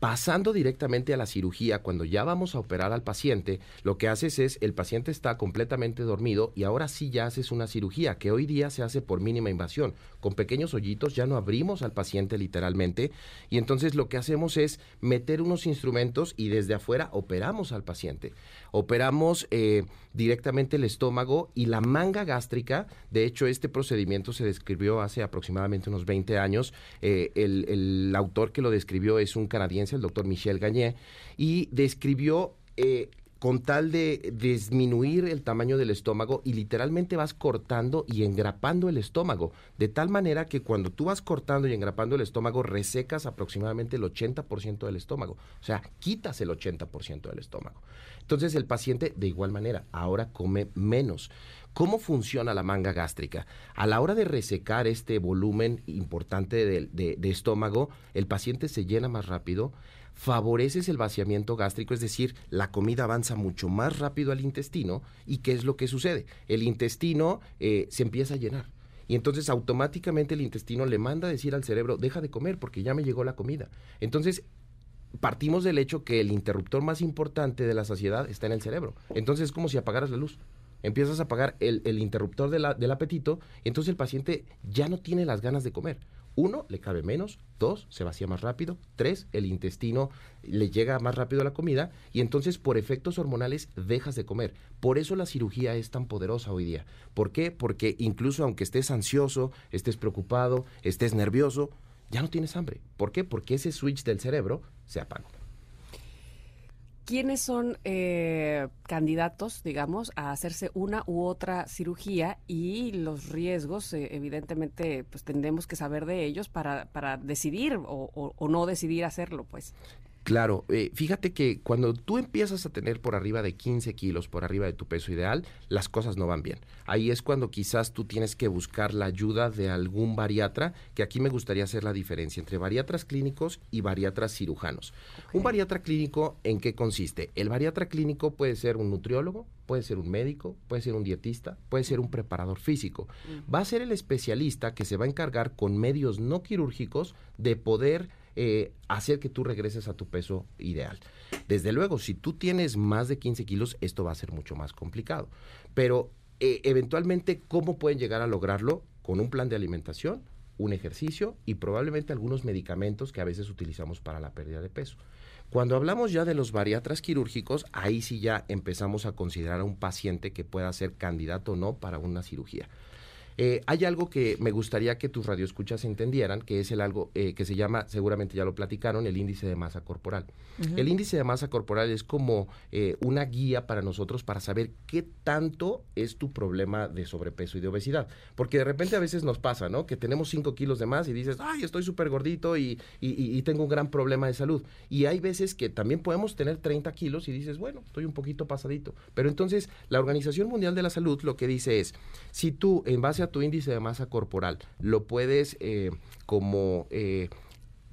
Pasando directamente a la cirugía, cuando ya vamos a operar al paciente, lo que haces es, el paciente está completamente dormido y ahora sí ya haces una cirugía, que hoy día se hace por mínima invasión. Con pequeños hoyitos ya no abrimos al paciente literalmente y entonces lo que hacemos es meter unos instrumentos y desde afuera operamos al paciente. Operamos eh, directamente el estómago y la manga gástrica. De hecho, este procedimiento se describió hace aproximadamente unos 20 años. Eh, el, el autor que lo describió es un canadiense, el doctor Michel Gagné, y describió eh, con tal de disminuir el tamaño del estómago y literalmente vas cortando y engrapando el estómago, de tal manera que cuando tú vas cortando y engrapando el estómago, resecas aproximadamente el 80% del estómago, o sea, quitas el 80% del estómago. Entonces el paciente de igual manera ahora come menos. ¿Cómo funciona la manga gástrica? A la hora de resecar este volumen importante de, de- de estómago, el paciente se llena más rápido, favoreces el vaciamiento gástrico, es decir, la comida avanza mucho más rápido al intestino y ¿qué es lo que sucede? El intestino eh, se empieza a llenar. Y entonces automáticamente el intestino le manda a decir al cerebro, deja de comer porque ya me llegó la comida. Entonces, partimos del hecho que el interruptor más importante de la saciedad está en el cerebro. Entonces es como si apagaras la luz. Empiezas a apagar el, el interruptor del apetito, entonces el paciente ya no tiene las ganas de comer. Uno, le cabe menos. Dos, se vacía más rápido. Tres, el intestino le llega más rápido a la comida y entonces por efectos hormonales dejas de comer. Por eso la cirugía es tan poderosa hoy día. ¿Por qué? Porque incluso aunque estés ansioso, estés preocupado, estés nervioso, ya no tienes hambre. ¿Por qué? Porque ese switch del cerebro se apagó. ¿Quiénes son eh, candidatos, digamos, a hacerse una u otra cirugía y los riesgos, eh, evidentemente, pues tendremos que saber de ellos para, para decidir o, o- o no decidir hacerlo, pues? Claro, eh, fíjate que cuando tú empiezas a tener por arriba de 15 kilos, por arriba de tu peso ideal, las cosas no van bien. Ahí es cuando quizás tú tienes que buscar la ayuda de algún bariatra, que aquí me gustaría hacer la diferencia entre bariatras clínicos y bariatras cirujanos. Un bariatra clínico, ¿en qué consiste? El bariatra clínico puede ser un nutriólogo, puede ser un médico, puede ser un dietista, puede ser un preparador físico. Va a ser el especialista que se va a encargar con medios no quirúrgicos de poder eh, hacer que tú regreses a tu peso ideal. Desde luego, si tú tienes más de 15 kilos, esto va a ser mucho más complicado. Pero eh, eventualmente, ¿cómo pueden llegar a lograrlo? Con un plan de alimentación, un ejercicio y probablemente algunos medicamentos que a veces utilizamos para la pérdida de peso. Cuando hablamos ya de los bariatras quirúrgicos, ahí sí ya empezamos a considerar a un paciente que pueda ser candidato o no para una cirugía. Eh, hay algo que me gustaría que tus radioescuchas entendieran, que es el algo eh, que se llama, seguramente ya lo platicaron, el índice de masa corporal. El índice de masa corporal es como eh, una guía para nosotros para saber qué tanto es tu problema de sobrepeso y de obesidad. Porque de repente a veces nos pasa, ¿no? Que tenemos 5 kilos de más y dices, ay, estoy súper gordito y, y- y- y tengo un gran problema de salud. Y hay veces que también podemos tener 30 kilos y dices, bueno, estoy un poquito pasadito. Pero entonces la Organización Mundial de la Salud lo que dice es, si tú en base a tu índice de masa corporal lo puedes eh, como... eh,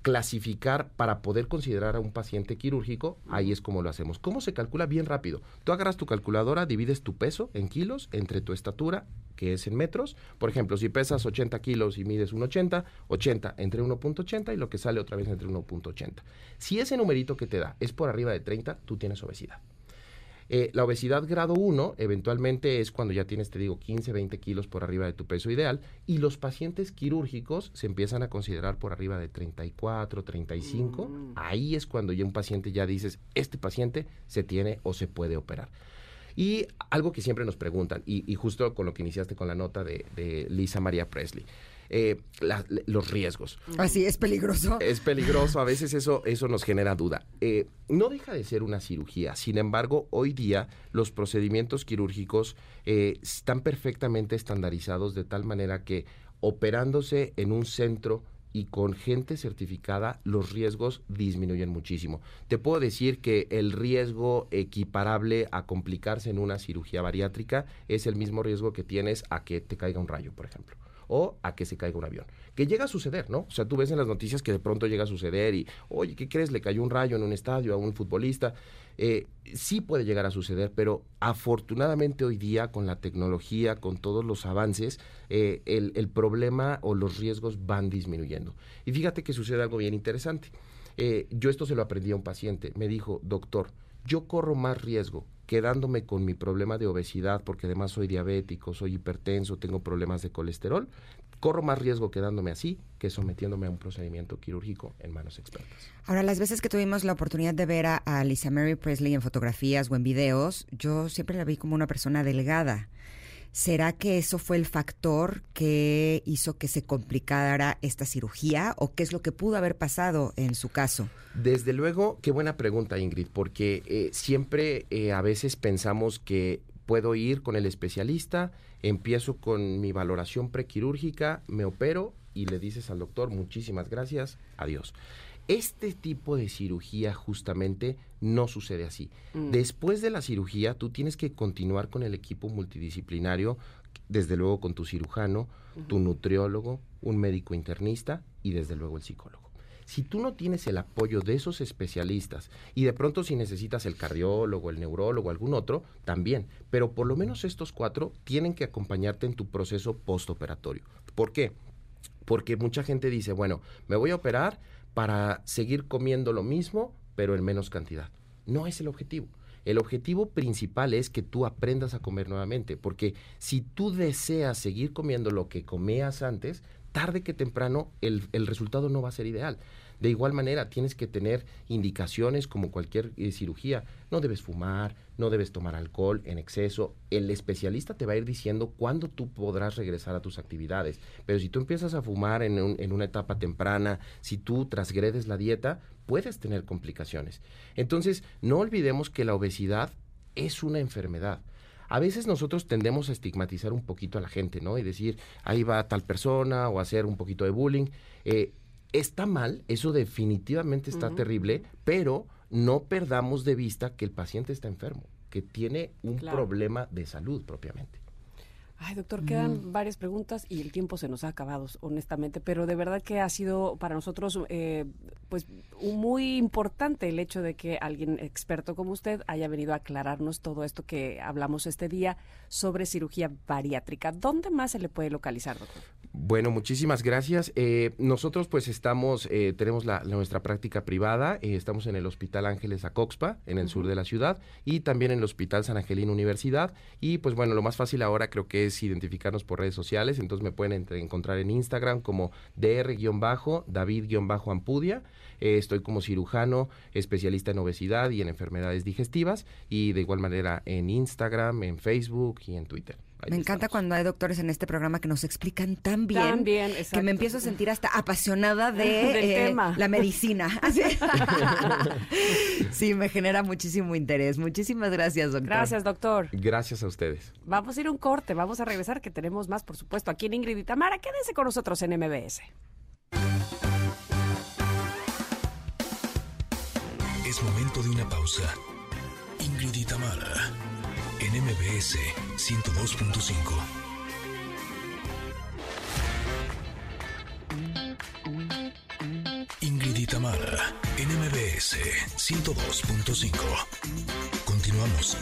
clasificar para poder considerar a un paciente quirúrgico, ahí es como lo hacemos. ¿Cómo se calcula? Bien rápido. Tú agarras tu calculadora, divides tu peso en kilos entre tu estatura, que es en metros. Por ejemplo, si pesas 80 kilos y mides 1,80, 80 entre 1.80 y lo que sale otra vez entre 1.80. Si ese numerito que te da es por arriba de 30, tú tienes obesidad. Eh, la obesidad grado 1 eventualmente es cuando ya tienes, te digo, 15, 20 kilos por arriba de tu peso ideal y los pacientes quirúrgicos se empiezan a considerar por arriba de 34, 35. Ahí es cuando ya un paciente ya dices, este paciente se tiene o se puede operar. Y algo que siempre nos preguntan, y, y justo con lo que iniciaste con la nota de, de Lisa María Presley, eh, la- los riesgos. Así es peligroso. Es peligroso, a (laughs) veces eso, eso nos genera duda. Eh, no deja de ser una cirugía, sin embargo, hoy día los procedimientos quirúrgicos eh, están perfectamente estandarizados de tal manera que operándose en un centro y con gente certificada, los riesgos disminuyen muchísimo. Te puedo decir que el riesgo equiparable a complicarse en una cirugía bariátrica es el mismo riesgo que tienes a que te caiga un rayo, por ejemplo o a que se caiga un avión. Que llega a suceder, ¿no? O sea, tú ves en las noticias que de pronto llega a suceder y, oye, ¿qué crees? Le cayó un rayo en un estadio a un futbolista. Eh, sí puede llegar a suceder, pero afortunadamente hoy día con la tecnología, con todos los avances, eh, el, el problema o los riesgos van disminuyendo. Y fíjate que sucede algo bien interesante. Eh, yo esto se lo aprendí a un paciente. Me dijo, doctor, yo corro más riesgo quedándome con mi problema de obesidad, porque además soy diabético, soy hipertenso, tengo problemas de colesterol, corro más riesgo quedándome así que sometiéndome a un procedimiento quirúrgico en manos expertas. Ahora, las veces que tuvimos la oportunidad de ver a, Lisa Mary Presley en fotografías o en videos, yo siempre la vi como una persona delgada. ¿Será que eso fue el factor que hizo que se complicara esta cirugía o qué es lo que pudo haber pasado en su caso? Desde luego, qué buena pregunta Ingrid, porque eh, siempre eh, a veces pensamos que puedo ir con el especialista, empiezo con mi valoración prequirúrgica, me opero y le dices al doctor muchísimas gracias, adiós. Este tipo de cirugía justamente no sucede así. Mm. Después de la cirugía, tú tienes que continuar con el equipo multidisciplinario, desde luego con tu cirujano, tu nutriólogo, un médico internista y desde luego el psicólogo. Si tú no tienes el apoyo de esos especialistas y de pronto si necesitas el cardiólogo, el neurólogo, algún otro, también. Pero por lo menos estos cuatro tienen que acompañarte en tu proceso postoperatorio. ¿Por qué? Porque mucha gente dice, bueno, me voy a operar para seguir comiendo lo mismo, pero en menos cantidad. No es el objetivo. El objetivo principal es que tú aprendas a comer nuevamente, porque si tú deseas seguir comiendo lo que comías antes, tarde que temprano el, el resultado no va a ser ideal. De igual manera, tienes que tener indicaciones como cualquier eh, cirugía. No debes fumar, no debes tomar alcohol en exceso. El especialista te va a ir diciendo cuándo tú podrás regresar a tus actividades. Pero si tú empiezas a fumar en, en una etapa temprana, si tú transgredes la dieta, puedes tener complicaciones. Entonces, no olvidemos que la obesidad es una enfermedad. A veces nosotros tendemos a estigmatizar un poquito a la gente, ¿no? Y decir, ahí va tal persona o hacer un poquito de bullying. Eh, está mal, eso definitivamente está terrible, pero no perdamos de vista que el paciente está enfermo, que tiene un Claro. problema de salud propiamente. Ay, doctor, quedan varias preguntas y el tiempo se nos ha acabado, honestamente, pero de verdad que ha sido para nosotros eh, pues muy importante el hecho de que alguien experto como usted haya venido a aclararnos todo esto que hablamos este día sobre cirugía bariátrica. ¿Dónde más se le puede localizar, doctor? Bueno, muchísimas gracias. Eh, nosotros pues estamos, eh, tenemos la, la- nuestra práctica privada, eh, estamos en el Hospital Ángeles Acoxpa, en el sur de la ciudad, y también en el Hospital San Angelino Universidad. Y pues bueno, lo más fácil ahora creo que es identificarnos por redes sociales, entonces me pueden entre- encontrar en Instagram como dr-david-ampudia. Eh, estoy como cirujano, especialista en obesidad y en enfermedades digestivas, y de igual manera en Instagram, en Facebook y en Twitter. Ahí Me encanta cuando hay doctores en este programa que nos explican tan bien, Tan bien, que me empiezo a sentir hasta apasionada de (laughs) eh, tema. la medicina. (laughs) (laughs) Sí, me genera muchísimo interés. Muchísimas gracias, doctor. Gracias, doctor. Gracias a ustedes. Vamos a ir a un corte, vamos a regresar, que tenemos más, por supuesto, aquí en Ingrid y Tamara. Quédense con nosotros en MBS. Es momento de una pausa. Ingrid y Tamara, en MBS 102.5. Ingrid y Tamara, en MBS 102.5. Continuamos.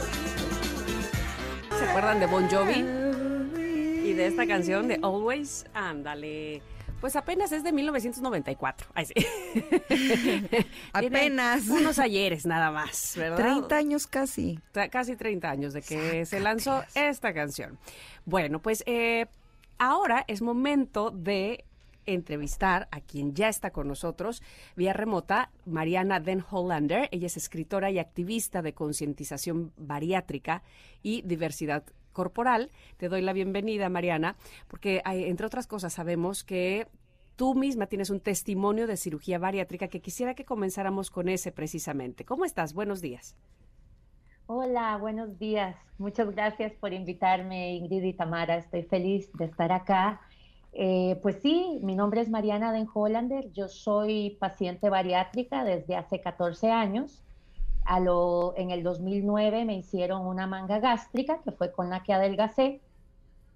¿Se acuerdan de Bon Jovi? Y de esta canción de Always, ándale. Pues apenas es de 1994. Ay, sí. (laughs) Apenas. Unos ayeres nada más, ¿verdad? 30 años casi. Tra- casi 30 años de que se lanzó esta canción. Bueno, pues eh, ahora es momento de entrevistar a quien ya está con nosotros vía remota, Mariana Den Hollander. Ella es escritora y activista de concientización bariátrica y diversidad corporal. Te doy la bienvenida, Mariana, porque entre otras cosas sabemos que tú misma tienes un testimonio de cirugía bariátrica que quisiera que comenzáramos con ese precisamente. ¿Cómo estás? Buenos días. Hola, buenos días. Muchas gracias por invitarme, Ingrid y Tamara. Estoy feliz de estar acá. Eh, pues sí, mi nombre es Mariana Den Hollander. Yo soy paciente bariátrica desde hace 14 años. A lo, en el 2009 me hicieron una manga gástrica, que fue con la que adelgacé.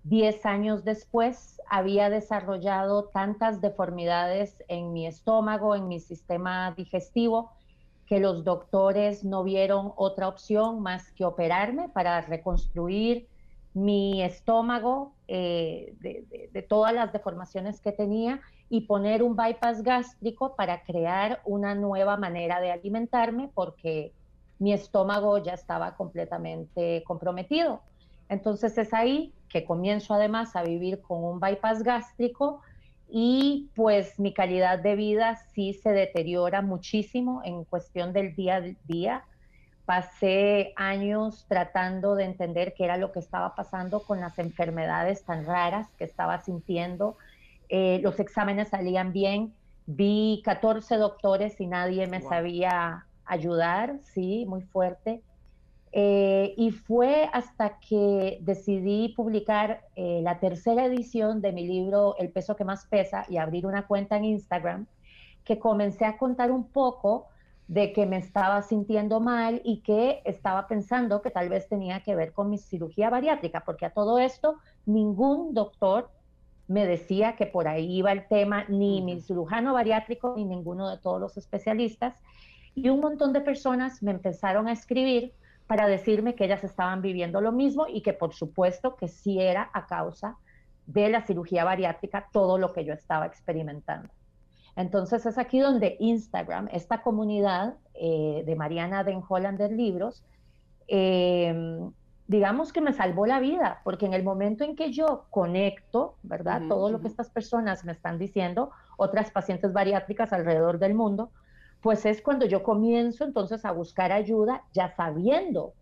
Diez años después había desarrollado tantas deformidades en mi estómago, en mi sistema digestivo, que los doctores no vieron otra opción más que operarme para reconstruir mi estómago eh, de, de- de todas las deformaciones que tenía y poner un bypass gástrico para crear una nueva manera de alimentarme porque mi estómago ya estaba completamente comprometido. Entonces es ahí que comienzo además a vivir con un bypass gástrico y pues mi calidad de vida sí se deteriora muchísimo en cuestión del día a día pasé años tratando de entender qué era lo que estaba pasando con las enfermedades tan raras que estaba sintiendo. Eh, los exámenes salían bien, vi 14 doctores y nadie me sabía ayudar, sí, muy fuerte. Eh, y fue hasta que decidí publicar eh, la tercera edición de mi libro El peso que más pesa y abrir una cuenta en Instagram, que comencé a contar un poco de que me estaba sintiendo mal y que estaba pensando que tal vez tenía que ver con mi cirugía bariátrica, porque a todo esto ningún doctor me decía que por ahí iba el tema, ni mi cirujano bariátrico, ni ninguno de todos los especialistas. Y un montón de personas me empezaron a escribir para decirme que ellas estaban viviendo lo mismo y que por supuesto que sí era a causa de la cirugía bariátrica todo lo que yo estaba experimentando. Entonces es aquí donde Instagram, esta comunidad eh, de Mariana Den Hollander Libros, em, digamos que me salvó la vida, porque en el momento en que yo conecto, ¿verdad? Todo lo que estas personas me están diciendo, otras pacientes bariátricas alrededor del mundo, pues es cuando yo comienzo entonces a buscar ayuda ya sabiendo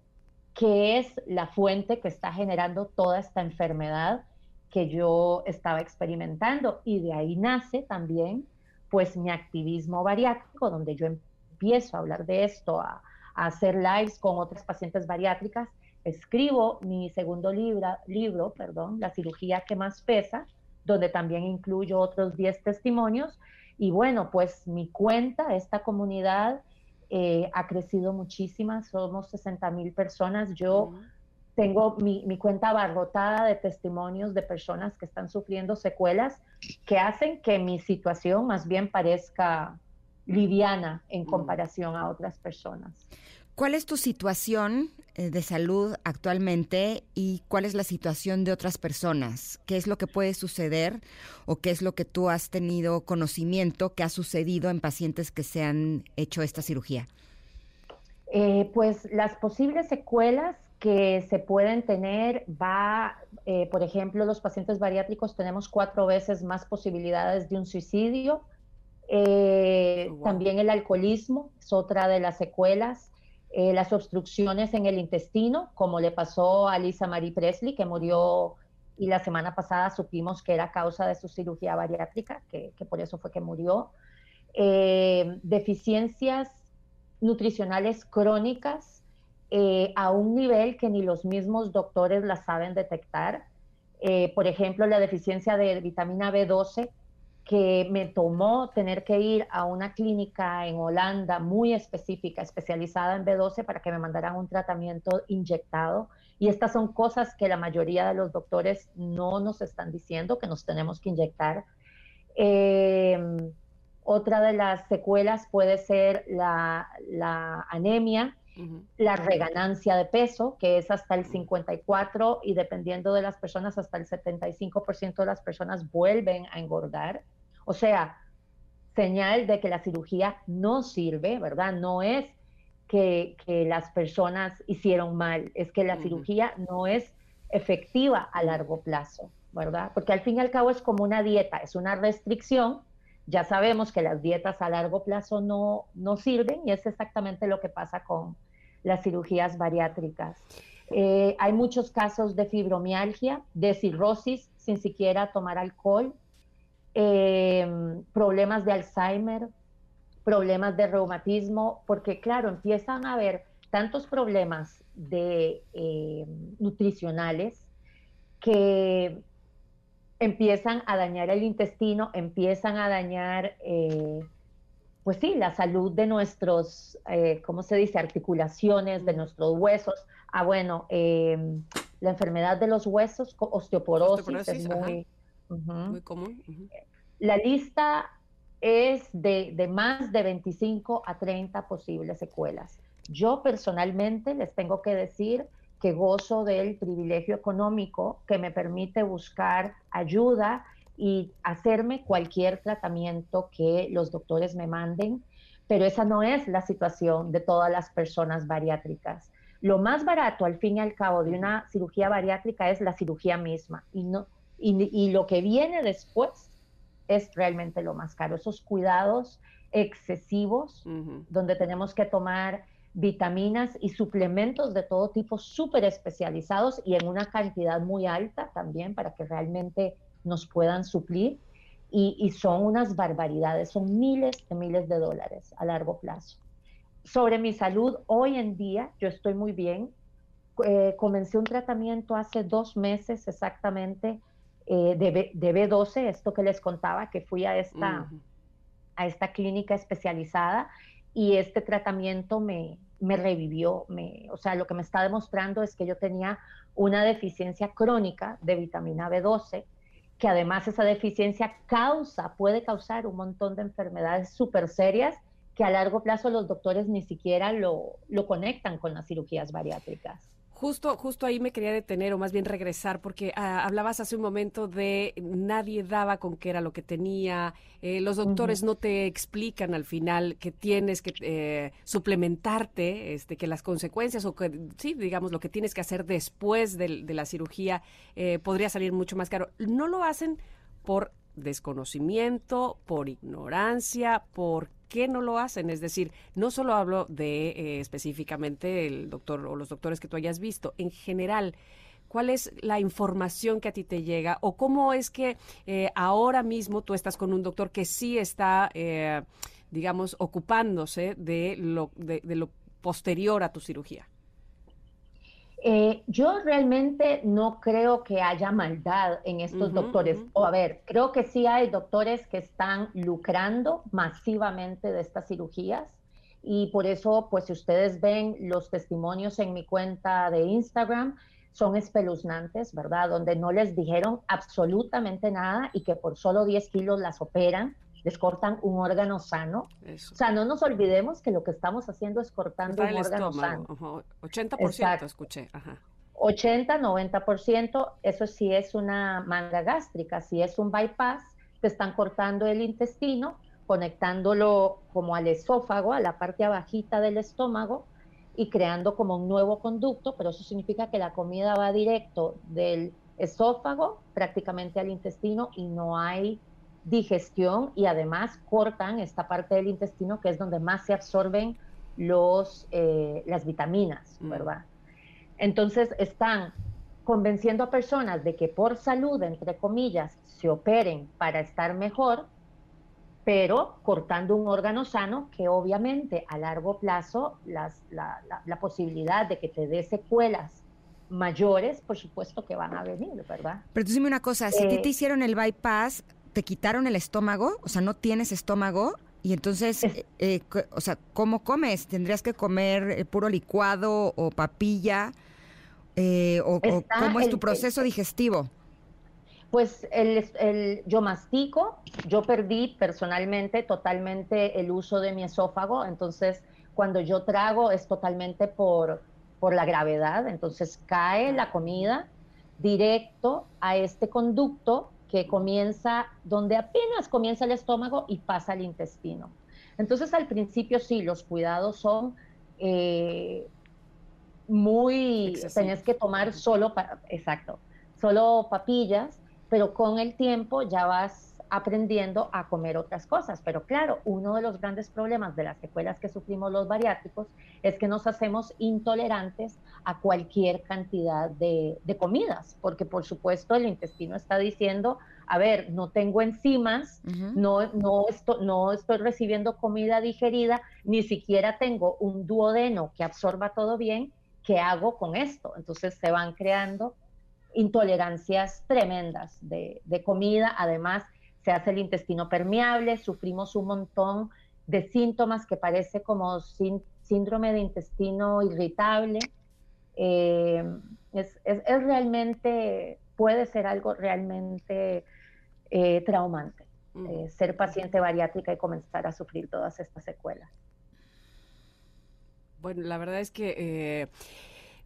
qué es la fuente que está generando toda esta enfermedad que yo estaba experimentando. Y de ahí nace también pues mi activismo bariátrico, donde yo empiezo a hablar de esto, a, hacer lives con otras pacientes bariátricas. Escribo mi segundo libro, perdón, La cirugía que más pesa, donde también incluyo otros 10 testimonios y bueno, pues mi cuenta, esta comunidad eh, ha crecido muchísimo, somos 60 mil personas. Yo tengo mi, mi, cuenta abarrotada de testimonios de personas que están sufriendo secuelas que hacen que mi situación más bien parezca liviana en comparación a otras personas. ¿Cuál es tu situación de salud actualmente y cuál es la situación de otras personas? ¿Qué es lo que puede suceder o qué es lo que tú has tenido conocimiento que ha sucedido en pacientes que se han hecho esta cirugía? Eh, pues las posibles secuelas que se pueden tener va, eh, por ejemplo, los pacientes bariátricos tenemos cuatro veces más posibilidades de un suicidio. También el alcoholismo es otra de las secuelas. Eh, las obstrucciones en el intestino, como le pasó a Lisa Marie Presley, que murió y la semana pasada supimos que era causa de su cirugía bariátrica, que, por eso fue que murió. Eh, deficiencias nutricionales crónicas eh, a un nivel que ni los mismos doctores la saben detectar. por ejemplo, la deficiencia de vitamina B12 que me tomó tener que ir a una clínica en Holanda muy específica, especializada en B12, para que me mandaran un tratamiento inyectado. Y estas son cosas que la mayoría de los doctores no nos están diciendo, que nos tenemos que inyectar. Em, otra de las secuelas puede ser la, anemia, la reganancia de peso, que es hasta el 54 y dependiendo de las personas, hasta el 75% de las personas vuelven a engordar. O sea, señal de que la cirugía no sirve, ¿verdad? No es que, las personas hicieron mal, es que la cirugía no es efectiva a largo plazo, ¿verdad? Porque al fin y al cabo es como una dieta, es una restricción. Ya sabemos que las dietas a largo plazo no, no sirven y es exactamente lo que pasa con las cirugías bariátricas. Eh, hay muchos casos de fibromialgia, de cirrosis sin siquiera tomar alcohol, Em, problemas de Alzheimer, problemas de reumatismo, porque claro, empiezan a haber tantos problemas de em, nutricionales que empiezan a dañar el intestino, empiezan a dañar, eh, pues sí, la salud de nuestros, eh, ¿cómo se dice?, articulaciones, de nuestros huesos. Ah, bueno, em, la enfermedad de los huesos, osteoporosis, es muy... Muy común. La lista es de, más de 25 a 30 posibles secuelas. Yo personalmente les tengo que decir que gozo del privilegio económico que me permite buscar ayuda y hacerme cualquier tratamiento que los doctores me manden, pero esa no es la situación de todas las personas bariátricas. Lo más barato al fin y al cabo de una cirugía bariátrica es la cirugía misma y no y, lo que viene después es realmente lo más caro. Esos cuidados excesivos, donde tenemos que tomar vitaminas y suplementos de todo tipo súper especializados y en una cantidad muy alta también para que realmente nos puedan suplir. Y, y son unas barbaridades, son miles de miles de dólares a largo plazo. Sobre mi salud, hoy en día yo estoy muy bien. Eh, comencé un tratamiento hace dos meses exactamente eh, de, B, de, B12, esto que les contaba, que fui a esta, uh -huh. a esta clínica especializada y este tratamiento me, me revivió. Me, o sea, lo que me está demostrando es que yo tenía una deficiencia crónica de vitamina B12 que además esa deficiencia causa, puede causar un montón de enfermedades súper serias que a largo plazo los doctores ni siquiera lo, lo conectan con las cirugías bariátricas. Justo, justo ahí me quería detener o más bien regresar porque uh, hablabas hace un momento de nadie daba con qué era lo que tenía, eh, los doctores uh -huh. no te explican al final que tienes que eh, suplementarte, este, que las consecuencias o que sí, digamos lo que tienes que hacer después de, de la cirugía eh, podría salir mucho más caro. No lo hacen por desconocimiento, por ignorancia, por qué no lo hacen? Es decir, no solo hablo de eh, específicamente el doctor o los doctores que tú hayas visto, en general. ¿Cuál es la información que a ti te llega? ¿O cómo es que eh, ahora mismo tú estás con un doctor que sí está, eh, digamos, ocupándose de lo, de, de lo posterior a tu cirugía? Eh, yo realmente no creo que haya maldad en estos uh -huh, doctores. Uh -huh. O a ver, creo que sí hay doctores que están lucrando masivamente de estas cirugías y por eso, pues si ustedes ven los testimonios en mi cuenta de Instagram, son espeluznantes, ¿verdad? Donde no les dijeron absolutamente nada y que por solo 10 kilos las operan les cortan un órgano sano. Eso. O sea, no nos olvidemos que lo que estamos haciendo es cortando un órgano sano. Uh -huh. 80% Exacto. escuché. Ajá. 80, 90%, eso sí es una manga gástrica, si es un bypass, te están cortando el intestino, conectándolo como al esófago, a la parte abajita del estómago y creando como un nuevo conducto, pero eso significa que la comida va directo del esófago prácticamente al intestino y no hay digestión y además cortan esta parte del intestino que es donde más se absorben los, eh, las vitaminas, ¿verdad? Entonces están convenciendo a personas de que por salud, entre comillas, se operen para estar mejor, pero cortando un órgano sano que obviamente a largo plazo las, la, la, la posibilidad de que te dé secuelas mayores, por supuesto que van a venir, ¿verdad? Pero tú dime una cosa, si eh, te hicieron el bypass, te quitaron el estómago, o sea, no tienes estómago, y entonces, eh, eh, o sea, ¿cómo comes? ¿Tendrías que comer eh, puro licuado o papilla? Eh, o, o, ¿Cómo es tu proceso el, digestivo? Pues el, el, yo mastico, yo perdí personalmente totalmente el uso de mi esófago, entonces cuando yo trago es totalmente por, por la gravedad, entonces cae la comida directo a este conducto que comienza donde apenas comienza el estómago y pasa al intestino. Entonces al principio sí, los cuidados son eh, muy, tenés que tomar solo, exacto, solo papillas, pero con el tiempo ya vas aprendiendo a comer otras cosas. Pero claro, uno de los grandes problemas de las secuelas que sufrimos los bariátricos es que nos hacemos intolerantes a cualquier cantidad de, de comidas, porque por supuesto el intestino está diciendo, a ver, no tengo enzimas, uh -huh. no, no, estoy, no estoy recibiendo comida digerida, ni siquiera tengo un duodeno que absorba todo bien, ¿qué hago con esto? Entonces se van creando intolerancias tremendas de, de comida, además se hace el intestino permeable, sufrimos un montón de síntomas que parece como sin, síndrome de intestino irritable. Eh, es, es, es, realmente, puede ser algo realmente eh, traumante, mm. eh, ser paciente bariátrica y comenzar a sufrir todas estas secuelas. Bueno, la verdad es que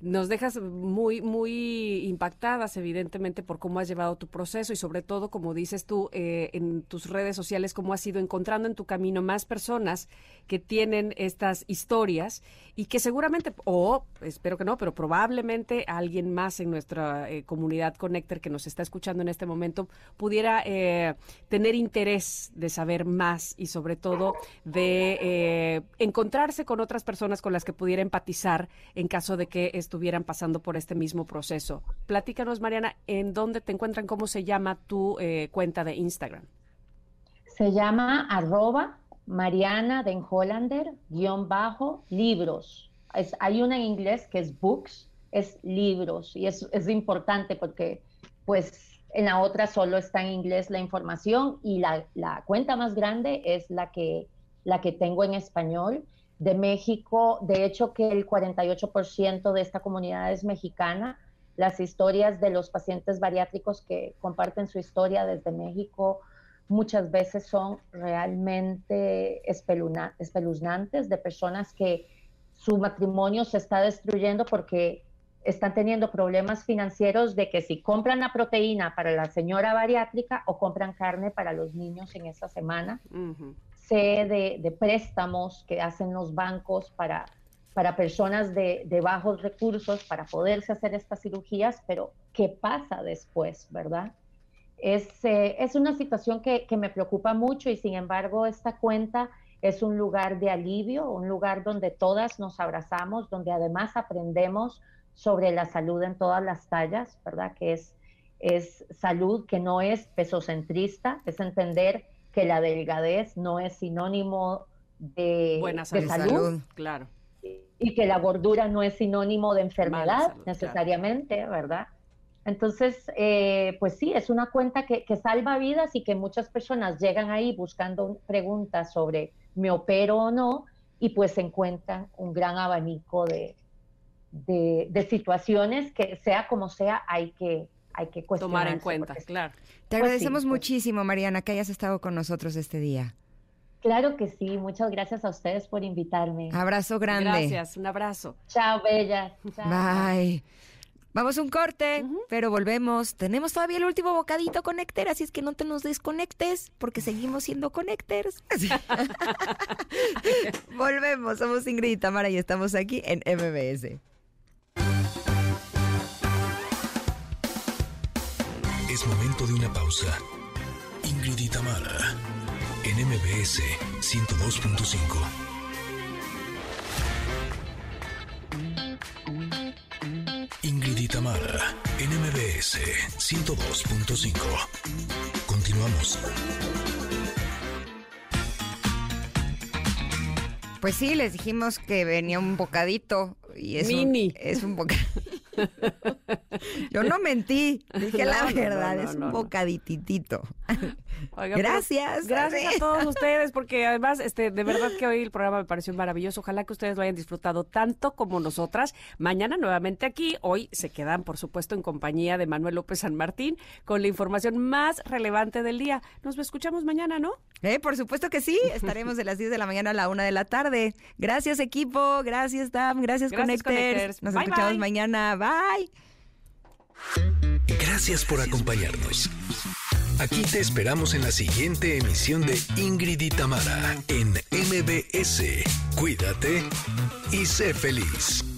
nos dejas muy, muy impactadas, evidentemente, por cómo has llevado tu proceso y sobre todo, como dices tú, eh, en tus redes sociales, cómo has ido encontrando en tu camino más personas que tienen estas historias y que seguramente, o espero que no, pero probablemente alguien más en nuestra eh, comunidad Connector que nos está escuchando en este momento pudiera eh, tener interés de saber más y sobre todo de encontrarse con otras personas con las que pudiera empatizar en caso de que esto estuvieran pasando por este mismo proceso. Platícanos, Mariana, ¿en dónde te encuentran? ¿Cómo se llama tu eh, cuenta de Instagram? Se llama arroba Mariana Den Hollander, guion bajo, libros. Es, hay una en inglés que es books, es libros, y es, es importante porque pues en la otra solo está en inglés la información y la, la cuenta más grande es la que, la que tengo en español de México. De hecho, que el 48% de esta comunidad es mexicana. Las historias de los pacientes bariátricos que comparten su historia desde México muchas veces son realmente espeluznantes de personas que su matrimonio se está destruyendo porque están teniendo problemas financieros de que si compran la proteína para la señora bariátrica o compran carne para los niños en esa semana, de, préstamos que hacen los bancos para, para personas de, bajos recursos para poderse hacer estas cirugías, pero ¿qué pasa después, verdad? Es, eh, es una situación que, que, me preocupa mucho y sin embargo esta cuenta es un lugar de alivio, un lugar donde todas nos abrazamos, donde además aprendemos sobre la salud en todas las tallas, ¿verdad? Que es, es salud que no es pesocentrista, es entender que la delgadez no es sinónimo de, Buena salud, claro. Y que la gordura no es sinónimo de enfermedad necesariamente, ¿verdad? Entonces, eh, pues sí, es una cuenta que, salva vidas y que muchas personas llegan ahí buscando preguntas sobre me opero o no y pues encuentran un gran abanico de, de situaciones que sea como sea hay que, hay que Tomar en cuenta, claro. Te pues agradecemos pues. muchísimo, Mariana, que hayas estado con nosotros este día. Claro que sí, muchas gracias a ustedes por invitarme. Abrazo grande. Gracias, un abrazo. Chao, bella. Bye. Vamos a un corte, pero volvemos. Tenemos todavía el último bocadito Connector, así es que no te nos desconectes, porque seguimos siendo Connectors. (laughs) (laughs) volvemos, somos Ingrid y Tamara y estamos aquí en MBS. Es momento de una pausa. Ingrid y Tamara, en MBS 102.5. Ingrid y Tamara, en MBS 102.5. Continuamos. Pues sí, les dijimos que venía un bocadito y es Mini. es un bocadito. (laughs) Yo no mentí, dije la verdad, es un bocadititito. (laughs) gracias. Gracias a todos (laughs) ustedes, porque además, este, de verdad que hoy el programa me pareció maravilloso. Ojalá que ustedes lo hayan disfrutado tanto como nosotras. Mañana nuevamente aquí. Hoy se quedan, por supuesto, en compañía de Manuel López San Martín con la información más relevante del día. Nos escuchamos mañana, ¿no? Eh, por supuesto que sí. Estaremos de las 10 de la mañana a la 1 de la tarde. Gracias, equipo. Gracias, Dam. Gracias, Connectors. Nos escuchamos mañana. Bye. Gracias por acompañarnos. Aquí te esperamos en la siguiente emisión de Ingrid y Tamara en MBS. Cuídate y sé feliz.